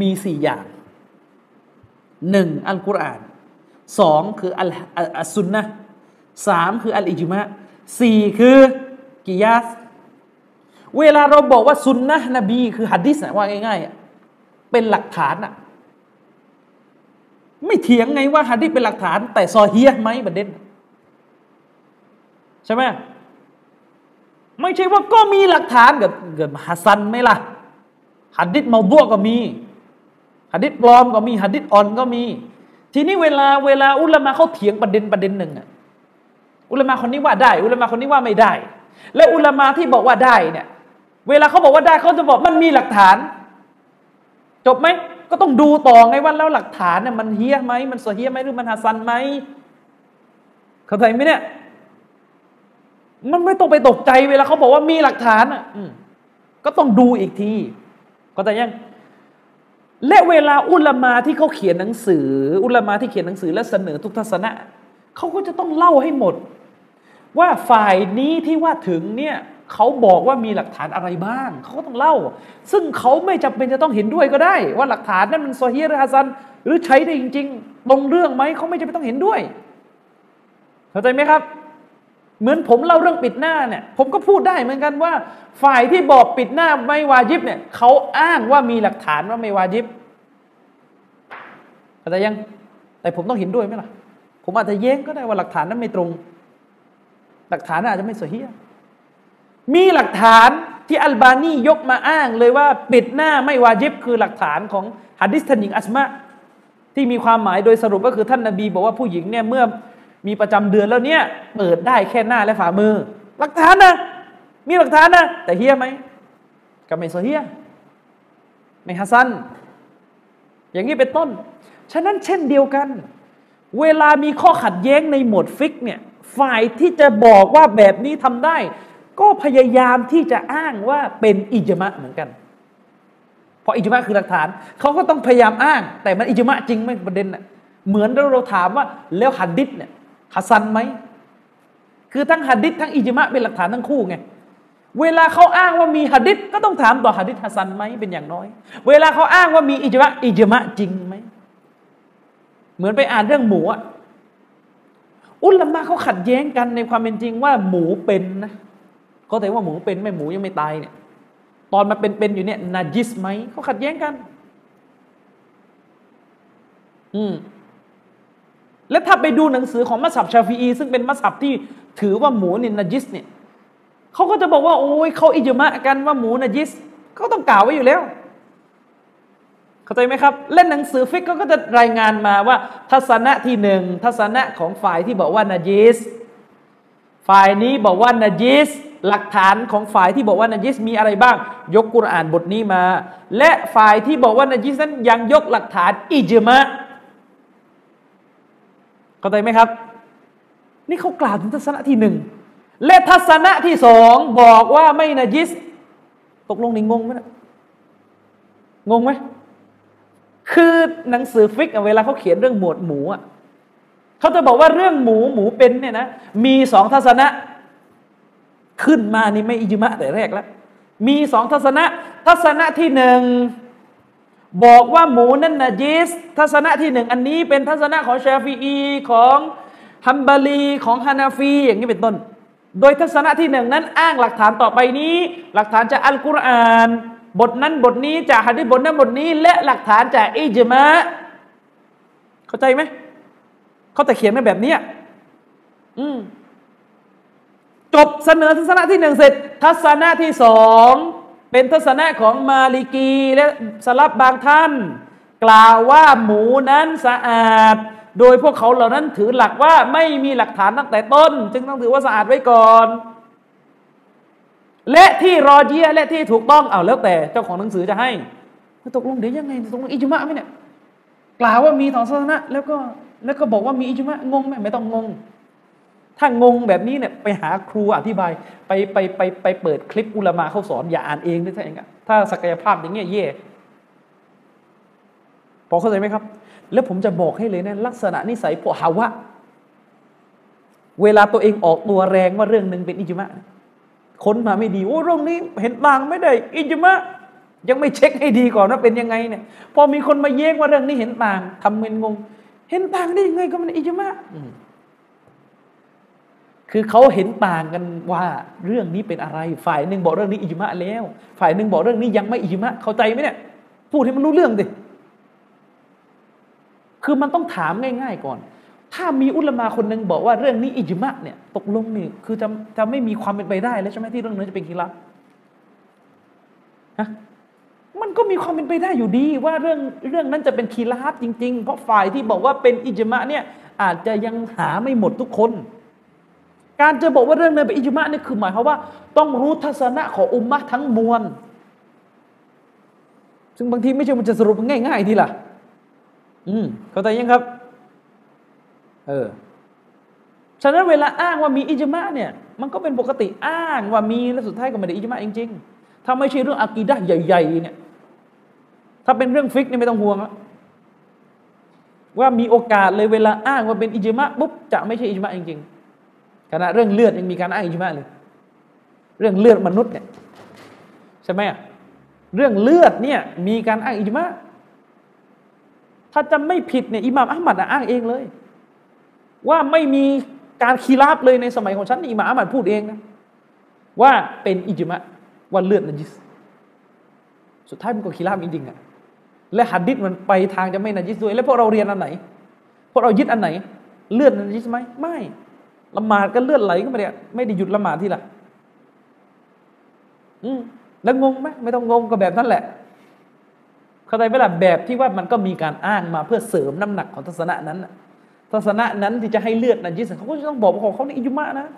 มีสี่อย่างหนึ่งอัลกุรอานสองคืออัลอัลซุนนะสามคืออัลอิจุมะสี่คือกิยาส เวลาเราบอกว่าซุนนะนบี คือฮะดิษนะว่าง่ายๆเป็นหลักฐานอะไม่เถียงไงว่าฮะดิษเป็นหลักฐาน แต่ซอเฮียะห์ไหมประเด็นใช่ไหมไม่ใช่ว่าก็มีหลักฐานกับกับฮัสซันไหมล่ะฮะดิษเมาฎัวอ์ก็มีฮะดิษปลอมก็มีฮะดิษอ่อนก็มี ทีนี้เวลาเวลาอุลามะเขาเถียงประเด็นประเด็นหนึ่งอะอุลามะคนนี้ว่าได้ อุลามะคนนี้ว่าไม่ได้ และอุลามะที่บอกว่าได้เนี่ย เวลาเขาบอกว่าได้เขาจะบอกมันมีหลักฐาน จบไหมก็ต้องดูต่อไงว่าแล้วหลักฐานเนี่ยมันเฮี้ยไหมมันสเฮี้ยไหมหรือมันฮัสซันไหมเข้าใจไหมเนี่ย มันไม่ต้องไปตกใจเวลาเขาบอกว่ามีหลักฐานอะก็ต้องดูอีกทีก็แต่ยัง และเวลาอุลมาที่เขาเขียนหนังสือ อุลมาที่เขียนหนังสือและเสนอทุกทัศนะเขาก็จะต้องเล่าให้หมด ว่าฝ่ายนี้ที่ว่าถึงเนี่ย เขาบอกว่ามีหลักฐานอะไรบ้าง เขาก็ต้องเล่า ซึ่งเขาไม่จำเป็นจะต้องเห็นด้วยก็ได้ ว่าหลักฐานนั้นมันโซฮีหรือฮัซัน หรือใช้ได้จริง ๆ ตรงเรื่องไหมเขาไม่จำเป็นต้องเห็นด้วย เข้าใจไหมครับ เหมือนผมเล่าเรื่องปิดหน้าเนี่ย ผมก็พูดได้เหมือนกันว่า ฝ่ายที่บอกปิดหน้าไม่วาจิบเนี่ยเขาอ้างว่ามีหลักฐานว่าไม่วาจิบแต่ยัง แต่ผมต้องเห็นด้วยไหมล่ะ ผมอาจจะแย้งก็ได้ว่าหลักฐานนั้นไม่ตรง หลักฐานอาจจะไม่สเฮีย มีหลักฐานที่อัลบานียกมาอ้างเลยว่าปิดหน้าไม่วาจิบคือหลักฐานของฮะดิษท่านหญิงอัสมาที่มีความหมายโดยสรุปก็คือท่านนาบี บอกว่าผู้หญิงเนี่ยเมื่อมีประจำเดือนแล้วเนี่ยเปิดได้แค่หน้าและฝ่ามือ หลักฐานนะ มีหลักฐานนะแต่เฮียไหมก็ไม่โซเฮียไม่ฮัสซัน อย่างนี้เป็นต้น ฉะนั้นเช่นเดียวกัน เวลามีข้อขัดแย้งในหมวดฟิกเนี่ยฝ่ายที่จะบอกว่าแบบนี้ทำได้ ก็พยายามที่จะอ้างว่าเป็นอิจมะเหมือนกัน เพราะอิจมะคือหลักฐาน เขาก็ต้องพยายามอ้าง แต่มันอิจมะจริงไหมประเด็นน่ะเหมือนเราเราถามว่าแล้วหัดดิษเนี่ยฮัสซันไหมคือทั้งหัดดิษทั้งอิจมะเป็นหลักฐานทั้งคู่ไงเวลาเขาอ้างว่ามีหัดดิษก็ต้องถามต่อหัดดิษฮัสซันไหมเป็นอย่างน้อย เวลาเขาอ้างว่ามีอิจมะอิจมะจริงไหมเหมือนไปอ่านเรื่องหมูอะอุลามะเขาขัดแย้งกันในความเป็นจริงว่าหมูเป็นนะ เขาแต่ว่าหมูเป็นไม่หมูยังไม่ตายเนี่ยตอนมาเป็นๆอยู่เนี่ยนาจิสไหมเขาขัดแย้งกัน อืมและถ้าไปดูหนังสือของมัซฮับชาฟีอีซึ่งเป็นมัซฮับที่ถือว่าหมูเนี่ยนจิสเนี่ยเขาก็จะบอกว่าโอ้ยเขาอิจมะกันว่าหมูนจิสเขาต้องกล่าวไว้อยู่แล้วเข้าใจไหมครับเล่มหนังสือฟิกก็จะรายงานมาว่า ทัศนะที่หนึ่งทัศนะของฝ่ายที่บอกว่านจิสฝ่ายนี้บอกว่านจิส หลักฐานของฝ่ายที่บอกว่านาจิสมีอะไรบ้าง ยกกุรอานบทนี้มา และฝ่ายที่บอกว่านาจิสนั้นยังยกหลักฐานอิจมะเข้าใจไหมครับ นี่เขากล่าวถึงทัศนะที่หนึ่งและทัศนะที่สองบอกว่าไม่นาจิส ตกลงนี่งงไหมนะงงไหมคือหนังสือฟิกเวลาเขาเขียนเรื่องหมวดหมูอะเขาจะบอกว่าเรื่องหมูหมูเป็นเนี่ยนะมีสองทัศนะ ขึ้นมานี่ไม่อิจมะแต่แรกแล้ว มีสองทัศนะ ทัศนะที่หนึ่งบอกว่าหมูนั่นนะจิส ทัศนะที่หนึ่งอันนี้เป็นทัศนะของชาฟีอีของฮัมบาลีของฮานาฟีอย่างนี้เป็นต้น โดยทัศนะที่หนึ่งนั้นอ้างหลักฐานต่อไปนี้ หลักฐานจากอัลกุรอาน บทนั้นบทนี้จากฮะดิษบทนั้นบทนี้ และหลักฐานจากอิจมะเข้าใจไหมเขาแต่เขียนมาแบบนี้อืม จบเสนอทัศนะที่หนึ่งเสร็จ ทัศนะที่สองเป็นทัศนะของมาลิกีและสลับบางท่าน กล่าวว่าหมูนั้นสะอาด โดยพวกเขาเหล่านั้นถือหลักว่าไม่มีหลักฐานตั้งแต่ต้น จึงต้องถือว่าสะอาดไว้ก่อน และที่รอเจียและที่ถูกต้องเอาแล้วแต่เจ้าของหนังสือจะให้ตกลงเดี๋ยวยังไงตกลงอิจมะไหมเนี่ยกล่าวว่ามีสองศาสนาแล้วก็แล้วก็บอกว่ามีอิจมะงงไหมไม่ต้องงง ถ้างงแบบนี้เนี่ยไปหาครูอธิบายไปไปไปไปเปิดคลิปอุลามาเขาสอนอย่าอ่านเองด้วยถ้าอย่างนี้ถ้าศักยภาพอย่างเงี้ยเย่พอเข้าใจไหมครับ แล้วผมจะบอกให้เลยนะลักษณะนิสัยพวกฮาวะ เวลาตัวเองออกตัวแรงว่าเรื่องหนึ่งเป็นอิจมะค้นมาไม่ดีโอ้เรื่องนี้เห็นบางไม่ได้ อิจมะยังไม่เช็คให้ดีก่อนว่าเป็นยังไงเนี่ยพอมีคนมาเย้งว่าเรื่องนี้เห็นต่างทำเงินงง เห็นต่างได้ยังไงก็มันอิจมา คือเขาเห็นต่างกันว่าเรื่องนี้เป็นอะไร ฝ่ายหนึ่งบอกเรื่องนี้อิจมาแล้ว ฝ่ายหนึ่งบอกเรื่องนี้ยังไม่อิจมาเข้าใจไหมเนี่ยพูดให้มันรู้เรื่องดิคือมันต้องถามง่าย ๆ ก่อน ถ้ามีอุลมาคนหนึ่งบอกว่าเรื่องนี้อิจมะเนี่ยตกลงนี่คือจะจะไม่มีความเป็นไปได้แล้วใช่ไหมที่เรื่องนั้นจะเป็นกีฬาฮะมันก็มีความเป็นไปได้อยู่ดีว่าเรื่องเรื่องนั้นจะเป็นคีราบจริง ๆ เพราะฝ่ายที่บอกว่าเป็นอิจมะเนี่ยอาจจะยังหาไม่หมดทุกคน การจะบอกว่าเรื่องนั้นเป็นอิจมะนี่ยคือหมายความว่า ต้องรู้ทัศนะของอุมมะทั้งมวล ซึ่งบางทีไม่ใช่มันจะสรุปง่ายๆทีละอืมเข้าใจยังครับ เออฉะนั้นเวลาอ้างว่ามีอิจมะเนี่ย มันก็เป็นปกติอ้างว่ามีแล้วสุดท้ายก็ไม่ได้อิจมะจริงๆถ้าไม่ใช่เรื่องอากีดะใหญ่ ๆ เนี่ย ถ้าเป็นเรื่องฟิกเนี่ยไม่ต้องห่วงว่ามีโอกาสเลยเวลาอ้างว่าเป็นอิจมะปุ๊บจะไม่ใช่อิจมะจริงๆ ขณะเรื่องเลือดยังมีการอ้างอิจมะเลย เรื่องเลือดมนุษย์เนี่ยใช่ไหมเรื่องเลือดเนี่ยมีการอ้างอิจมะถ้าจะไม่ผิดเนี่ยอิหม่ามอัลมัดอ้างเองเลย ว่าไม่มีการคีราบเลยในสมัยของฉันอิหม่ามอัลมัดพูดเองนะว่าเป็นอิจมะว่าเลือดนจิสสุดท้ายมันก็คีราบจริงๆอะและหัดดิษมันไปทางจะไม่นจิสด้วย แล้วพวกเราเรียนอันไหนพวกเรายึดอันไหน เลือดนจิสไหมไม่ ละหมาดก็เลือดไหลก็ไม่ได้ไม่ได้หยุดละหมาดที่ละอืมแล้วงงไหมไม่ต้องงงก็แบบนั้นแหละ เข้าใจไหมล่ะแบบที่ว่ามันก็มีการอ้างมาเพื่อเสริมน้ำหนักของทัศนะนั้นทัศนะนั้นที่จะให้เลือดนันยิสเขาก็จะต้องบอกว่าของเขาในอิจุมะนะ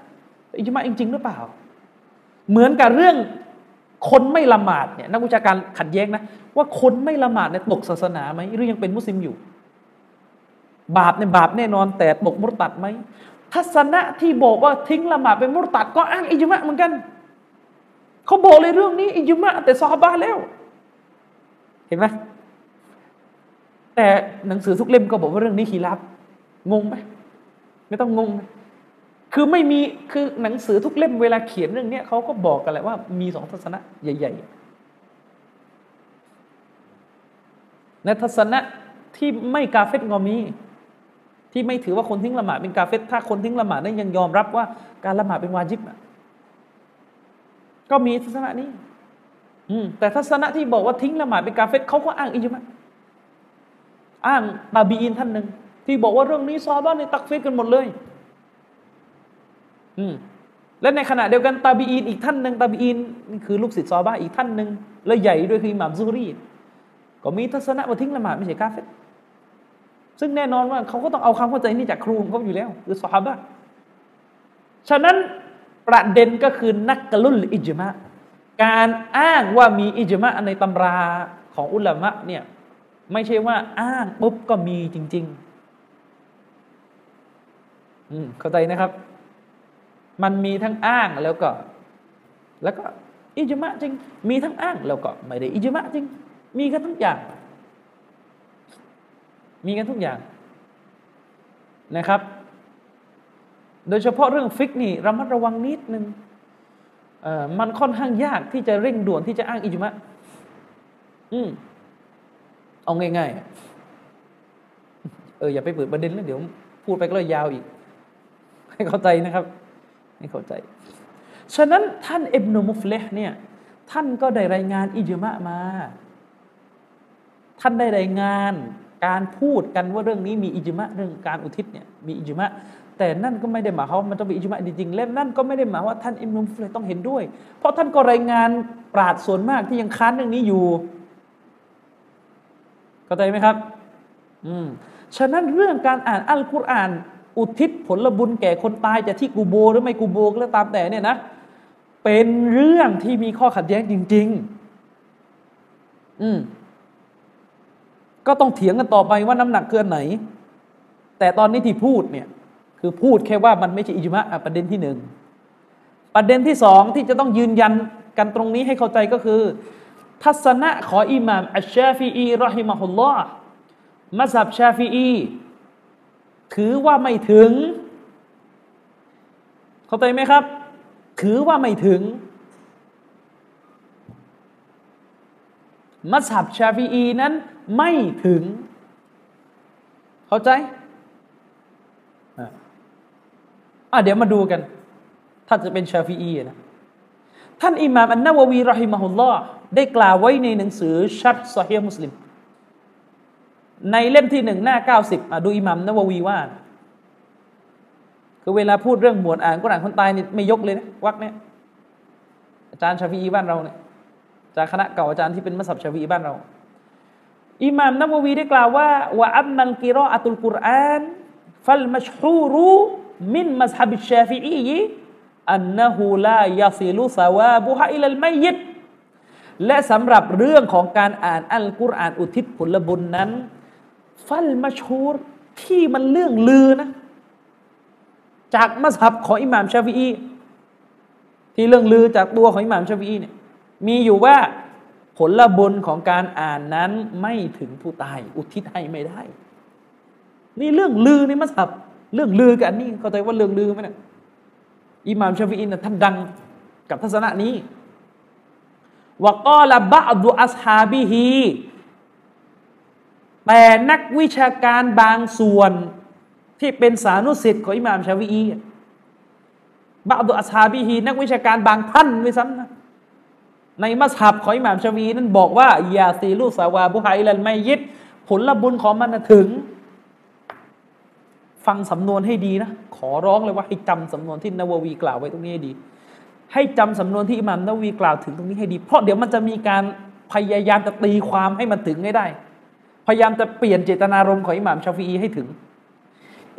อิจุมะจริงๆหรือเปล่า เหมือนกับเรื่องคนไม่ละหมาดเนี่ยนักวิชาการขัดแย้งนะว่าคนไม่ละหมาดเนี่ยตกศาสนาไหมหรือยังเป็นมุสลิมอยู่ บาปเนี่ยบาปแน่นอนแต่ตกมุตัดไหม ทัศนะที่บอกว่าทิ้งละหมาดเป็นมุตตัดก็อ้างอิจมะเหมือนกัน เขาบอกเลยเรื่องนี้อิจมะแต่ซอฮาบะแล้ว เห็นไหมแต่หนังสือทุกเล่มก็บอกว่าเรื่องนี้ขีรับงงไหมไม่ต้องงง คือไม่มีคือหนังสือทุกเล่มเวลาเขียนเรื่องนี้เขาก็บอกกันแหละว่ามีสองทัศนะใหญ่ๆในทัศนะที่ไม่กาเฟตงอมี ที่ไม่ถือว่าคนทิ้งละหมาดเป็นกาเฟตถ้าคนทิ้งละหมาดนั้นยังยอมรับว่าการละหมาดเป็นวาจิบก็มีทัศนะนี้ อืมแต่ทัศนะที่บอกว่าทิ้งละหมาดเป็นกาเฟตเขาก็อ้างอิจมะอ้างตาบีอินท่านหนึ่งที่บอกว่าเรื่องนี้ซอบ้านในตักเฟตกันหมดเลย อืมและในขณะเดียวกันตาบีอินอีกท่านหนึ่งตาบีอินนี่คือลูกศิษย์ซอบ้าอีกท่านหนึ่งและใหญ่ด้วยคืออิหม่ามซูรีก็มีทัศนะว่าทิ้งละหมาดไม่ใช่กาเฟต ซึ่งแน่นอนว่าเขาก็ต้องเอาความเข้าใจนี้จากครูของเขาอยู่แล้วคือซอฮาบะฉะนั้นประเด็นก็คือนักกลุลอิจมะการอ้างว่ามีอิจมะในตำราของอุลามะเนี่ยไม่ใช่ว่าอ้างปุ๊บก็มีจริง ๆ อืมเข้าใจนะครับ มันมีทั้งอ้างแล้วก็ แล้วก็อิจมะจริง มีทั้งอ้างแล้วก็ไม่ได้อิจมะจริง มีกันทุกอย่าง มีกันทุกอย่างนะครับ โดยเฉพาะเรื่องฟิกนี่ระมัดระวังนิดนึงมันค่อนข้างยากที่จะเร่งด่วนที่จะอ้างอิจมะอืมเอาง่ายๆ เอออย่าไปเปิดประเด็นแล้วเดี๋ยว พูดไปก็เลยยาวอีก ให้เข้าใจนะครับ ให้เข้าใจ ฉะนั้นท่านอิบนุมุฟเลห์เนี่ย ท่านก็ได้รายงานอิจมะมา ท่านได้รายงาน การพูดกันว่าเรื่องนี้มีอิจมะเรื่องการอุทิศเนี่ยมีอิจมะแต่นั่นก็ไม่ได้หมายความว่ามันต้องเป็นอิจมาจริงๆและนั่นก็ไม่ได้หมายว่าท่านอิมนุมฟลต้องเห็นด้วย เพราะท่านก็รายงานปราดส่วนมากที่ยังค้านเรื่องนี้อยู่เข้าใจไหมครับอืมฉะนั้นเรื่องการอ่านอัลกุรอาน อุทิศผลบุญแก่คนตายจะที่กูโบหรือไม่กูโบก็แล้วตามแต่เนี่ยนะเป็นเรื่องที่มีข้อขัดแย้งจริง ๆ อืม ก็ต้องเถียงกันต่อไปว่าน้ำหนักเกินไหน แต่ตอนนี้ที่พูดเนี่ยคือพูดแค่ว่ามันไม่ใช่อิจมะประเด็นที่หนึ่งประเด็นที่สองที่จะต้องยืนยันกันตรงนี้ให้เข้าใจก็คือ ทัศนะของอิหม่ามอัชชาฟีอีรอฮิมะฮุลลอฮ์มัสับชาฟีอีถือว่าไม่ถึง เข้าใจไหมครับ ถือว่าไม่ถึง มัสฮับชาฟีอีนั้นไม่ถึง เข้าใจอะเดี๋ยวมาดูกัน ถ้าจะเป็นชาฟีอีนะท่านอิหม่ามอันนาววีรอฮิมะฮุลลอฮ์ได้กล่าวไว้ในหนังสือชัดซอฮีมุสลิม ในเล่มที่หนึ่งหน้าเก้าสิบดูอิหม่ามนาววีว่า คือเวลาพูดเรื่องหมวดอ่านกุรอานคนตายนี่ไม่ยกเลยนะวักเนี่ยอาจารย์ชาฟีอีบ้านเราเนี่ย จากคณะเก่าอาจารย์ที่เป็นมัสยิดชาฟีอีบ้านเรา อิหม่ามนาววีได้กล่าวว่าวะอัมมัลกิรออัตุลกุรอานฟัลมัชฮูรุมินมัสฮับิชาฟีอีอันนะฮูลายาซิลุสวาบุฮะอิลัลมัยิดและสำหรับเรื่องของการอ่านอัลกุรอานอุทิศผลบุญนั้น ฟัลมาชูรที่มันเรื่องลือนะ จากมัสฮับของอิหม่ามชาฟีอีที่เรื่องลือจากตัวของอิหม่ามชาฟีอีเนี่ย มีอยู่ว่าผลบุญของการอ่านนั้นไม่ถึงผู้ตาย อุทิศให้ไม่ได้ นี่เรื่องลือในมัสฮับเรื่องลือกันนี่เข้าใจว่าเรื่องลือไหมเนะอิหม่ามชาฟีอินท่านดังกับทัศนะนี้วกอละบะดุอัสฮาบิฮีแต่นักวิชาการบางส่วนที่เป็นสานุสิทธิ์ของอิหม่ามชาฟีอีบะดุอัสฮาบิฮีนักวิชาการบางท่านด้วยซ้ำนะ ในมัสฮับของอิหม่ามชาฟีนั้นบอกว่ายาซีลูสาวาบุไฮลันไม่ยิดผลบุญของมันถึง ฟังสำนวนให้ดีนะ ขอร้องเลยว่าให้จำสำนวนที่นาววีกล่าวไว้ตรงนี้ให้ดี ให้จำสำนวนที่อิหม่ามนาววีกล่าวถึงตรงนี้ให้ดี เพราะเดี๋ยวมันจะมีการพยายามจะตีความให้มันถึงให้ได้ พยายามจะเปลี่ยนเจตนารมณ์ของอิหม่ามชาฟีให้ถึง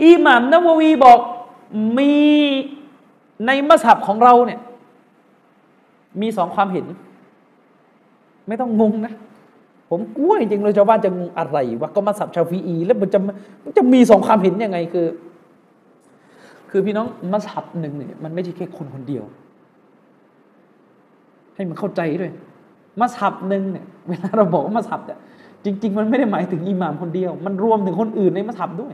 อิหม่ามนาววีบอกมีในมัสฮับของเราเนี่ยมีสองความเห็น ไม่ต้องงงนะ ผมกลัวจริงๆเลยชาวบ้านจะงงอะไรวะก็มาสับชาฟีอี แล้วมันจะมันจะมีสองความเห็นยังไงคือ คือพี่น้องมัสฮับหนึ่งเนี่ยมันไม่ใช่แค่คนคนเดียว ให้มันเข้าใจด้วยมัสฮับหนึ่งเนี่ยเวลาเราบอกว่ามัสฮับเนี่ยจริง ๆ มันไม่ได้หมายถึงอิหม่ามคนเดียว มันรวมถึงคนอื่นในมัสฮับด้วย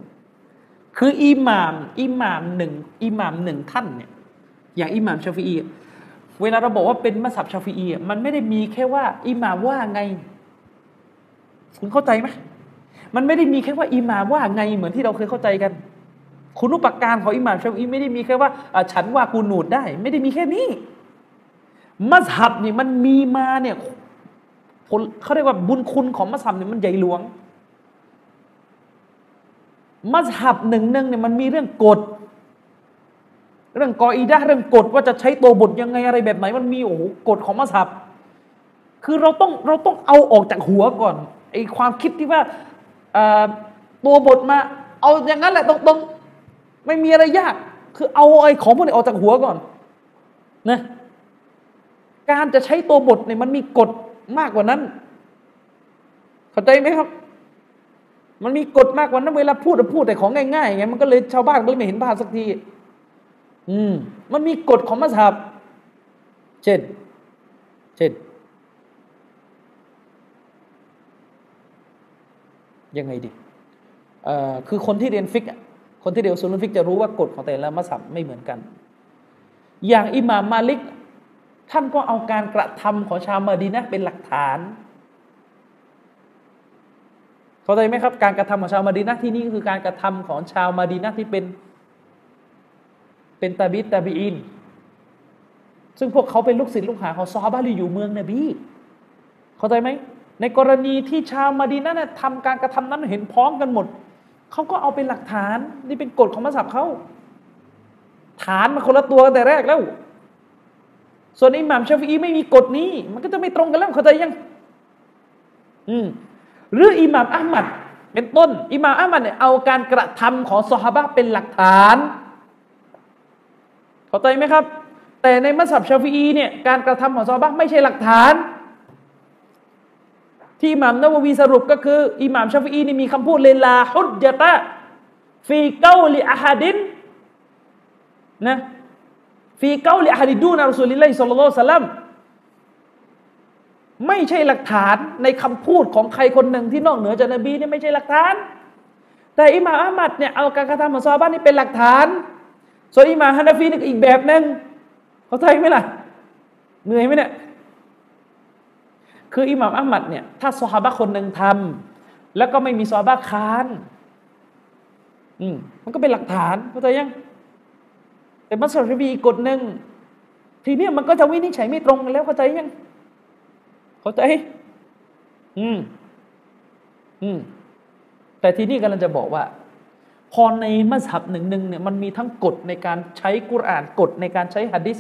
คืออิหม่ามอิหม่ามหนึ่งอิหม่ามหนึ่งท่านเนี่ยอย่างอิหม่ามชาฟีอี เวลาเราบอกว่าเป็นมัสับชาฟีอีมันไม่ได้มีแค่ว่าอิหม่าว่าไง คุณเข้าใจไหมมันไม่ได้มีแค่ว่าอิหม่าว่าไงเหมือนที่เราเคยเข้าใจกัน คุณอุปการของอิหม่าชาฟีไม่ได้มีแค่ว่าฉันว่ากูหนูดได้ ไม่ได้มีแค่นี้มัสฮับนี่มันมีมาเนี่ยเขาเรียกว่าบุญคุณของมัสฮับเนี่ยมันใหญ่หลวง มัสฮับหนึ่งหนึ่งเนี่ยมันมีเรื่องกฎ เรื่องกออีดะเรื่องกฎว่าจะใช้ตัวบทยังไงอะไรแบบไหนมันมีโอ้โหกฎของมัสฮับคือเราต้องเราต้องเอาออกจากหัวก่อนไอความคิดที่ว่าตัวบทมา เอาอย่างนั้นแหละตรงๆไม่มีอะไรยาก คือเอาไอของพวกนี้ออกจากหัวก่อนนะการจะใช้ตัวบทเนี่ยมันมีกฎมากกว่านั้น เข้าใจไหมครับ มันมีกฎมากกว่านั้นเวลาพูดจะพูดแต่ของง่ายๆไงมันก็เลยชาวบ้านก็เลยไม่เห็นภาพสักที อืมมันมีกฎของมัสยิดเช่น เช่น ยังไงดีเอ่อคือคนที่เรียนฟิกคนที่เรียนอุซูลฟิกจะรู้ว่ากฎของแต่ละมัสยิดไม่เหมือนกัน อย่างอิหม่ามมาลิก ท่านก็เอาการกระทำของชาวมาดีนะเป็นหลักฐานเข้าใจไหมครับ การกระทำของชาวมาดีนะที่นี่คือการกระทำของชาวมาดีนะที่เป็น เป็นตาบิตตาบีอิน ซึ่งพวกเขาเป็นลูกศิษย์ลูกหาของซอฮาบะที่อยู่เมืองนบีเข้าใจไหมในกรณีที่ชาวมาดีนั่นทำการกระทำนั้นเห็นพ้องกันหมด เขาก็เอาเป็นหลักฐานนี่เป็นกฎของมัสยิดเขาฐานมาคนละตัวแต่แรกแล้ว ส่วนอิหม่ามชาฟีไม่มีกฎนี้ มันก็จะไม่ตรงกันแล้วเข้าใจยัง อืมหรืออิหม่ามอัลมัดเป็นต้น อิหม่ามอัลมัดเนี่ยเอาการกระทำของซอฮาบะเป็นหลักฐาน เข้าใจไหมครับ แต่ในมัซฮับชาฟีเนี่ยการกระทำของซอฮาบะไม่ใช่หลักฐาน ที่อิหม่ามนาววีสรุปก็คืออิหม่ามชาฟีนี่มีคำพูด لا حجة في قول أحد นะ في قول أحد دون رسول الله صلى الله عليه وسلم ไม่ใช่หลักฐานในคำพูดของใครคนหนึ่งที่นอกเหนือจากนบีนี่ไม่ใช่หลักฐาน แต่อิหม่ามอะห์มัดเนี่ยเอาการกระทำของซอฮาบะนี่เป็นหลักฐาน ส่วนอิหม่ามฮานาฟีนี่อีกแบบหนึ่งเขาใจไหมล่ะเหนื่อยไหมเนี่ยคืออิหม่ามอัลมัดเนี่ยถ้าซอฮาบะคนหนึ่งทำแล้วก็ไม่มีซอฮาบะค้านอืมมันก็เป็นหลักฐานเข้าใจยังแต่มัสยิดมีอีกฎหนึ่งทีนี้มันก็จะวินิจฉัยไม่ตรงกันแล้วเข้าใจยังเข้าใจอืมอืมแต่ทีนี้กำลังจะบอกว่า พอในมัสยิดหนึ่งหนึ่งเนี่ยมันมีทั้งกฎในการใช้กุรอานกฎในการใช้ฮะดิษ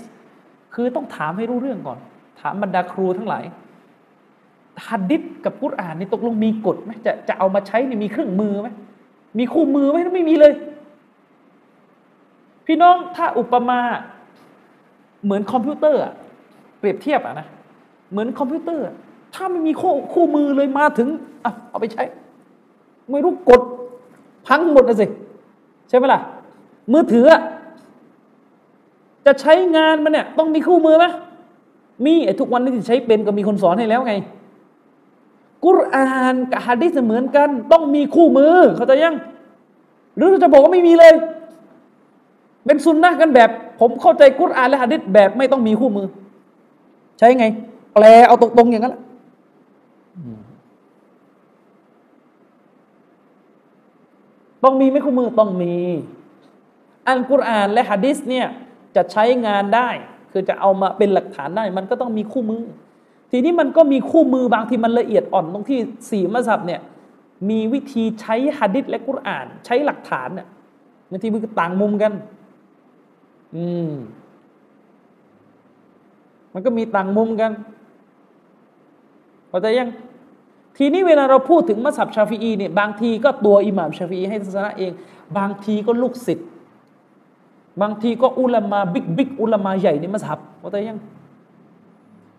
คือต้องถามให้รู้เรื่องก่อน ถามบรรดาครูทั้งหลายฮัดดิษกับกุรอานนี่ตกลงมีกฎไหมจะจะเอามาใช้นี่มีเครื่องมือไหมมีคู่มือไหมไม่มีเลย พี่น้องถ้าอุปมาเหมือนคอมพิวเตอร์เปรียบเทียบอะนะเหมือนคอมพิวเตอร์ ถ้าไม่มีคู่คู่มือเลยมาถึงอะเอาไปใช้ ไม่รู้กด พังหมดนะสิ ใช่ไหมล่ะ มือถือ จะใช้งานมันเนี่ย ต้องมีคู่มือไหมมีไอ้ทุกวันนี้ที่ใช้เป็นก็มีคนสอนให้แล้วไง กุรอานกับฮะดิษเหมือนกัน ต้องมีคู่มือ เขาจะยัง หรือจะบอกว่าไม่มีเลย เป็นซุนนะกันแบบ ผมเข้าใจกุรอานและฮะดิษแบบไม่ต้องมีคู่มือ ใช้ไง แปลเอาตรงๆอย่างนั้น ต้องมีไม่คู่มือต้องมี อันกุรอานและฮะดิษเนี่ยจะใช้งานได้ คือจะเอามาเป็นหลักฐานได้ มันก็ต้องมีคู่มือ ทีนี้มันก็มีคู่มือบางที่มันละเอียดอ่อนตรงที่สี่มัสยิดเนี่ยมีวิธีใช้ฮะดิษและกุรอาน ใช้หลักฐานเนี่ยบางทีมันก็ต่างมุมกัน อืม มันก็มีต่างมุมกันเข้าใจยัง ทีนี้เวลาเราพูดถึงมัซฮับชาฟีอีเนี่ยบางทีก็ตัวอิหม่ามชาฟีอีให้ทัศนะเอง บางทีก็ลูกศิษย์บางทีก็อุลามา big big อุลามาใหญ่ในมัซฮับเข้าใจยัง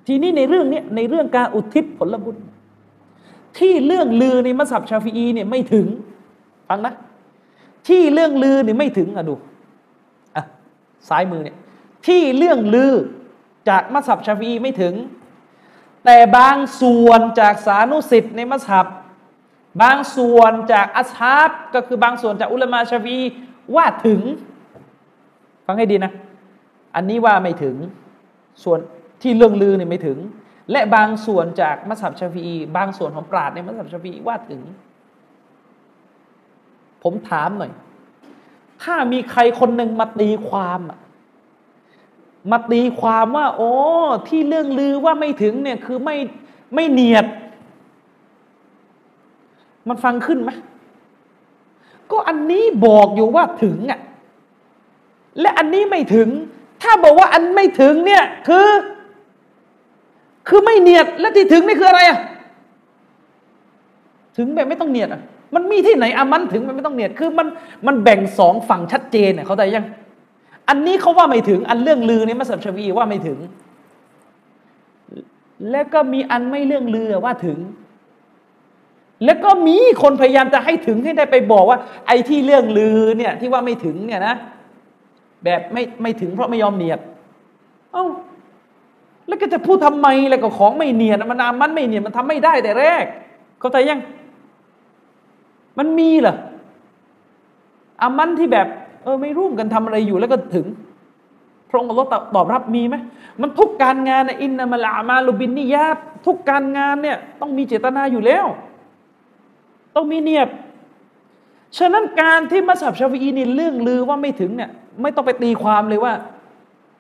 ทีนี้ในเรื่องนี้ในเรื่องการอุทิศผลบุญ ที่เลื่องลือในมัซฮับชาฟีอีเนี่ยไม่ถึงฟังนะ ที่เรื่องลือเนี่ยไม่ถึงอะดูอะซ้ายมือเนี่ยที่เรื่องลือจากมัสยิดชาฟีอีไม่ถึง แต่บางส่วนจากสานุสิทธิ์ในมัสยิดบางส่วนจากอัชฮับก็คือบางส่วนจากอุลามาชาฟีว่าถึง ฟังให้ดีนะ อันนี้ว่าไม่ถึงส่วนที่เรื่องลือเนี่ยไม่ถึง และบางส่วนจากมัสยิดชาฟีบางส่วนของปราดในมัสยิดชาฟีว่าถึง ผมถามหน่อย ถ้ามีใครคนหนึ่งมาตีความ มาตีความว่า โอ้ที่เรื่องลือว่าไม่ถึงเนี่ยคือไม่ไม่เนียด มันฟังขึ้นไหมก็อันนี้บอกอยู่ว่าถึงอะและอันนี้ไม่ถึง ถ้าบอกว่าอันไม่ถึงเนี่ยคือ คือไม่เนียดและที่ถึงนี่คืออะไรอะถึงแบบไม่ต้องเนียดอะมันมีที่ไหนอามันถึงมันไม่ต้องเนียดคือมันมันแบ่งสองฝั่งชัดเจนเนี่ยเขาใจยัง อันนี้เขาว่าไม่ถึง อันเรื่องลือในมัสยิดชวีว่าไม่ถึง แล้วก็มีอันไม่เรื่องลือว่าถึง แล้วก็มีคนพยายามจะให้ถึงให้ได้ไปบอกว่า ไอ้ที่เรื่องลือเนี่ย ที่ว่าไม่ถึงเนี่ยนะแบบไม่ไม่ถึงเพราะไม่ยอมเนียด เอ้าแล้วก็จะพูดทำไมแล้วก็ของไม่เนียดมันอามันไม่เนียดมันทำไม่ได้แต่แรก เข้าใจยัง มันมีเหรออามันที่แบบ เออไม่ร่วมกันทำอะไรอยู่แล้วก็ถึง พระองค์อัลลอฮ์ตอบรับมีไหมมันทุกการงานในอินนามาลามาลูบินนิยาตทุกการงานเนี่ยต้องมีเจตนาอยู่แล้ว ต้องมีเนียดฉะนั้นการที่มัสยิดชาฟีนี่เรื่องลือว่าไม่ถึงเนี่ยไม่ต้องไปตีความเลยว่า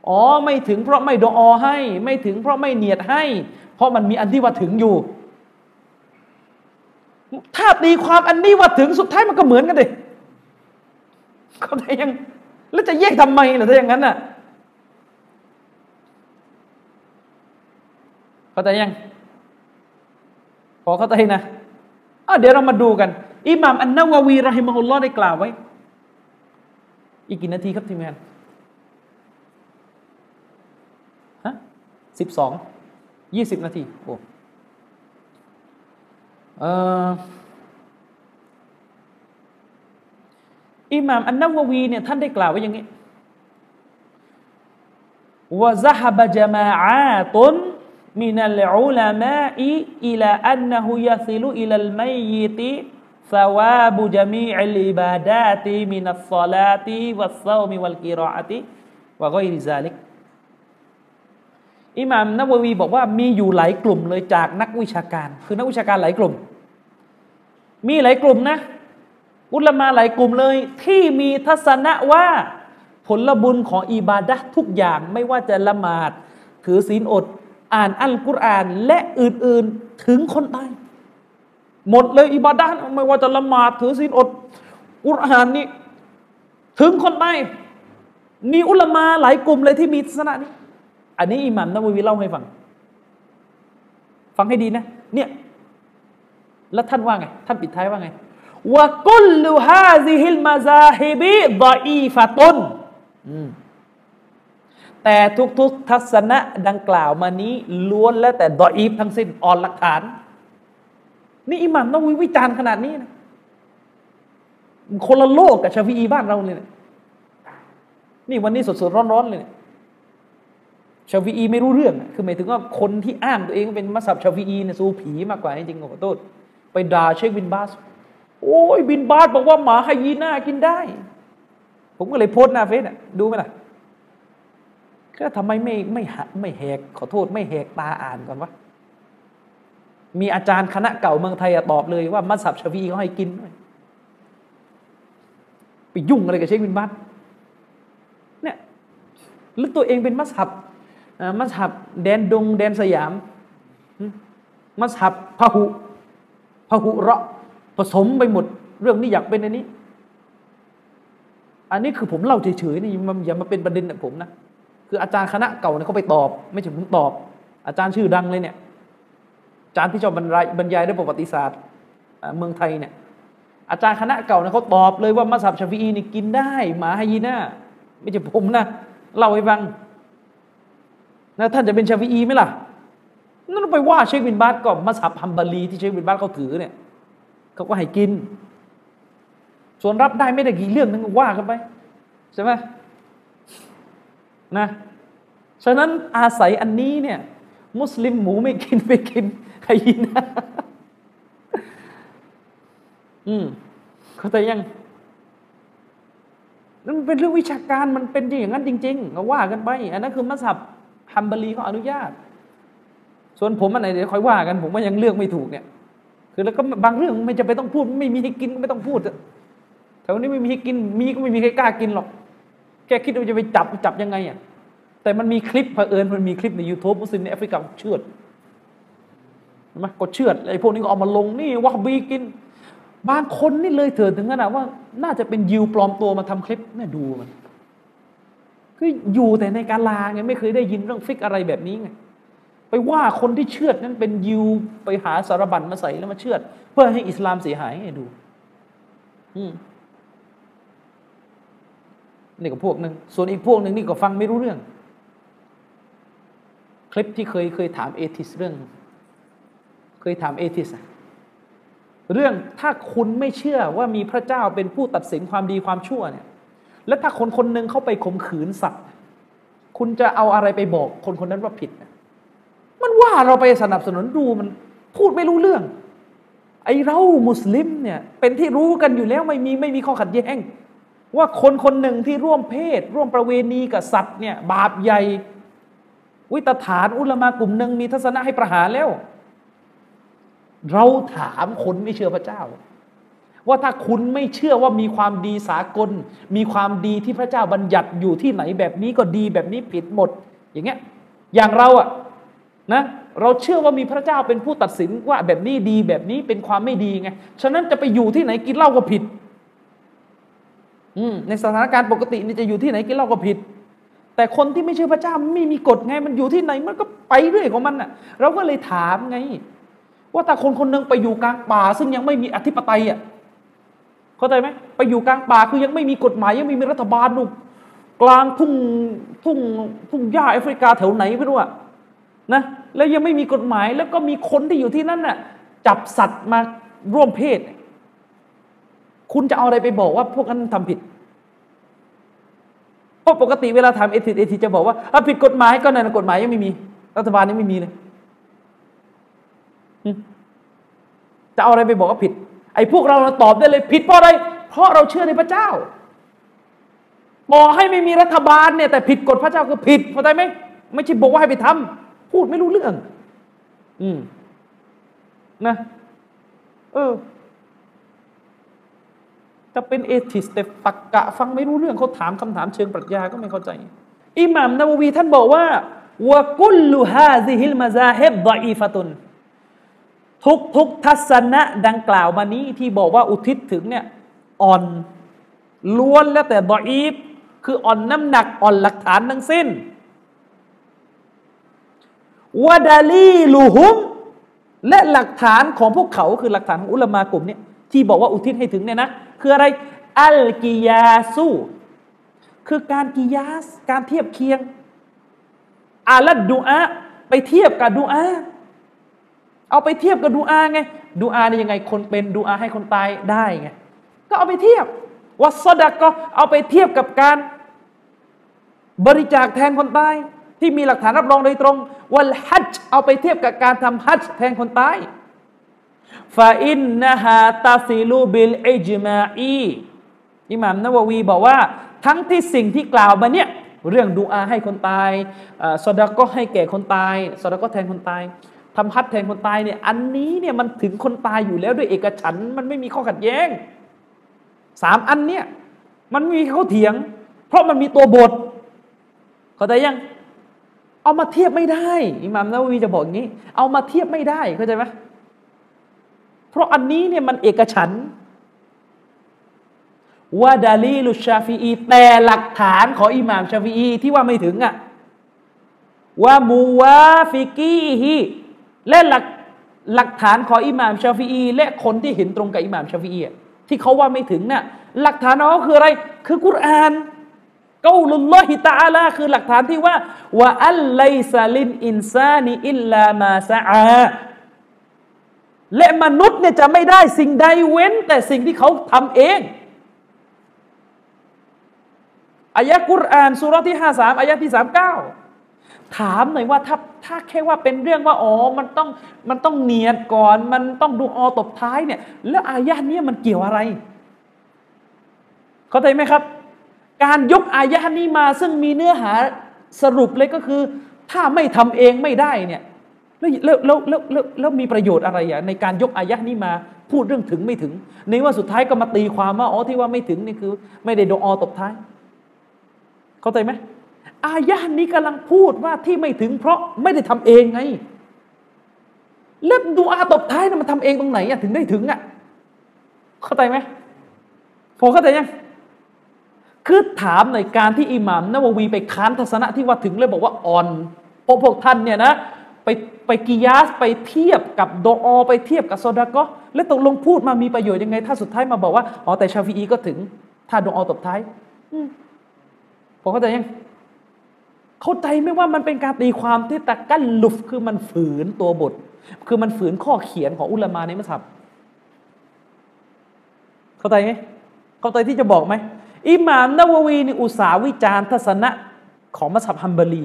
อ๋อไม่ถึงเพราะไม่ดออให้ ไม่ถึงเพราะไม่เนียดให้ เพราะมันมีอันที่ว่าถึงอยู่ ถ้าตีความอันนี้ว่าถึงสุดท้ายมันก็เหมือนกันเลย เขาใจยัง แล้วจะแยกทำไมล่ะถ้าอย่างนั้นน่ะเข้าใจยัง พอเข้าใจนะอะเดี๋ยวเรามาดูกัน อิหม่ามอันนาววีรหิมะฮุลลอฮ์ได้กล่าวไว้ อีกกี่นาทีครับทีมงานฮะสิบสองยี่สิบนาทีโอ้เอิ อิหม่ามอันนาววีเนี่ยท่านได้กล่าวไว้อย่างนี้ว่าซะฮบะจมาอาตุนมินัลอุลามาอิอิลาอันนะฮุยซิลุอิลัลมัยติสวาบุจมีอิลิบาดาติมินัสซาลาติวัสซามิวัลกิรออติวะกอยริซาลิกอิหม่ามนาววีบอกว่ามีอยู่หลายกลุ่มเลยจากนักวิชาการ คือนักวิชาการหลายกลุ่ม มีหลายกลุ่มนะ علماء หลายกลุ่มเลย ที่มีทัศนะว่าผลบุญของ عبادة ทุกอย่างไม่ว่าจะละหมาด ถือศีลอด อ่านอัลกุรอานและอื่นๆถึงคนตายหมดเลยอิบาดะไม่ว่าจะละหมาดถือศีลอดกุรอานนี่ถึงคนตายมีอุลามาหลายกลุ่มเลยที่มีทัศนะนี้ อันนี้อิหมัมนบวีเล่าให้ฟัง ฟังให้ดีนะ เนี่ย แล้วท่านว่าไง ท่านปิดท้ายว่าไง วะกุลลูฮาซิฮิลมาซาฮิบิดอีฟะตุนแต่ทุกๆ ทัศนะดังกล่าวมานี้ล้วนแล้วแต่ดออีฟทั้งสิ้นอ่อนหลักฐาน นี่อิหมัมต้องวิจารณ์ขนาดนี้นะคนละโลกกับชาฟีอีบ้านเราเลยนะนี่วันนี้สดๆร้อนๆเลยเนี่ยชาฟีอีไม่รู้เรื่อง คือหมายถึงว่าคนที่อ้างตัวเองเป็นมัสยิดชาฟีอีเนี่ยสู้ผีมากกว่าจริงๆขอโทษไปด่าเชคบินบาส โอ้ยบินบาสบอกว่าหมาไฮยีน่ากินได้ ผมก็เลยโพสต์หน้าเฟซอะดูไหมล่ะก็ทำไมไม่ไม่ไม่แหกขอโทษไม่แหกตาอ่านก่อนวะมีอาจารย์คณะเก่าเมืองไทยตอบเลยว่า มัสยิดชาฟีเขาให้กินไปยุ่งอะไรกับเชคบินบาสเนี่ยหรือตัวเองเป็นมัสยิดมัสยิดแดนดง แดนสยาม มัสยิดพหุพหุเราะ ผสมไปหมด เรื่องนี้อยากเป็นอันนี้ อันนี้คือผมเล่าเฉยๆนี่มันอย่ามาเป็นประเด็นกับผมนะคืออาจารย์คณะเก่าเนี่ยเขาไปตอบ ไม่ใช่ผมตอบ อาจารย์ชื่อดังเลยเนี่ยอาจารย์ที่ชอบบรรยายบรรยายด้วยประวัติศาสตร์เมืองไทยเนี่ย อาจารย์คณะเก่าเนี่ยเขาตอบเลยว่ามัสยิดชาฟีอีนี่กินได้หมาไฮยีน่าไม่ใช่ผมนะเล่าให้ฟังนะท่านจะเป็นชาฟีอีไหมล่ะนั่นไปว่าเชคบินบาสก็มัสยิดฮัมบารีที่เชคบินบาสเขาถือเนี่ย เขาก็ให้กิน ส่วนรับได้ไม่ได้กี่เรื่องนึงว่ากันไปใช่ไหมนะฉะนั้นอาศัยอันนี้เนี่ย มุสลิมหมูไม่กินไปกินไฮยีน่าอืมเขาแต่ยังนั่นเป็นเรื่องวิชาการมันเป็นอย่างนั้นจริงๆก็ว่ากันไป อันนั้นคือมัสยิดฮัมบารีเขาอนุญาต ส่วนผมอันไหนเดี๋ยวค่อยว่ากัน ผมว่ายังเลือกไม่ถูกเนี่ย คือแล้วก็บางเรื่องไม่จะไปต้องพูด ไม่มีให้กินก็ไม่ต้องพูดแถวนี้ไม่มีให้กินมีก็ไม่มีใครกล้ากินหรอก แกคิดว่าจะไปจับจับยังไงอะแต่มันมีคลิปเผอิญมันมีคลิปใน YouTube มุสลิมในแอฟริกาเชือดเห็นไหมก็เชือดไอ้พวกนี้ก็เอามาลงนี่วะบีกิน บางคนนี่เลยเถิดถึงขนาดว่า น่าจะเป็นยิวปลอมตัวมาทำคลิปเนี่ยดูมันคืออยู่แต่ในกาลาไงไม่เคยได้ยินเรื่องฟิกอะไรแบบนี้ไง ไปว่าคนที่เชื่อดนั้นเป็นยิวไปหาสารบัญมาใส่แล้วมาเชื่อด เพื่อให้อิสลามเสียหายให้ดูนี่ก็พวกหนึ่งส่วนอีกพวกหนึ่งนี่ก็ฟังไม่รู้เรื่อง คลิปที่เคยเคยถามเอทิสเรื่อง เคยถามเอทิสเรื่องถ้าคุณไม่เชื่อว่ามีพระเจ้าเป็นผู้ตัดสินความดีความชั่วเนี่ย แล้วถ้าคนคนหนึ่งเข้าไปข่มขืนสัตว์ คุณจะเอาอะไรไปบอกคนคนนั้นว่าผิด มันว่าเราไปสนับสนุนดูมันพูดไม่รู้เรื่อง ไอเรามุสลิมเนี่ยเป็นที่รู้กันอยู่แล้วไม่มีไม่มีข้อขัดแย้ง ว่าคนคนหนึ่งที่ร่วมเพศ ร่วมประเวณีกับสัตว์เนี่ยบาปใหญ่ วิตฐานอุลมากลุ่มหนึ่งมีทัศนะให้ประหารแล้ว เราถามคนไม่เชื่อพระเจ้า ว่าถ้าคุณไม่เชื่อว่ามีความดีสากล มีความดีที่พระเจ้าบัญญัติอยู่ที่ไหนแบบนี้ก็ดีแบบนี้ผิดหมด อย่างเงี้ยอย่างเราอะ นะเราเชื่อว่ามีพระเจ้าเป็นผู้ตัดสินว่าแบบนี้ดีแบบนี้เป็นความไม่ดีไง ฉะนั้นจะไปอยู่ที่ไหนกินเหล้าก็ผิดอืในสถานการณ์ปกตินี่จะอยู่ที่ไหนกินเหล้าก็ผิด แต่คนที่ไม่เชื่อพระเจ้าไม่มีกฎไง มันอยู่ที่ไหนมันก็ไปเรื่อยของมันอะ เราก็เลยถามไง ว่าถ้าคนคนนึงไปอยู่กลางป่า ซึ่งยังไม่มีอธิปไตยอะเข้าใจไหมไปอยู่กลางป่าคือยังไม่มีกฎหมายยังไม่มีรัฐบาลดูกลางทุ่งทุ่งทุ่งหญ้าแอฟริกาแถวไหนไม่รู้อะ นะแล้วยังไม่มีกฎหมายแล้วก็มีคนที่อยู่ที่นั่นน่ะจับสัตว์มาร่วมเพศ คุณจะเอาอะไรไปบอกว่าพวกนั้นทำผิดเพราะปกติเวลาทำเอทิเอทิจะบอกว่าถ้าผิดกฎหมายก็นั่นกฎหมายยังไม่มี รัฐบาลยังไม่มีเลยจะเอาอะไรไปบอกว่าผิด ไอ้พวกเราตอบได้เลยผิดเพราะอะไร เพราะเราเชื่อในพระเจ้าบอกให้ไม่มีรัฐบาลเนี่ยแต่ผิดกฎพระเจ้าคือผิดเข้าใจไหมไม่ใช่บอกว่าให้ไปท พูดไม่รู้เรื่อง อืม นะ เออ จะเป็นเอทิสแต่ตักกะ ฟังไม่รู้เรื่องเขาถามคำถามเชิงปรัชญาก็ไม่เข้าใจ อิหม่ามนาววีท่านบอกว่าวะกุลลุฮาซิฮิลมาซาเฮบดอีฟตุน ทุกทุกทัศนะดังกล่าวมานี้ที่บอกว่าอุทิศถึงเนี่ย อ่อนล้วนแล้วแต่ดอีฟคืออ่อนน้ำหนักอ่อนหลักฐานทั้งสิ้น วดาลีลูฮุมและหลักฐานของพวกเขาคือหลักฐานของอุลามากลุ่มนี้ที่บอกว่าอุทิศให้ถึงเนี่ยนะ คืออะไรอัลกิยาสูคือการกิยาส การเทียบเคียงอาลัดดูอาไปเทียบกับดูอาเอาไปเทียบกับดูอาไงดูอาเนี่ยยังไงคนเป็นดูอาให้คนตายได้ไงก็เอาไปเทียบวัสดก็เอาไปเทียบกับการบริจาคแทนคนตาย ที่มีหลักฐานรับรองโดยตรงวัลฮัจเอาไปเทียบกับการทำฮัจแทนคนตายฟาอินนะฮะตาซิลูบิลอิจมาอีอิหม่ามนาววีบอกว่า ทั้งที่สิ่งที่กล่าวมาเนี่ยเรื่องดูอาให้คนตายสดาก็ให้แก่คนตายสดาก็แทนคนตายทำฮัจแทนคนตายเนี่ยอันนี้เนี่ยมันถึงคนตายอยู่แล้วด้วยเอกฉันมันไม่มีข้อขัดแย้งสามอันเนี่ยมันไม่มีเขาเถียง เพราะมันมีตัวบทเข้าใจยัง เอามาเทียบไม่ได้อิหม่ามนาวีจะบอกอย่างนี้ เอามาเทียบไม่ได้เข้าใจไหมเพราะอันนี้เนี่ยมันเอกฉันท์ ودليل الشافعي แต่หลักฐานของอิหม่ามชาฟีอีที่ว่าไม่ถึงอะ وموافقيه และหลักหลักฐานของอิหม่ามชาฟีอีและคนที่เห็นตรงกับอิหม่ามชาฟีอีที่เขาว่าไม่ถึงน่ะหลักฐานเขาคืออะไร คือกุรอาน กาลุลลอฮิตาลาคือหลักฐานที่ว่าว่าอัลไลซาลินอินซานีอิลลามาซาอาและมนุษย์เนี่ยจะไม่ได้สิ่งใดเว้น แต่สิ่งที่เขาทำเองอายะกุรอานสุรที่ห้าสามอายะที่สามเก้าถามหน่อยว่าถ้าถ้าแค่ว่าเป็นเรื่องว่าอ๋อมันต้องมันต้องเนียดก่อน มันต้องดูอตบท้ายเนี่ย แล้วอายะนี้มันเกี่ยวอะไร เข้าใจไหมครับ การยกอายะนี้มาซึ่งมีเนื้อหาสรุปเลยก็คือ ถ้าไม่ทำเองไม่ได้เนี่ยแล้วแล้วแล้วแล้วแล้วมีประโยชน์อะไรอะในการยกอายะนี้มาพูดเรื่องถึงไม่ถึง ในว่าสุดท้ายก็มาตีความว่าอ๋อที่ว่าไม่ถึงนี่คือ ไม่ได้ดูอตบท้าย เข้าใจไหมอายะนี้กำลังพูดว่าที่ไม่ถึง เพราะไม่ได้ทำเองไงแล้วดูอาตบท้ายนะมันทำเองตรงไหนอะถึงได้ถึงอะเข้าใจไหมพอเข้าใจยัง คือถามในการที่อิหม่ามนาววีไปค้านทัศนะที่ว่าถึงเลยบอกว่าอ่อนพวกพวกท่านเนี่ยนะไปไปกิยาสไปเทียบกับโดอไปเทียบกับโซดาก็แล้วตกลงพูดมามีประโยชน์ยังไง ถ้าสุดท้ายมาบอกว่าอ๋อแต่ชาฟีอีก็ถึง ถ้าโดอตบท้ายผมเข้าใจยังเข้าใจไหมว่ามันเป็นการตีความที่ตะกั้นลุฟคือมันฝืนตัวบท คือมันฝืนข้อเขียนของอุลามาในมัสยิดเข้าใจไหมเข้าใจที่จะบอกไหม อิหม่ามนาววีนี่อุตสาวิจารทัศนะของมัสยิดฮัมบารี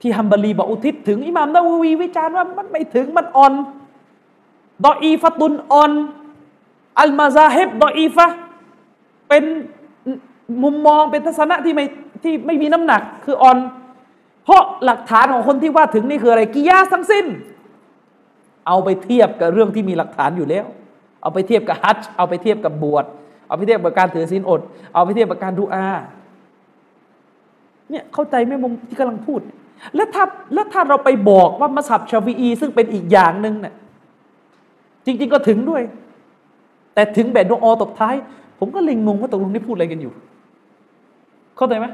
ที่ฮัมบารีบอกอุทิศถึงอิหม่ามนาววีวิจารณ์ว่ามันไม่ถึงมันอ่อนดออีฟตุนอ่อนอัลมาซาเฮบดออีฟะเป็นมุมมองเป็นทัศนะที่ไม่ที่ไม่มีน้ำหนักคืออ่อน เพราะหลักฐานของคนที่ว่าถึงนี่คืออะไรกิยาทั้งสิ้น เอาไปเทียบกับเรื่องที่มีหลักฐานอยู่แล้ว เอาไปเทียบกับฮัจเอาไปเทียบกับบวช เอาไปเทียบกับการถือศีลอด เอาไปเทียบกับการดูอาเนี่ยเข้าใจไหมมุมที่กำลังพูด แล้วถ้าแล้วถ้าเราไปบอกว่ามัสับชาวีอี ซึ่งเป็นอีกอย่างหนึ่งเนี่ยจริง ๆ ก็ถึงด้วย แต่ถึงแบบดอตบท้าย ผมก็เลยงงว่าตกลงนี่พูดอะไรกันอยู่ เข้าใจไหม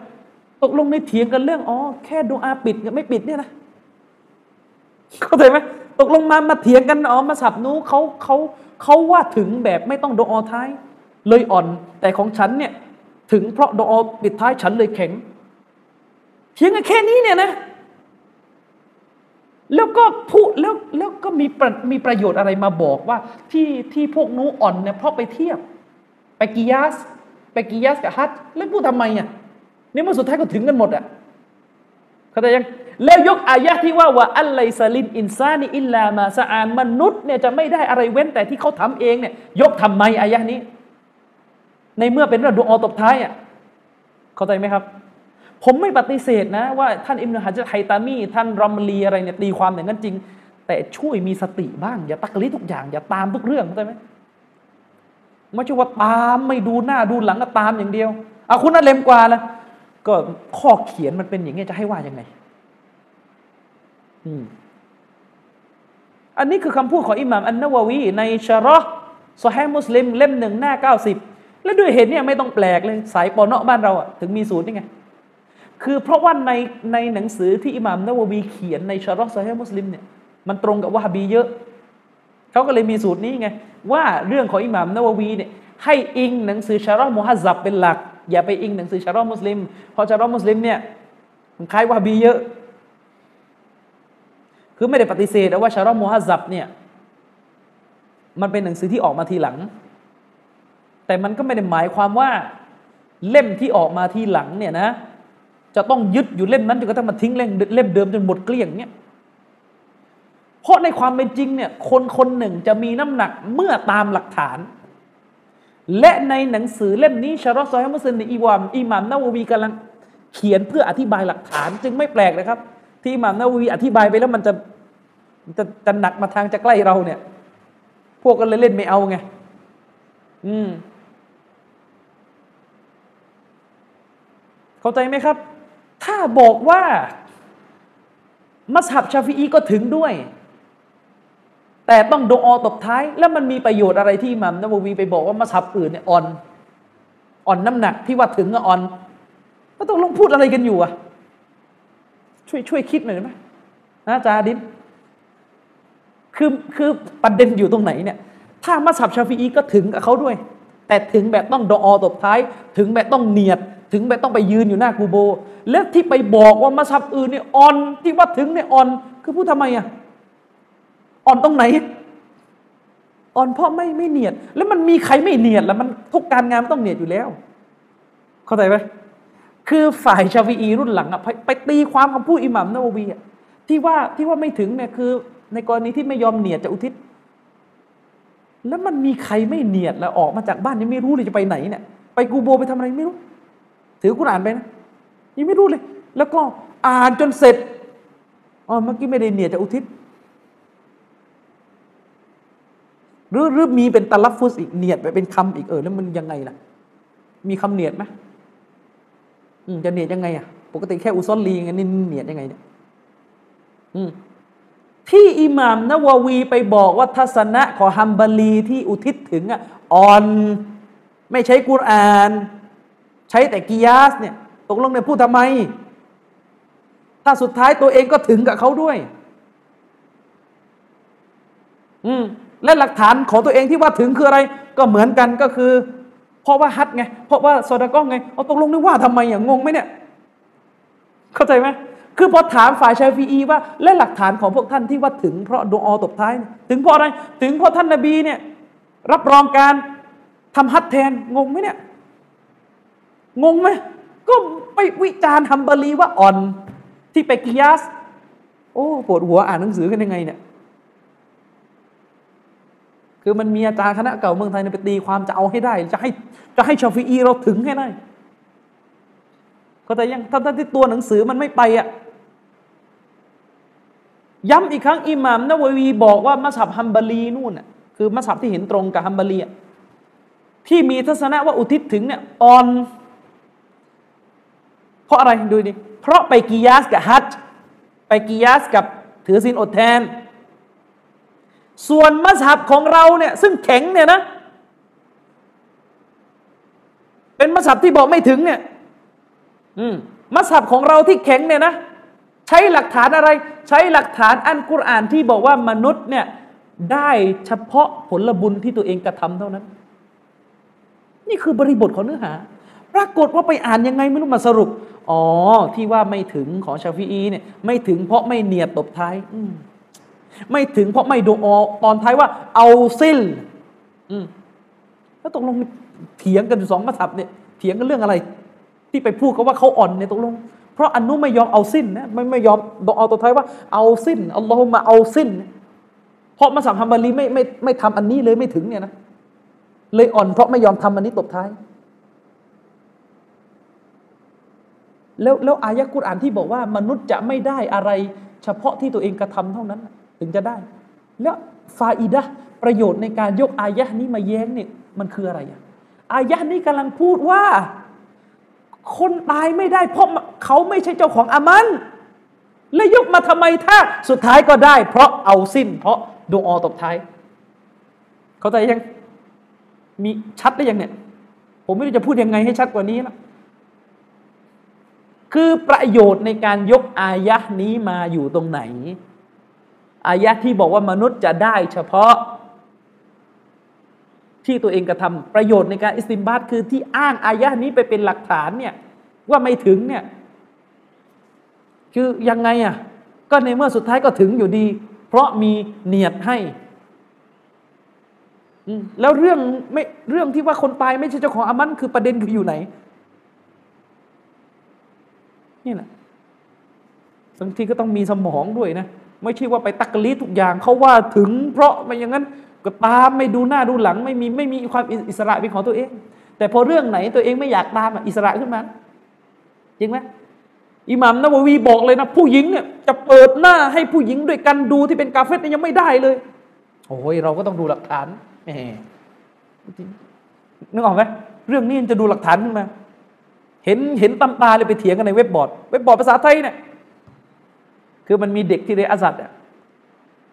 ตกลงในเถียงกันเรื่องอ๋อแค่ดูอาปิดกับไม่ปิดเนี่ยนะเข้าใจไหมตกลงมามาเถียงกันอ๋อมาสับนู้เขาเขาเขาว่าถึงแบบไม่ต้องดูอท้าย เลยอ่อน แต่ของฉันเนี่ยถึงเพราะดอปิดท้ายฉันเลยแข็งเพียงแค่นี้เนี่ยนะ แล้วก็พูดแล้วแล้วก็มีมีประโยชน์อะไรมาบอกว่าที่ที่พวกนู้อ่อนเนี่ยเพราะไปเทียบ ไปกิยาส ไปกิยาสกับฮัตแล้วพูดทำไมอะนี่มันสุดท้ายก็ถึงกันหมดอะเข้าใจยังแล้วยกอายะที่ว่าว่าอัลไลซาลินอินซานีอิลลามาสะอานมนุษย์เนี่ยจะไม่ได้อะไรเว้นแต่ที่เขาทำเองเนี่ยยกทำไมอายะนี้ ในเมื่อเป็นเรื่องดูออตบท้ายอะเข้าใจไหมครับ ผมไม่ปฏิเสธนะ ว่าท่านอิมนุฮัจญ์ไฮตามี ท่านรอมลีอะไรเนี่ยตีความอย่างนั้นจริง แต่ช่วยมีสติบ้าง อย่าตักลิทุกอย่าง อย่าตามทุกเรื่องเข้าใจไหมไม่ใช่ว่าตามไม่ดูหน้าดูหลังก็ตามอย่างเดียวเอาคุณน่าเลมกว่าละก็ข้อเขียนมันเป็นอย่างนี้จะให้ว่ายังไง อืมอันนี้คือคำพูดของอิหม่ามอันนาววีในชาร์ซอฮีมุสลิมเล่มหนึ่งหน้าเก้าสิบ และด้วยเหตุนี้ไม่ต้องแปลกเลย สายปอนเนาะบ้านเราอะถึงมีสูตรนี่ไง คือเพราะว่าในในหนังสือที่อิหม่ามนาววีเขียนในชาร์ซอฮีมุสลิมเนี่ยมันตรงกับวะฮบีเยอะ เขาก็เลยมีสูตรนี้ไง ว่าเรื่องของอิหม่ามนาววีเนี่ยให้อิงหนังสือชาร์มุฮัซซับเป็นหลัก อย่าไปอิงหนังสือชาร์มุสลิมเพราะชาร์มุสลิมเนี่ยมันคล้ายวะฮาบีเยอะ คือไม่ได้ปฏิเสธว่าชาร์มุฮัซซับเนี่ยมันเป็นหนังสือที่ออกมาทีหลัง แต่มันก็ไม่ได้หมายความว่าเล่มที่ออกมาทีหลังเนี่ยนะ จะต้องยึดอยู่เล่มนั้นจนกระทั่งมาทิ้งเล่มเล่มเดิมจนหมดเกลี้ยงเนี่ยเพราะในความเป็นจริงเนี่ยคนคนหนึ่งจะมีน้ำหนักเมื่อตามหลักฐาน และในหนังสือเล่มนี้ชารอซอยมุสลิมในอีวามอิหมามนาววีกำลังเขียนเพื่ออธิบายหลักฐาน จึงไม่แปลกนะครับ ที่มามนาววีอธิบายไปแล้วมันจะจะจะหนักมาทางจะใกล้เราเนี่ย พวกกันเลยเล่นไม่เอาไง อืม เข้าใจไหมครับ ถ้าบอกว่ามัสฮับชาฟีอีก็ถึงด้วย แต่ต้องดูอตบท้าย แล้วมันมีประโยชน์อะไรที่มัมนบวีไปบอกว่ามัสฮับอื่นเนี่ยอ่อนอ่อนน้ำหนักที่ว่าถึงอ่อนก็ต้องลงพูดอะไรกันอยู่อะช่วยช่วยคิดหน่อยได้ไหมนะจาดินคือคือประเด็นอยู่ตรงไหนเนี่ย ถ้ามัสฮับชาฟีอีก็ถึงกับเขาด้วย แต่ถึงแบบต้องดออตบท้าย ถึงแบบต้องเนียด ถึงแบบต้องไปยืนอยู่หน้ากูโบ แล้วที่ไปบอกว่ามัสฮับอื่นเนี่ยอ่อน ที่ว่าถึงเนี่ยอ่อน คือพูดทำไมอะอ่อนตรงไหน อ่อนเพราะไม่ไม่เนียด แล้วมันมีใครไม่เนียดแล้วมันทุกการงานต้องเนียดอยู่แล้ว เข้าใจไหมคือฝ่ายชาวีอีรุ่นหลังอะไปตีความคำพูดอิหมัมนาวีอะที่ว่าที่ว่าไม่ถึงเนี่ยคือ ในกรณีที่ไม่ยอมเนียดจะอุทิศ แล้วมันมีใครไม่เนียดแล้วออกมาจากบ้านยังไม่รู้เลยจะไปไหนเนี่ยไปกูโบไปทำอะไรไม่รู้ ถือกุรอานไปนะยังไม่รู้เลย แล้วก็อ่านจนเสร็จอ๋อเมื่อกี้ไม่ได้เนียดจะอุทิศหรือหรือมีเป็นตะลับฟุสอีกเนียดไปเป็นคำอีกเออแล้วมันยังไงล่ะ มีคำเนียดไหมจะเนียดยังไงอะ ปกติแค่อุซอลลีไงนี่เนียดยังไงเนี่ยที่อิหม่ามนาววีไปบอกว่าทัศนะของฮัมบาลีที่อุทิศถึงอะอ่อน ไม่ใช้กุรอาน ใช้แต่กิยาสเนี่ยตกลงเนี่ยพูดทำไม ถ้าสุดท้ายตัวเองก็ถึงกับเขาด้วย อืมและหลักฐานของตัวเองที่ว่าถึงคืออะไร ก็เหมือนกันก็คือ เพราะว่าฮัดไง เพราะว่าโซดาก้องไงเอาตกลงนึกว่าทำไมอย่างงงไหมเนี่ย เข้าใจไหมคือพอถามฝ่ายชาฟีอีว่า และหลักฐานของพวกท่านที่ว่าถึงเพราะดูอตบท้าย ถึงเพราะอะไร ถึงเพราะท่านนบีเนี่ย รับรองการทำฮัดแทนงงไหมเนี่ย งงไหมก็ไปวิจารณ์ทำบาลีว่าอ่อน ที่ไปกิยาส โอ้ปวดหัวอ่านหนังสือกันยังไงเนี่ยคือมันมีอาจารย์คณะเก่าเมืองไทยไปตีความจะเอาให้ได้ จะให้จะให้ชาฟีอีเราถึงให้ได้เขาแต่ยังถ้าที่ตัวหนังสือมันไม่ไปอะย้ำอีกครั้งอิหม่ามนาววีบอกว่ามัสฮับฮัมบาลีนู่นอะคือมัสฮับที่เห็นตรงกับฮัมบาลีที่มีทัศนะว่าอุทิศถึงเนี่ยอ่อน ราะอะไรดูดิเพราะไปกิยาสกับฮัจไปกิยาสกับถือศีลอดแทน ส่วนมัสฮับของเราเนี่ยซึ่งแข็งเนี่ยนะ เป็นมัสฮับที่บอกไม่ถึงเนี่ยอืมมัสฮับของเราที่แข็งเนี่ยนะ ใช้หลักฐานอะไร ใช้หลักฐานอันกุรอานที่บอกว่ามนุษย์เนี่ยได้เฉพาะผลบุญที่ตัวเองกระทำเท่านั้น นี่คือบริบทของเนื้อหา ปรากฏว่าไปอ่านยังไงไม่รู้มาสรุป อ๋อ ที่ว่าไม่ถึงของชาฟีอีเนี่ยไม่ถึงเพราะไม่เนียดตบท้ายอืมไม่ถึงเพราะไม่ดูออตอนท้ายว่า เอาสิ้นแล้วตกลงเถียงกันอยู่สองมาสับเนี่ยเถียงกันเรื่องอะไร ที่ไปพูดเขาว่าเขาอ่อนเนี่ยตกลง เพราะอันนู้ไม่ยอมเอาสิ้นนะไม่ไม่ยอมดอตัวท้ายว่าเอาสิ้นอัลลอฮฺมาเอาสิ้น เพราะมาสัมฮัมบาลีไม่ไม่ไม่ทำอันนี้เลยไม่ถึงเนี่ยนะเลยอ่อนเพราะไม่ยอมทำอันนี้ตบท้าย แล้วแล้วอายะกุรอานที่บอกว่ามนุษย์จะไม่ได้อะไร เฉพาะที่ตัวเองกระทำเท่านั้น ถึงจะได้ แล้วฟาอิดะประโยชน์ในการยกอายะนี้มาแย้งเนี่ยมันคืออะไรอะอายะนี้กำลังพูดว่า คนตายไม่ได้เพราะเขาไม่ใช่เจ้าของอามันแล้วยกมาทำไมถ้าสุดท้ายก็ได้ เพราะเอาสิ้น เพราะดวงอตบท้าย เขาใจยังมีชัดได้ยังเนี่ย ผมไม่รู้จะพูดยังไงให้ชัดกว่านี้ละ คือประโยชน์ในการยกอายะนี้มาอยู่ตรงไหน อายะที่บอกว่ามนุษย์จะได้เฉพาะ ที่ตัวเองกระทำประโยชน์ในการอิสติมบาตคือที่อ้างอายะนี้ไปเป็นหลักฐานเนี่ยว่าไม่ถึงเนี่ยคือยังไงอะก็ในเมื่อสุดท้ายก็ถึงอยู่ดี เพราะมีเนียดให้แล้วเรื่องไม่เรื่องที่ว่าคนตายไม่ใช่เจ้าของอามันคือประเด็นคืออยู่ไหน นี่แหละบางทีก็ต้องมีสมองด้วยนะ ไม่ใช่ว่าไปตักกะลีทุกอย่างเขาว่าถึง เพราะไม่อย่างนั้นก็ตามไม่ดูหน้าดูหลัง ไม่มีไม่มีความอิสระเป็นของตัวเอง แต่พอเรื่องไหนตัวเองไม่อยากตามอิสระขึ้นมาจริงไหมอิหมัมนะววีบอกเลยนะ ผู้หญิงเนี่ยจะเปิดหน้าให้ผู้หญิงด้วยกันดูที่เป็นกาเฟตยังไม่ได้เลยโอ้ยเราก็ต้องดูหลักฐานแหมนึกออกไหมเรื่องนี้จะดูหลักฐานขึ้นมา เห็นเห็นตำตาเลยไปเถียงกันในเว็บบอร์ดเว็บบอร์ดภาษาไทยเนี่ยคือมันมีเด็กที่เรียนอัซฮัรเนี่ย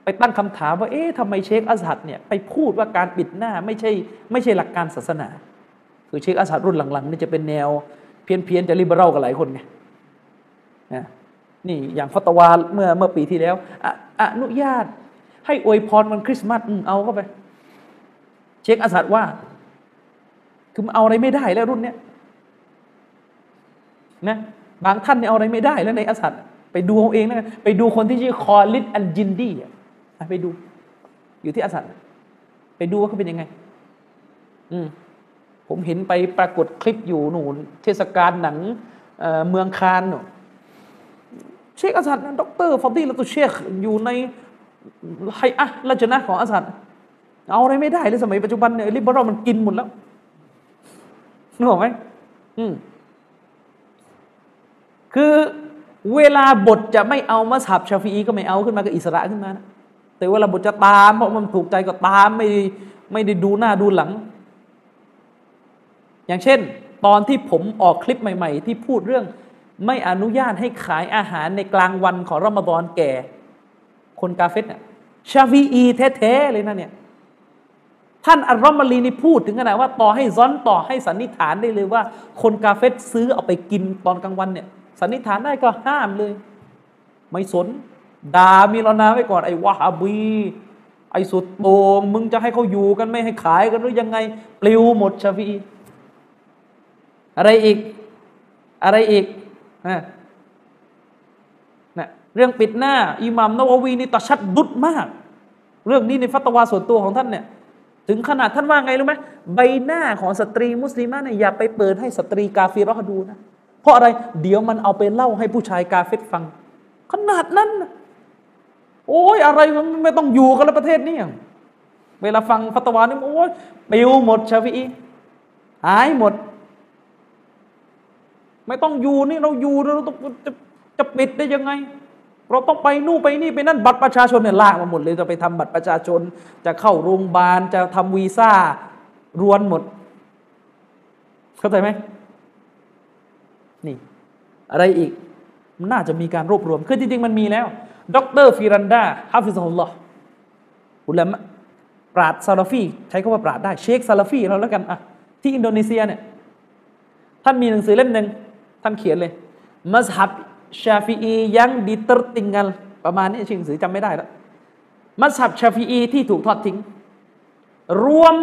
ไปตั้งคำถามว่าเอ๊ะทำไมเชคอัซฮัรเนี่ยไปพูดว่าการปิดหน้าไม่ใช่ไม่ใช่หลักการศาสนา คือเชคอัซฮัรรุ่นหลังๆนี่จะเป็นแนว เพี้ยนเพี้ยนจะ liberal กับหลายคนไงนี่อย่างฟัตวาเมื่อเมื่อปีที่แล้วอนุญาต ให้อวยพรวันคริสต์มาสเอาเข้าไป เชคอาซัดว่า คือมันเอาอะไรไม่ได้แล้วรุ่นเนี้ย นะบางท่านเนี่ยเอาอะไรไม่ได้แล้วในอาสัดไปดูเอาเองนะไปดูคนที่ชื่อคอลิดอันจินดี้ไปดู อยู่ที่อาสัดไปดูว่าเขาเป็นยังไง อืมผมเห็นไปปรากฏคลิปอยู่หนูเทศกาลหนังเเมืองคานหนูเชคอาสัดด็อกเตอร์ฟอดีลตุเชคอยู่ในไฮอะราชนะของอาสัดเอาอะไรไม่ได้เลยสมัยปัจจุบันเนี่ยลิบรอมันกินหมดแล้วนึกออกไหมอืม คือเวลาบทจะไม่เอามาสับชาฟีก็ไม่เอาขึ้นมาก็อิสระขึ้นมานะแต่เวลาบทจะตามเพราะมันถูกใจก็ตามไม่ไม่ได้ดูหน้าดูหลัง อย่างเช่น ตอนที่ผมออกคลิปใหม่ ๆ ที่พูดเรื่องไม่อนุญาตให้ขายอาหารในกลางวันของรอมฎอนแก่ คนกาเฟตเนี่ยชาฟีอีแท้ๆเลยนะเนี่ยท่านอัลรอมาลีนี่พูดถึงขนาดว่าต่อให้ซ้อนต่อให้สันนิษฐานได้เลยว่า คนกาเฟตซื้อเอาไปกินตอนกลางวันเนี่ย สันนิษฐานได้ก็ห้ามเลย ไม่สนด่ามีรนาไว้ก่อน ไอ้วะฮาบี ไอ้สุดโตงมึงจะให้เขาอยู่กันไม่ให้ขายกันหรือยังไง ปลิวหมดชาฟีอะไรอีก อะไรอีกนะนะเรื่องปิดหน้า อิหมัมนาววีนี่ตัชัดดุดมาก เรื่องนี้ในฟัตวาส่วนตัวของท่านเนี่ย ถึงขนาดท่านว่าไงรู้ไหมใบหน้าของสตรีมุสลิมเนี่ยอย่าไปเปิดให้สตรีกาเฟรดูนะ เพราะอะไร เดี๋ยวมันเอาไปเล่าให้ผู้ชายกาเฟรฟัง ขนาดนั้น โอ้ยอะไรมันไม่ต้องอยู่กันแล้วประเทศนี้เวลาฟังฟัตวานี่โอ้ยปิวหมดชาฟีหายหมด ไม่ต้องอยู่นี่เราอยู่เราต้องจะจะปิดได้ยังไง เราต้องไปนู่นไปนี่ไปนั่นบัตรประชาชนเนี่ยลากมาหมดเลยจะไปทำบัตรประชาชน จะเข้าโรงพยาบาลจะทำวีซ่ารวนหมด เข้าใจไหม อะไรอีก น่าจะมีการรวบรวม คือจริง ๆ มันมีแล้ว ดรฟิรันดาฮาฟิซฮุลลอฮ์อุลามะปราดซาลาฟี ใช้คำว่าปราชญ์ได้ เชคซาลาฟีเราแล้วกันอะที่อินโดนีเซียเนี่ยท่านมีหนังสือเล่มหนึ่งท่านเขียนเลย Mazhab Syafi'i yang ditinggal ประมาณนี้ชื่อหนังสือจำไม่ได้แล้วมัซฮับชาฟีอีที่ถูกทอดทิ้ง รวม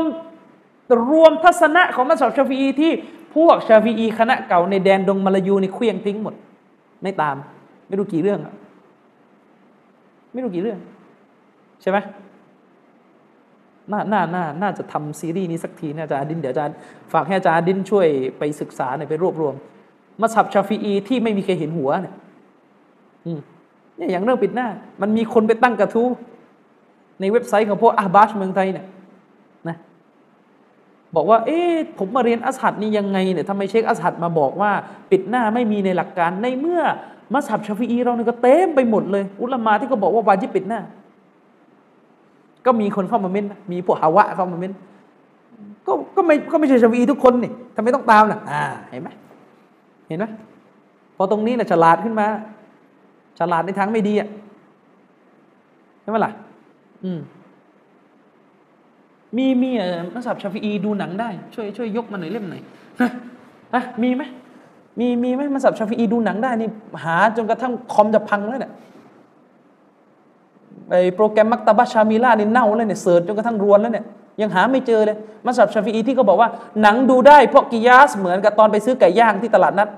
รวมทัศนะของมัซฮับชาฟีอีที่ พวกชาฟีอีคณะเก่าในแดนดงมาลายูนี่เขวี้ยงทิ้งหมด ไม่ตาม ไม่รู้กี่เรื่อง ไม่รู้กี่เรื่อง ใช่ไหมน่าน่าน่าน่าจะทำซีรีส์นี้สักทีนะอาจารย์ดินเดี๋ยวอาจารย์ฝากให้อาจารย์ดินช่วยไปศึกษาในไปรวบรวมมาสับชาฟีอีที่ไม่มีใครเห็นหัวเนี่ยเนี่ยอย่างเรื่องปิดหน้า มันมีคนไปตั้งกระทู้ในเว็บไซต์ของพวกอาบาชเมืองไทยเนี่ย บอกว่า เอ๊ะผมมาเรียนอัสฮัดนี่ยังไงเนี่ยทำไมเชคอัสฮัดมาบอกว่า ปิดหน้าไม่มีในหลักการในเมื่อมัสฮับชาฟีอีเราเนี่ยก็เต็มไปหมดเลย อุลามาที่เขาบอกว่าวาจิบปิดหน้า ก็มีคนเข้ามาเม้นมีพวกฮาวะเข้ามาเม้นก็ก็ไม่ก็ไม่ใช่ชาฟีอีทุกคนนี่ทำไมต้องตามน่ะอ่าเห็นไหมเห็นไหมพอตรงนี้นะฉลาดขึ้นมา ฉลาดในทางไม่ดีอะใช่ไหมล่ะ อืม มีมีเออมัสยิดชาฟีอีดูหนังได้ ช่วยช่วยยกมาหน่อยเล่มหน่อยนะฮะมีไหมมีมีไหมมัสยิดชาฟีอีดูหนังได้นี่หาจนกระทั่งคอมจะพังแล้วเนี่ยไอโปรแกรมมักตาบะชามิล่านี่เน่าแล้วเนี่ยเสิร์ชจนกระทั่งรวนแล้วเนี่ยยังหาไม่เจอเลยมัสยิดชาฟีอีที่เขาบอกว่าหนังดูได้เพราะกิยาสเหมือนกับตอนไปซื้อไก่ย่างที่ตลาดนัด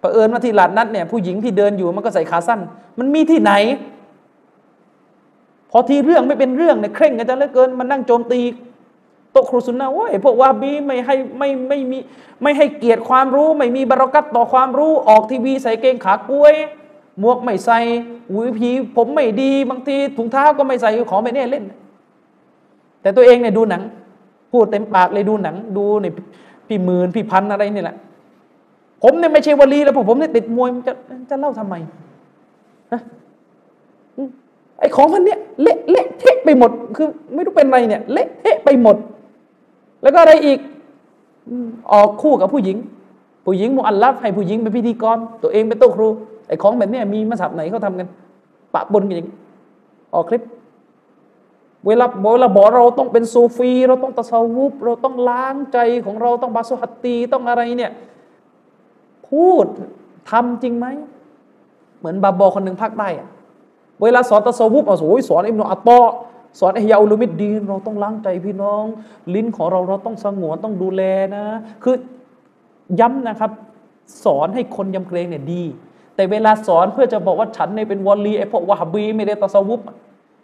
เผอิญว่าที่ตลาดนัดเนี่ยผู้หญิงที่เดินอยู่มันก็ใส่ขาสั้น มันมีที่ไหน พอทีเรื่องไม่เป็นเรื่องเนี่ยเคร่งกันจะเหลือเกินมันนั่งโจมตีโตครูซุนนะว่าพวกวาบีไม่ให้ไม่ไม่มีไม่ให้เกียรติความรู้ ไม่มีบารักัตต่อความรู้ออกทีวีใส่เกงขากล้วย หมวกไม่ใส่หุยผีผมไม่ดีบางทีถุงเท้าก็ไม่ใส่ของไม่เนี่ยเล่น แต่ตัวเองเนี่ยดูหนัง พูดเต็มปากเลยดูหนัง ดูในพี่หมื่นพี่พันอะไรนี่แหละ ผมเนี่ยไม่ใช่วลีแล้วผมเนี่ยติดมวยจะจะเล่าทำไมไอ้ของพันเนี้ย เละเละเทะไปหมด คือไม่รู้เป็นไรเนี่ย เละเทะไปหมด แล้วก็อะไรอีกออกคู่กับผู้หญิง ผู้หญิงมุอัลลัฟให้ผู้หญิงเป็นพิธีกร ตัวเองเป็นโต๊ะครูไอ้ของแบบนี้มีมาสับไหนเขาทำกัน ปะปนกันอย่างออกคลิป เวลาเวลาบอกเราต้องเป็นซูฟี เราต้องตะซาวุบเราต้องล้างใจของเราต้องบาสุฮัตตีต้องอะไรเนี่ย พูดทำจริงไหม เหมือนบาบอคนหนึ่งภาคใต้อะ เวลาสอน تصوف อะโอ้ยสอนอิบนุอัตโตสอนإحياء علوم الدين เราต้องล้างใจพี่น้อง ลิ้นของเราเราต้องสงวนต้องดูแลนะ คือย้ำนะครับ สอนให้คนยำเกรงเนี่ยดี แต่เวลาสอนเพื่อจะบอกว่าฉันเนี่ยเป็นวอลลีไอ้พวกวะฮับีไม่ได้ตะสวุบ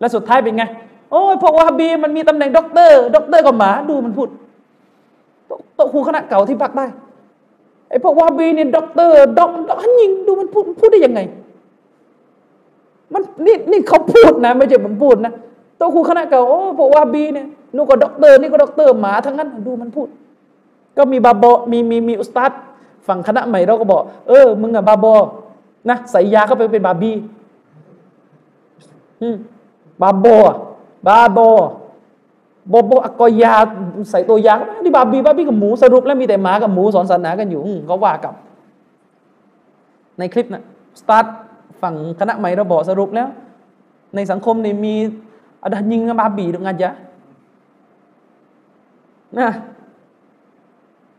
และสุดท้ายเป็นไงโอ้ยพวกวะฮาบีมันมีตำแหน่งด็อกเตอร์ด็อกเตอร์กับหมาดูมันพูดโต๊ะครูคณะเก่าที่ภาคใต้ไอ้พวกวะฮาบีเนี่ยด็อกเตอร์ด็อกด็อกยิงดูมันพูดพูดได้ยังไง มันนี่นี่เขาพูดนะไม่ใช่ผมพูดนะโต๊ะครูคณะเก่าโอ้พวกวะฮาบีเนี่ยนู่นก็ด็อกเตอร์นี่ก็ด็อกเตอร์หมาทั้งนั้นดูมันพูด ก็มีบาบอมีมีมีอุสตัดฝั่งคณะใหม่เราก็บอก เออมึงอะบาบอนะใส่ยาเข้าไปเป็น babi บาบอบาบอบอบอกอยาใส่ตัวยาที่บาบีบาบีกับหมูสรุปแล้วมีแต่หมากับหมูสอนศาสนากันอยู่เขาว่ากับ ในคลิปนะสตาร์ท ฝั่งคณะใหม่เราบอกสรุปแล้ว ในสังคมนี่มีอาดายิงมาบี dengan aja นะ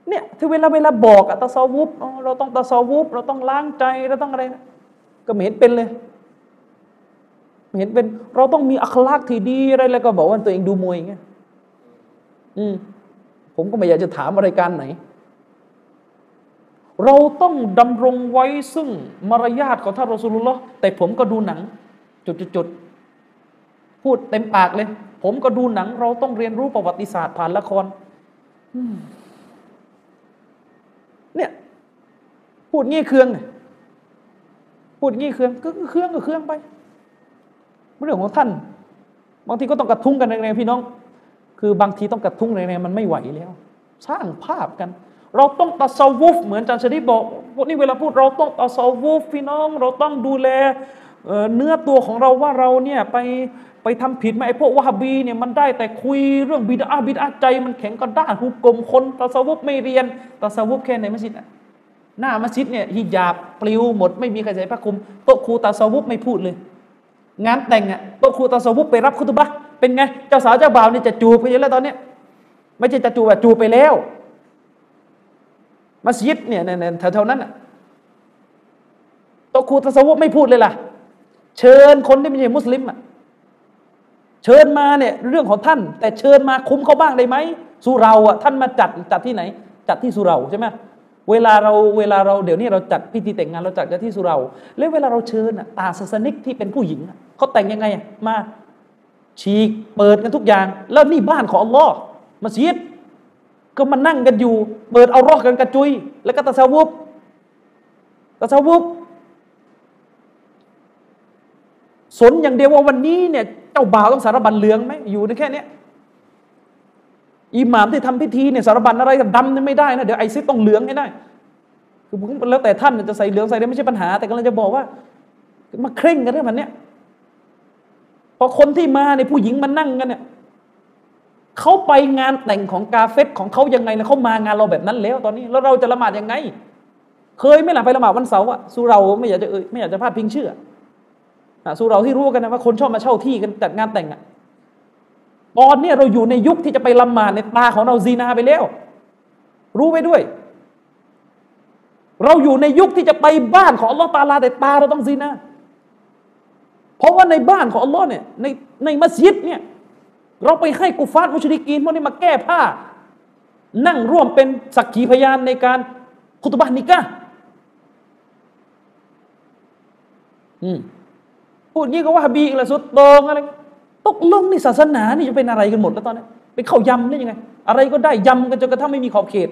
เนี่ยที่เวลาเวลาบอกอะตะซอวุบเราต้องตะซอวุบเราต้องล้างใจเราต้องอะไร ก็ไม่เห็นเป็นเลยไม่เห็นเป็น เราต้องมีอัคลักที่ดีอะไรแล้วก็บอกว่าตัวเองดูมวยไงอืมผมก็ไม่อยากจะถามอะไรการไหน เราต้องดำรงไว้ซึ่งมารยาทของท่านรอสูลุลลอฮ์แต่ผมก็ดูหนัง จุดๆพูดเต็มปากเลย ผมก็ดูหนัง เราต้องเรียนรู้ประวัติศาสตร์ผ่านละครเนี่ยพูดงี้เครื่องพูดงี้เครื่องก็เครื่องก็เครื่องไปเรื่องของท่าน บางทีก็ต้องกระทุ้งกันแรงๆพี่น้อง คือบางทีต้องกระทุ้งแรงๆมันไม่ไหวแล้ว สร้างภาพกัน เราต้องตัสวุฟเหมือนอาจารย์ชริบอกพวกนี้เวลาพูดเราต้องตัสวุฟพี่น้อง เราต้องดูแลเนื้อตัวของเราว่าเราเนี่ยไปไปทำผิดไหมไอ้พวกวะฮบีเนี่ยมันได้แต่คุยเรื่องบิดาบิดาใจมันแข็งกระด้างหุบกลมคนตัสวุฟไม่เรียนตัสวุฟแค่ในมัสยิดหน้ามัสยิดเนี่ยฮิญาบปลิวหมดไม่มีใครใส่ผ้าคลุมโต๊ะครูตัสวุฟไม่พูดเลย งานแต่งอะโต๊ะครูตัสวุฟไปรับคุตบะเป็นไงเจ้าสาวเจ้าบ่าวเนี่ยจะจูบไปแล้วตอนเนี้ยไม่ใช่จะจูบแบบจูบไปแล้ว มัสยิดเนี่ยแถวๆนั้นโตครูตะสวบไม่พูดเลยล่ะ เชิญคนที่ไม่ใช่มุสลิมอะเชิญมาเนี่ยเรื่องของท่าน แต่เชิญมาคุ้มเขาบ้างได้ไหมสุเราอะท่านมาจัดจัดที่ไหน จัดที่สุเราใช่ไหมเวลาเราเวลาเราเดี๋ยวนี้เราจัดพิธีแต่งงานเราจัดกันที่สุเราแล้วเวลาเราเชิญอะตาศาสนิกที่เป็นผู้หญิงเขาแต่งยังไงมาฉีกเปิดกันทุกอย่าง แล้วนี่บ้านของอัลลอฮ์มัสยิด ก็มานั่งกันอยู่ เปิดเอารอกกันกระจุย แล้วก็ตะสวุบตะสวุบสนอย่างเดียวว่าวันนี้เนี่ยเจ้าบ่าวต้องสารบันเหลืองไหมอยู่ในแค่นี้อิหม่ามที่ทำพิธีเนี่ยสารบัญอะไรดำนี่ไม่ได้นะเดี๋ยวไอซิดต้องเหลืองให้ได้ คือแล้วแต่ท่านจะใส่เหลืองใส่ได้ไม่ใช่ปัญหา แต่กำลังจะบอกว่า มาเคร่งกันเรื่องมันเนี่ยพอคนที่มาในผู้หญิงมานั่งกันเนี่ย เขาไปงานแต่งของกาเฟตของเขายังไงแล้วเขามางานเราแบบนั้นแล้วตอนนี้แล้วเราจะละหมาดยังไง เคยไม่หล่ะไปละหมาดวันเสาร์อะสุเราไม่อยากจะเอ่ยไม่อยากจะพลาดพิงเชื่อสุเราที่รู้กันนะว่าคนชอบมาเช่าที่กันจัดงานแต่งอะตอนนี้เราอยู่ในยุคที่จะไปละหมาดในตาของเราซีนาไปแล้ว รู้ไว้ด้วย เราอยู่ในยุคที่จะไปบ้านของอัลลอฮ์ตาลาแต่ตาเราต้องซีนาเพราะว่าในบ้านของอัลลอฮ์เนี่ยในในมัสยิดเนี่ย เราไปให้กุฟาร์มุชริกีนพวกนี้มาแก้ผ้า นั่งร่วมเป็นสักขีพยานในการคุตบะนิกะอืมพูดงี้ก็ว่าบีอีกละสุดโตงอะไรตกลงนี่ศาสนานี่จะเป็นอะไรกันหมดแล้วตอนนี้เป็นเข้ายำได้ยังไง อะไรก็ได้ยำกันจนกระทั่งไม่มีขอบเขต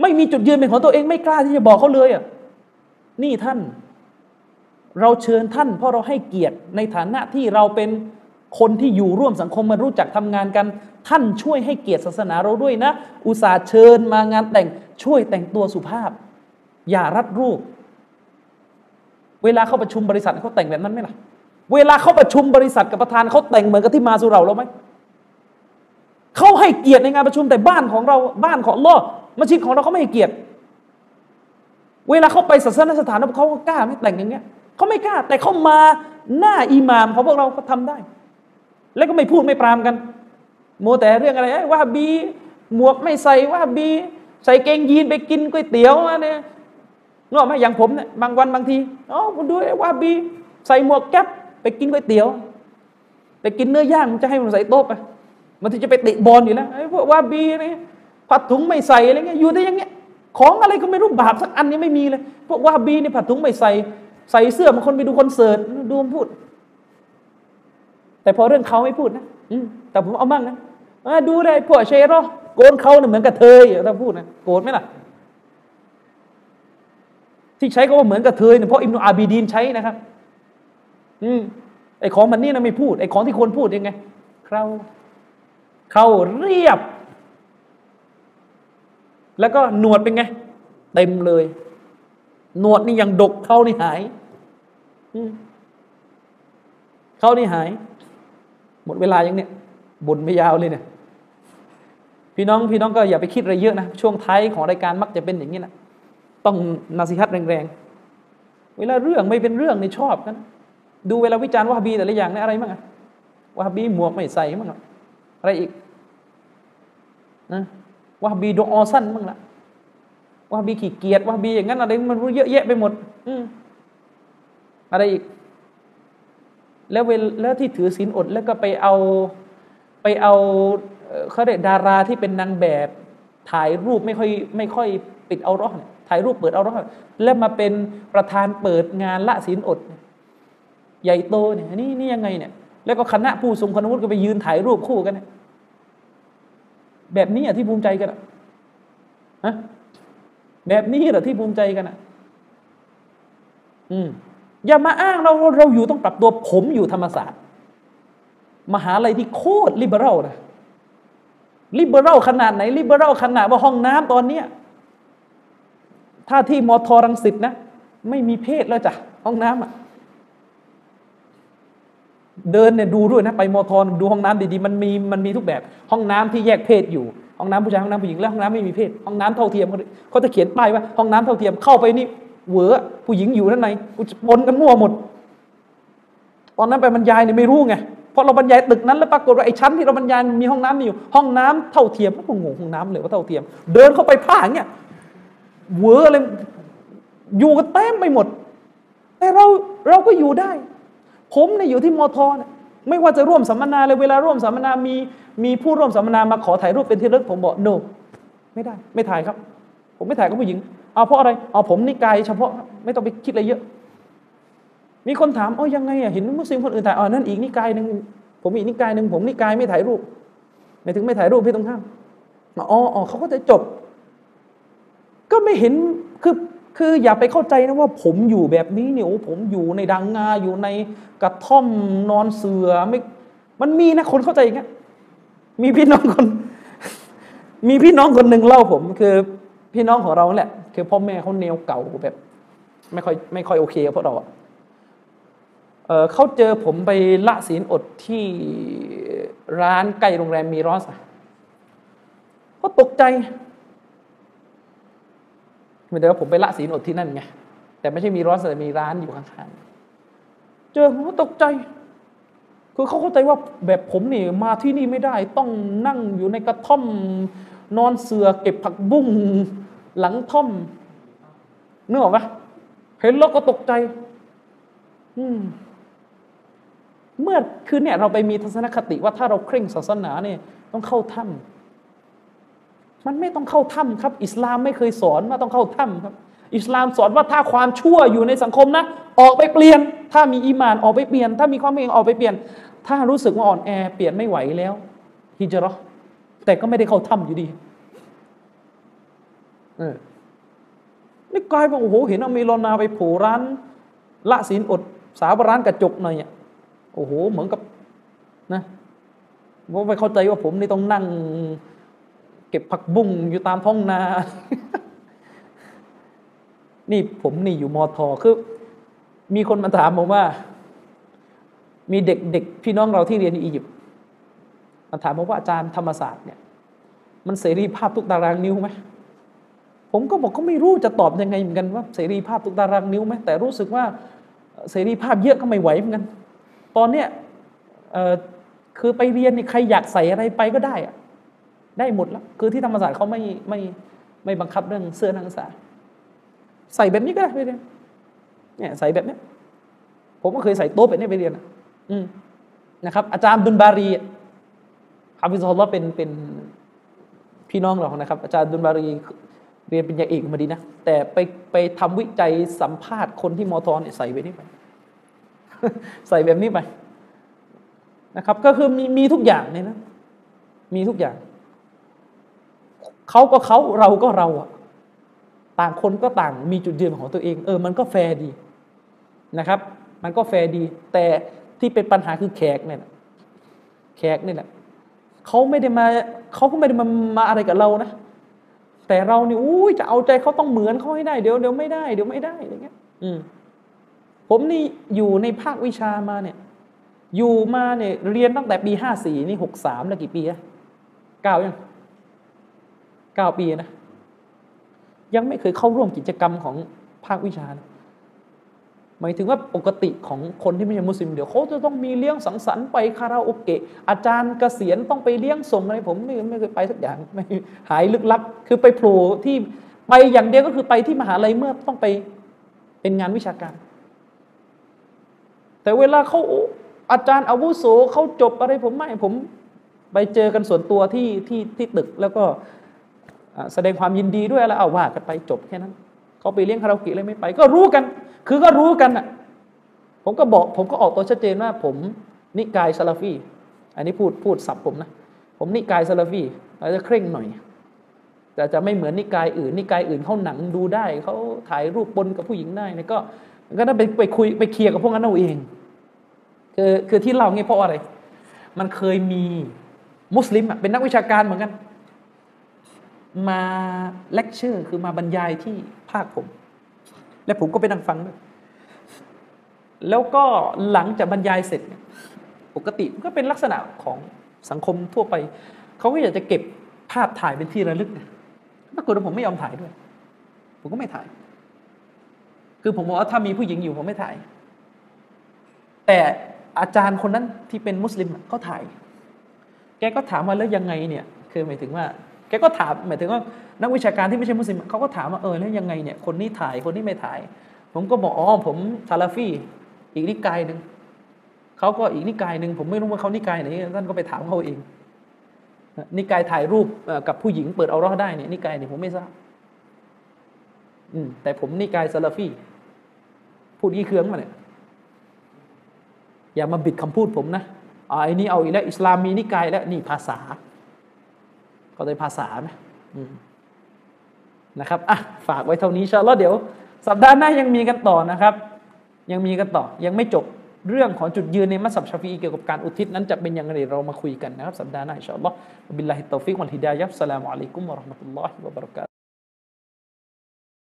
ไม่มีจุดยืนเป็นของตัวเองไม่กล้าที่จะบอกเขาเลยอะนี่ท่าน เราเชิญท่าน เพราะเราให้เกียรติในฐานะที่เราเป็น คนที่อยู่ร่วมสังคมมารู้จักทำงานกัน ท่านช่วยให้เกียรติศาสนาเราด้วยนะ อุตส่าห์เชิญมางานแต่งช่วยแต่งตัวสุภาพ อย่ารัดรูป เวลาเข้าประชุมบริษัทเขาแต่งแบบนั้นไหมล่ะ เวลาเข้าประชุมบริษัทกับประธานเขาแต่งเหมือนกับที่มาสุเราเราไหมเขาให้เกียรติในงานประชุมแต่บ้านของเราบ้านของลอมัชิดของเราเขาไม่ให้เกียรติ เวลาเขาไปศาสนสถานเขาก็กล้าไม่แต่งอย่างเงี้ยเขาไม่กล้า แต่เขามาหน้าอิหมามเขาพวกเราก็ทำได้ แล้วก็ไม่พูดไม่ปรามกันโมแต่เรื่องอะไรว่าบีหมวกไม่ใส่ว่าบีใส่เกงยีนไปกินก๋วยเตี๋ยวเนี่ยงออกไหมอย่างผมเนี่ยบางวันบางทีอ๋อผมดูว่าบีใส่หมวกแก๊ปไปกินก๋วยเตี๋ยว ไปกินเนื้อย่างมันจะให้มันใส่โต๊ะไปมันที่จะไปติบอลอยู่แล้วไอ้พวกว่าบีเนี่ยผัดถุงไม่ใส่อะไรเงี้ยอยู่ได้ยังเงี้ยของอะไรก็ไม่รู้บาปสักอันนี้ไม่มีเลยพวกว่าบีเนี่ยผัดถุงไม่ใส่ใส่เสื้อบางคนไปดูคอนเสิร์ตดูมพูด แต่พอเรื่องเขาไม่พูดนะแต่ผมเอามั่งนะดูได้พวกเชโรโกนเขาเนี่ยเหมือนกับเธอถ้าพูดนะโกรธไหมล่ะ ที่ใช้ก็ว่าเหมือนกับเธอเนี่ยเพราะอิมนุอาบีดีนใช้นะครับ อืมไอของมันนี่นะไม่พูดไอของที่ควรพูดยังไงเขาเขาเรียบ แล้วก็หนวดเป็นไงเต็มเลย หนวดนี่ยังดกเขานี่หายเขานี่หาย หมดเวลายังเนี่ยบ่นไม่ยาวเลยเนี่ยพี่น้องพี่น้องก็อย่าไปคิดอะไรเยอะนะช่วงท้ายของรายการมักจะเป็นอย่างนี้นะต้องนาซิฮัตแรงๆเวลาเรื่องไม่เป็นเรื่องในชอบกันดูเวลาวิจารณ์วาฮบีแต่ละอย่างนี่อะไรบ้างอะวาฮบีหมวกไม่ใส่บ้างอะไรอีกนะวาฮบีดอสั้นบ้างละว่าบีขี้เกียจว่าบีอย่างนั้นอะไรมันรู้เยอะแยะไปหมด อือะไรอีก แล้วเวลแล้วที่ถือศีลอดแล้วก็ไปเอาไปเอาเขาเรียกดาราที่เป็นนางแบบถ่ายรูปไม่ค่อยไม่ค่อยปิดเอาร้อนถ่ายรูปเปิดเอาร้อนแล้วมาเป็นประธานเปิดงานละศีลอด ใหญ่โตเนี่ยนี่นี่ยังไงเนี่ย แล้วก็คณะผู้ทรงคุณวุฒิก็ไปยืนถ่ายรูปคู่กัน แบบนี้อะที่ภูมิใจกันอะฮะแบบนี้เหรอที่ภูมิใจกันอะ อืม อย่ามาอ้างเราเราอยู่ต้องปรับตัวผมอยู่ธรรมศาสตร์ มหาลัยที่โคตรลิเบอรัลนะลิเบอรัลขนาดไหนลิเบอรัลขนาดว่าห้องน้ำตอนเนี้ยถ้าที่มอทอรังสิตนะ ไม่มีเพศแล้วจ้ะห้องน้ำอะเดินเนี่ยดูด้วยนะ ไปมอทอดูห้องน้ำดีๆมันมีมันมีทุกแบบ ห้องน้ำที่แยกเพศอยู่ห้องน้ำผู้ชายห้องน้ำผู้หญิงแล้วห้องน้ำไม่มีเพศ ห้องน้ำเท่าเทียมเขาจะเขียนป้ายว่าห้องน้ำเท่าเทียมเข้าไปนี่ เหวอผู้หญิงอยู่ด้านในปนกันมั่วหมด ตอนนั้นไปบรรยายเนี่ยไม่รู้ไงพอเราบรรยายตึกนั้นแล้วปรากฏว่าไอ้ชั้นที่เราบรรยายมีห้องน้ำอยู่ ห้องน้ำเท่าเทียมแล้วก็งงห้องน้ำเลยว่าเท่าเทียม เดินเข้าไปผ้าอย่างเงี้ยเหวอเลยอยู่กันเต็มไปหมด แต่เราเราก็อยู่ได้ ผมเนี่ยอยู่ที่มอทอเนี่ยไม่ว่าจะร่วมสัมมนาเลยเวลาร่วมสัมมนามีมีผู้ร่วมสัมมนามาขอถ่ายรูปเป็นที่ระลึกผมบอก no ไม่ได้ ไม่ถ่ายครับ ผมไม่ถ่ายกับผู้หญิง เอาเพราะอะไรเอาผมนิกายเฉพาะไม่ต้องไปคิดอะไรเยอะ มีคนถามอ๋อยังไงอะเห็นมุสลิมคนอื่นถ่ายอ๋อนั่นอีกนิกายหนึ่งผมอีกนิกายหนึ่งผมนิกายไม่ถ่ายรูปไม่ถึงไม่ถ่ายรูปพี่ตรงข้ามอ๋ออ๋อเขาก็จะจบ ก็ไม่เห็นคือคืออย่าไปเข้าใจนะว่าผมอยู่แบบนี้เนี่ยโอ้ผมอยู่ในดังงาอยู่ในกระท่อมนอนเสือไม่ มันมีนะคนเข้าใจอย่างเงี้ยมีพี่น้องคน มีพี่น้องคนหนึ่งเล่าผม คือพี่น้องของเราแหละ คือพ่อแม่เขาแนวเก่าแบบ ไม่ค่อยไม่ค่อยโอเคกับพวกเราอะเเขาเจอผมไปละศีลอดที่ร้านใกล้โรงแรมมีรอสก็ตกใจไม่ได้ว่าผมไปละศีลอดที่นั่นไงแต่ไม่ใช่มีรอสแต่มีร้านอยู่ข้างๆเจอผมก็ตกใจคือเขาเข้าใจว่าแบบผมนี่มาที่นี่ไม่ได้ ต้องนั่งอยู่ในกระท่อม นอนเสือเก็บผักบุ้ง หลังท่อมนึกออกปะเห็นแล้วก็ตกใจ อืมเมื่อคือเนี่ยเราไปมีทัศนคติว่าถ้าเราเคร่งศาสนาเนี่ย ต้องเข้าถ้ำมันไม่ต้องเข้าถ้ำครับ อิสลามไม่เคยสอนว่าต้องเข้าถ้ำครับ อิสลามสอนว่าถ้าความชั่วอยู่ในสังคมนะ ออกไปเปลี่ยน ถ้ามีอีมานออกไปเปลี่ยน ถ้ามีความเองออกไปเปลี่ยน ถ้ารู้สึกว่าอ่อนแอเปลี่ยนไม่ไหวแล้วฮิจรัตแต่ก็ไม่ได้เข้าถ้ำอยู่ดี นี่กลายเป็นโอ้โหเห็นอเมรอนาไปโผร้าน ละศีลอดสาวร้านกระจกหน่อยอะโอ้โห เหมือนกับนะว่าไปเข้าใจว่าผมนี่ต้องนั่ง เก็บผักบุ้งอยู่ตามท้องนา นี่ผมนี่อยู่มอทอคือ มีคนมาถามผมว่า มีเด็กเด็กพี่น้องเราที่เรียนอียิปต์มาถามผมว่าอาจารย์ธรรมศาสตร์เนี่ย มันเสรีภาพทุกตารางนิ้วไหม ผมก็บอกก็ไม่รู้จะตอบยังไงเหมือนกันว่าเสรีภาพทุกตารางนิ้วไหมแต่รู้สึกว่าเสรีภาพเยอะก็ไม่ไหวเหมือนกัน ตอนเนี้ยคือไปเรียนนี่ใครอยากใส่อะไรไปก็ได้อะได้หมดแล้วคือที่ธรรมศาสตร์เขาไม่ไม่ไม่บังคับเรื่องเสื้อนักศึกษา ใส่แบบนี้ก็ได้ไปเรียนเนี่ยใส่แบบนี้ผมก็เคยใส่โต๊ะแบบนี้ไปเรียนอืมนะครับ อาจารย์ดุนบารี حفظه الله เป็นเป็นพี่น้องเรานะครับ อาจารย์ดุนบารี เรียนปริญญาเอกมาดีนะ แต่ไปไปทำวิจัยสัมภาษณ์คนที่มอทอนใส่ไปนี่ไป ใส่แบบนี้ไปนะครับ ก็คือมีมีทุกอย่างเนี่ยนะมีทุกอย่าง เขาก็เขาเราก็เราอะต่างคนก็ต่างมีจุดยืนของตัวเอง เออ มันก็แฟร์ดีนะครับ มันก็แฟร์ดี แต่ที่เป็นปัญหาคือแขกเนี่ยแขกนี่แหละเขาไม่ได้มาเขาก็ไม่ได้มามาอะไรกับเรานะ แต่เราเนี่ยอุ้ยจะเอาใจเขาต้องเหมือนเขาให้ได้เดี๋ยวเดี๋ยวไม่ได้เดี๋ยวไม่ได้อะไรเงี้ย อืมผมนี่อยู่ในภาควิชามาเนี่ย อยู่มาเนี่ย เรียนตั้งแต่ปีห้าสี่นี่หกสามแล้วกี่ปีอะเก้ายังเก้าปีนะยังไม่เคยเข้าร่วมกิจกรรมของภาควิชานะ มายถึงว่าปกติของคนที่ไม่ใช่มุสลิมเดี๋ยวเขาจะต้องมีเลี้ยงสังสรรค์ไปคาราโอเกะอาจารย์เกษียณต้องไปเลี้ยงส่งอะไรผมไม่ไม่เคยไปสักอย่างไม่หายลึกลับ คือไปโผล่ที่ไปอย่างเดียวก็คือไปที่มหาลัยเมื่อต้องไปเป็นงานวิชาการ แต่เวลาเขาอาจารย์อาวุโสเขาจบอะไรผมไม่ผมไปเจอกันส่วนตัวที่ที่ที่ตึกแล้วก็แสดงความยินดีด้วยแล้วเอาว่ากันไปจบแค่นั้น เขาไปเลี้ยงคาราโอเกะอะไรไม่ไป ก็รู้กัน คือก็รู้กันอะผมก็บอกผมก็ออกตัวชัดเจนว่า ผมนิกายซาลาฟีอันนี้พูดพูดสับผมนะ ผมนิกายซาลาฟีเราจจะเคร่งหน่อย แต่จะไม่เหมือนนิกายอื่น นิกายอื่นเขาหนังดูได้เขาถ่ายรูปปนกับผู้หญิงได้เนี่ยก็ก็ต้องไปไปคุยไปเคลียร์กับพวกนั้นเอาเองคือคือที่เราเนี่ยเพราะอะไร มันเคยมีมุสลิมเป็นนักวิชาการเหมือนกัน มาเลคเชอร์คือมาบรรยายที่าคผม และผมก็ไปนั่งฟังด้วยแล้วก็หลังจากบรรยายเสร็จ ปกติก็เป็นลักษณะของสังคมทั่วไป เขาก็อยากจะเก็บภาพถ่ายเป็นที่ระลึกปรากฏว่าผมไม่ยอมถ่ายด้วย ผมก็ไม่ถ่าย คือผมบอกว่าถ้ามีผู้หญิงอยู่ผมไม่ถ่าย แต่อาจารย์คนนั้นที่เป็นมุสลิมเขาถ่าย แกก็ถามว่าแล้วยังไงเนี่ย คือหมายถึงว่า แกก็ถามหมายถึงว่า นักวิชาการที่ไม่ใช่มุสลิมเขาก็ถามว่าเออแล้วยังไงเนี่ยคนนี้ถ่ายคนนี้ไม่ถ่าย ผมก็บอกอ๋อผมซาลาฟีอีกนิกายหนึ่งเขาก็อีกนิกายหนึ่งผมไม่รู้ว่าเขานิกายไหนท่านก็ไปถามเขาเอง นิกายถ่ายรูปกับผู้หญิงเปิดเอารอได้เนี่ยนิกายเนี่ยผมไม่ทราบอืมแต่ผมนิกายซาลาฟีพูดยี่เครื่องมาเนี่ยอย่ามาบิดคำพูดผมนะอ๋อไอ้นี่เอาอีกแล้วอิสลามมีนิกายแล้วนี่ภาษา ก็ได้ภาษาไหม นะครับอะฝากไว้เท่านี้إن شاء الله เดี๋ยว สัปดาห์หน้ายังมีกันต่อนะครับ ยังมีกันต่อยังไม่จบเรื่องของจุดยืนในมัซฮับชาฟีเกี่ยวกับการอุทิศนั้นจะเป็นอย่างไรเรามาคุยกันนะครับสัปดาห์หน้าإن شاء الله بالله التوفيق والهداية السلام عليكم ورحمة الله وبركاته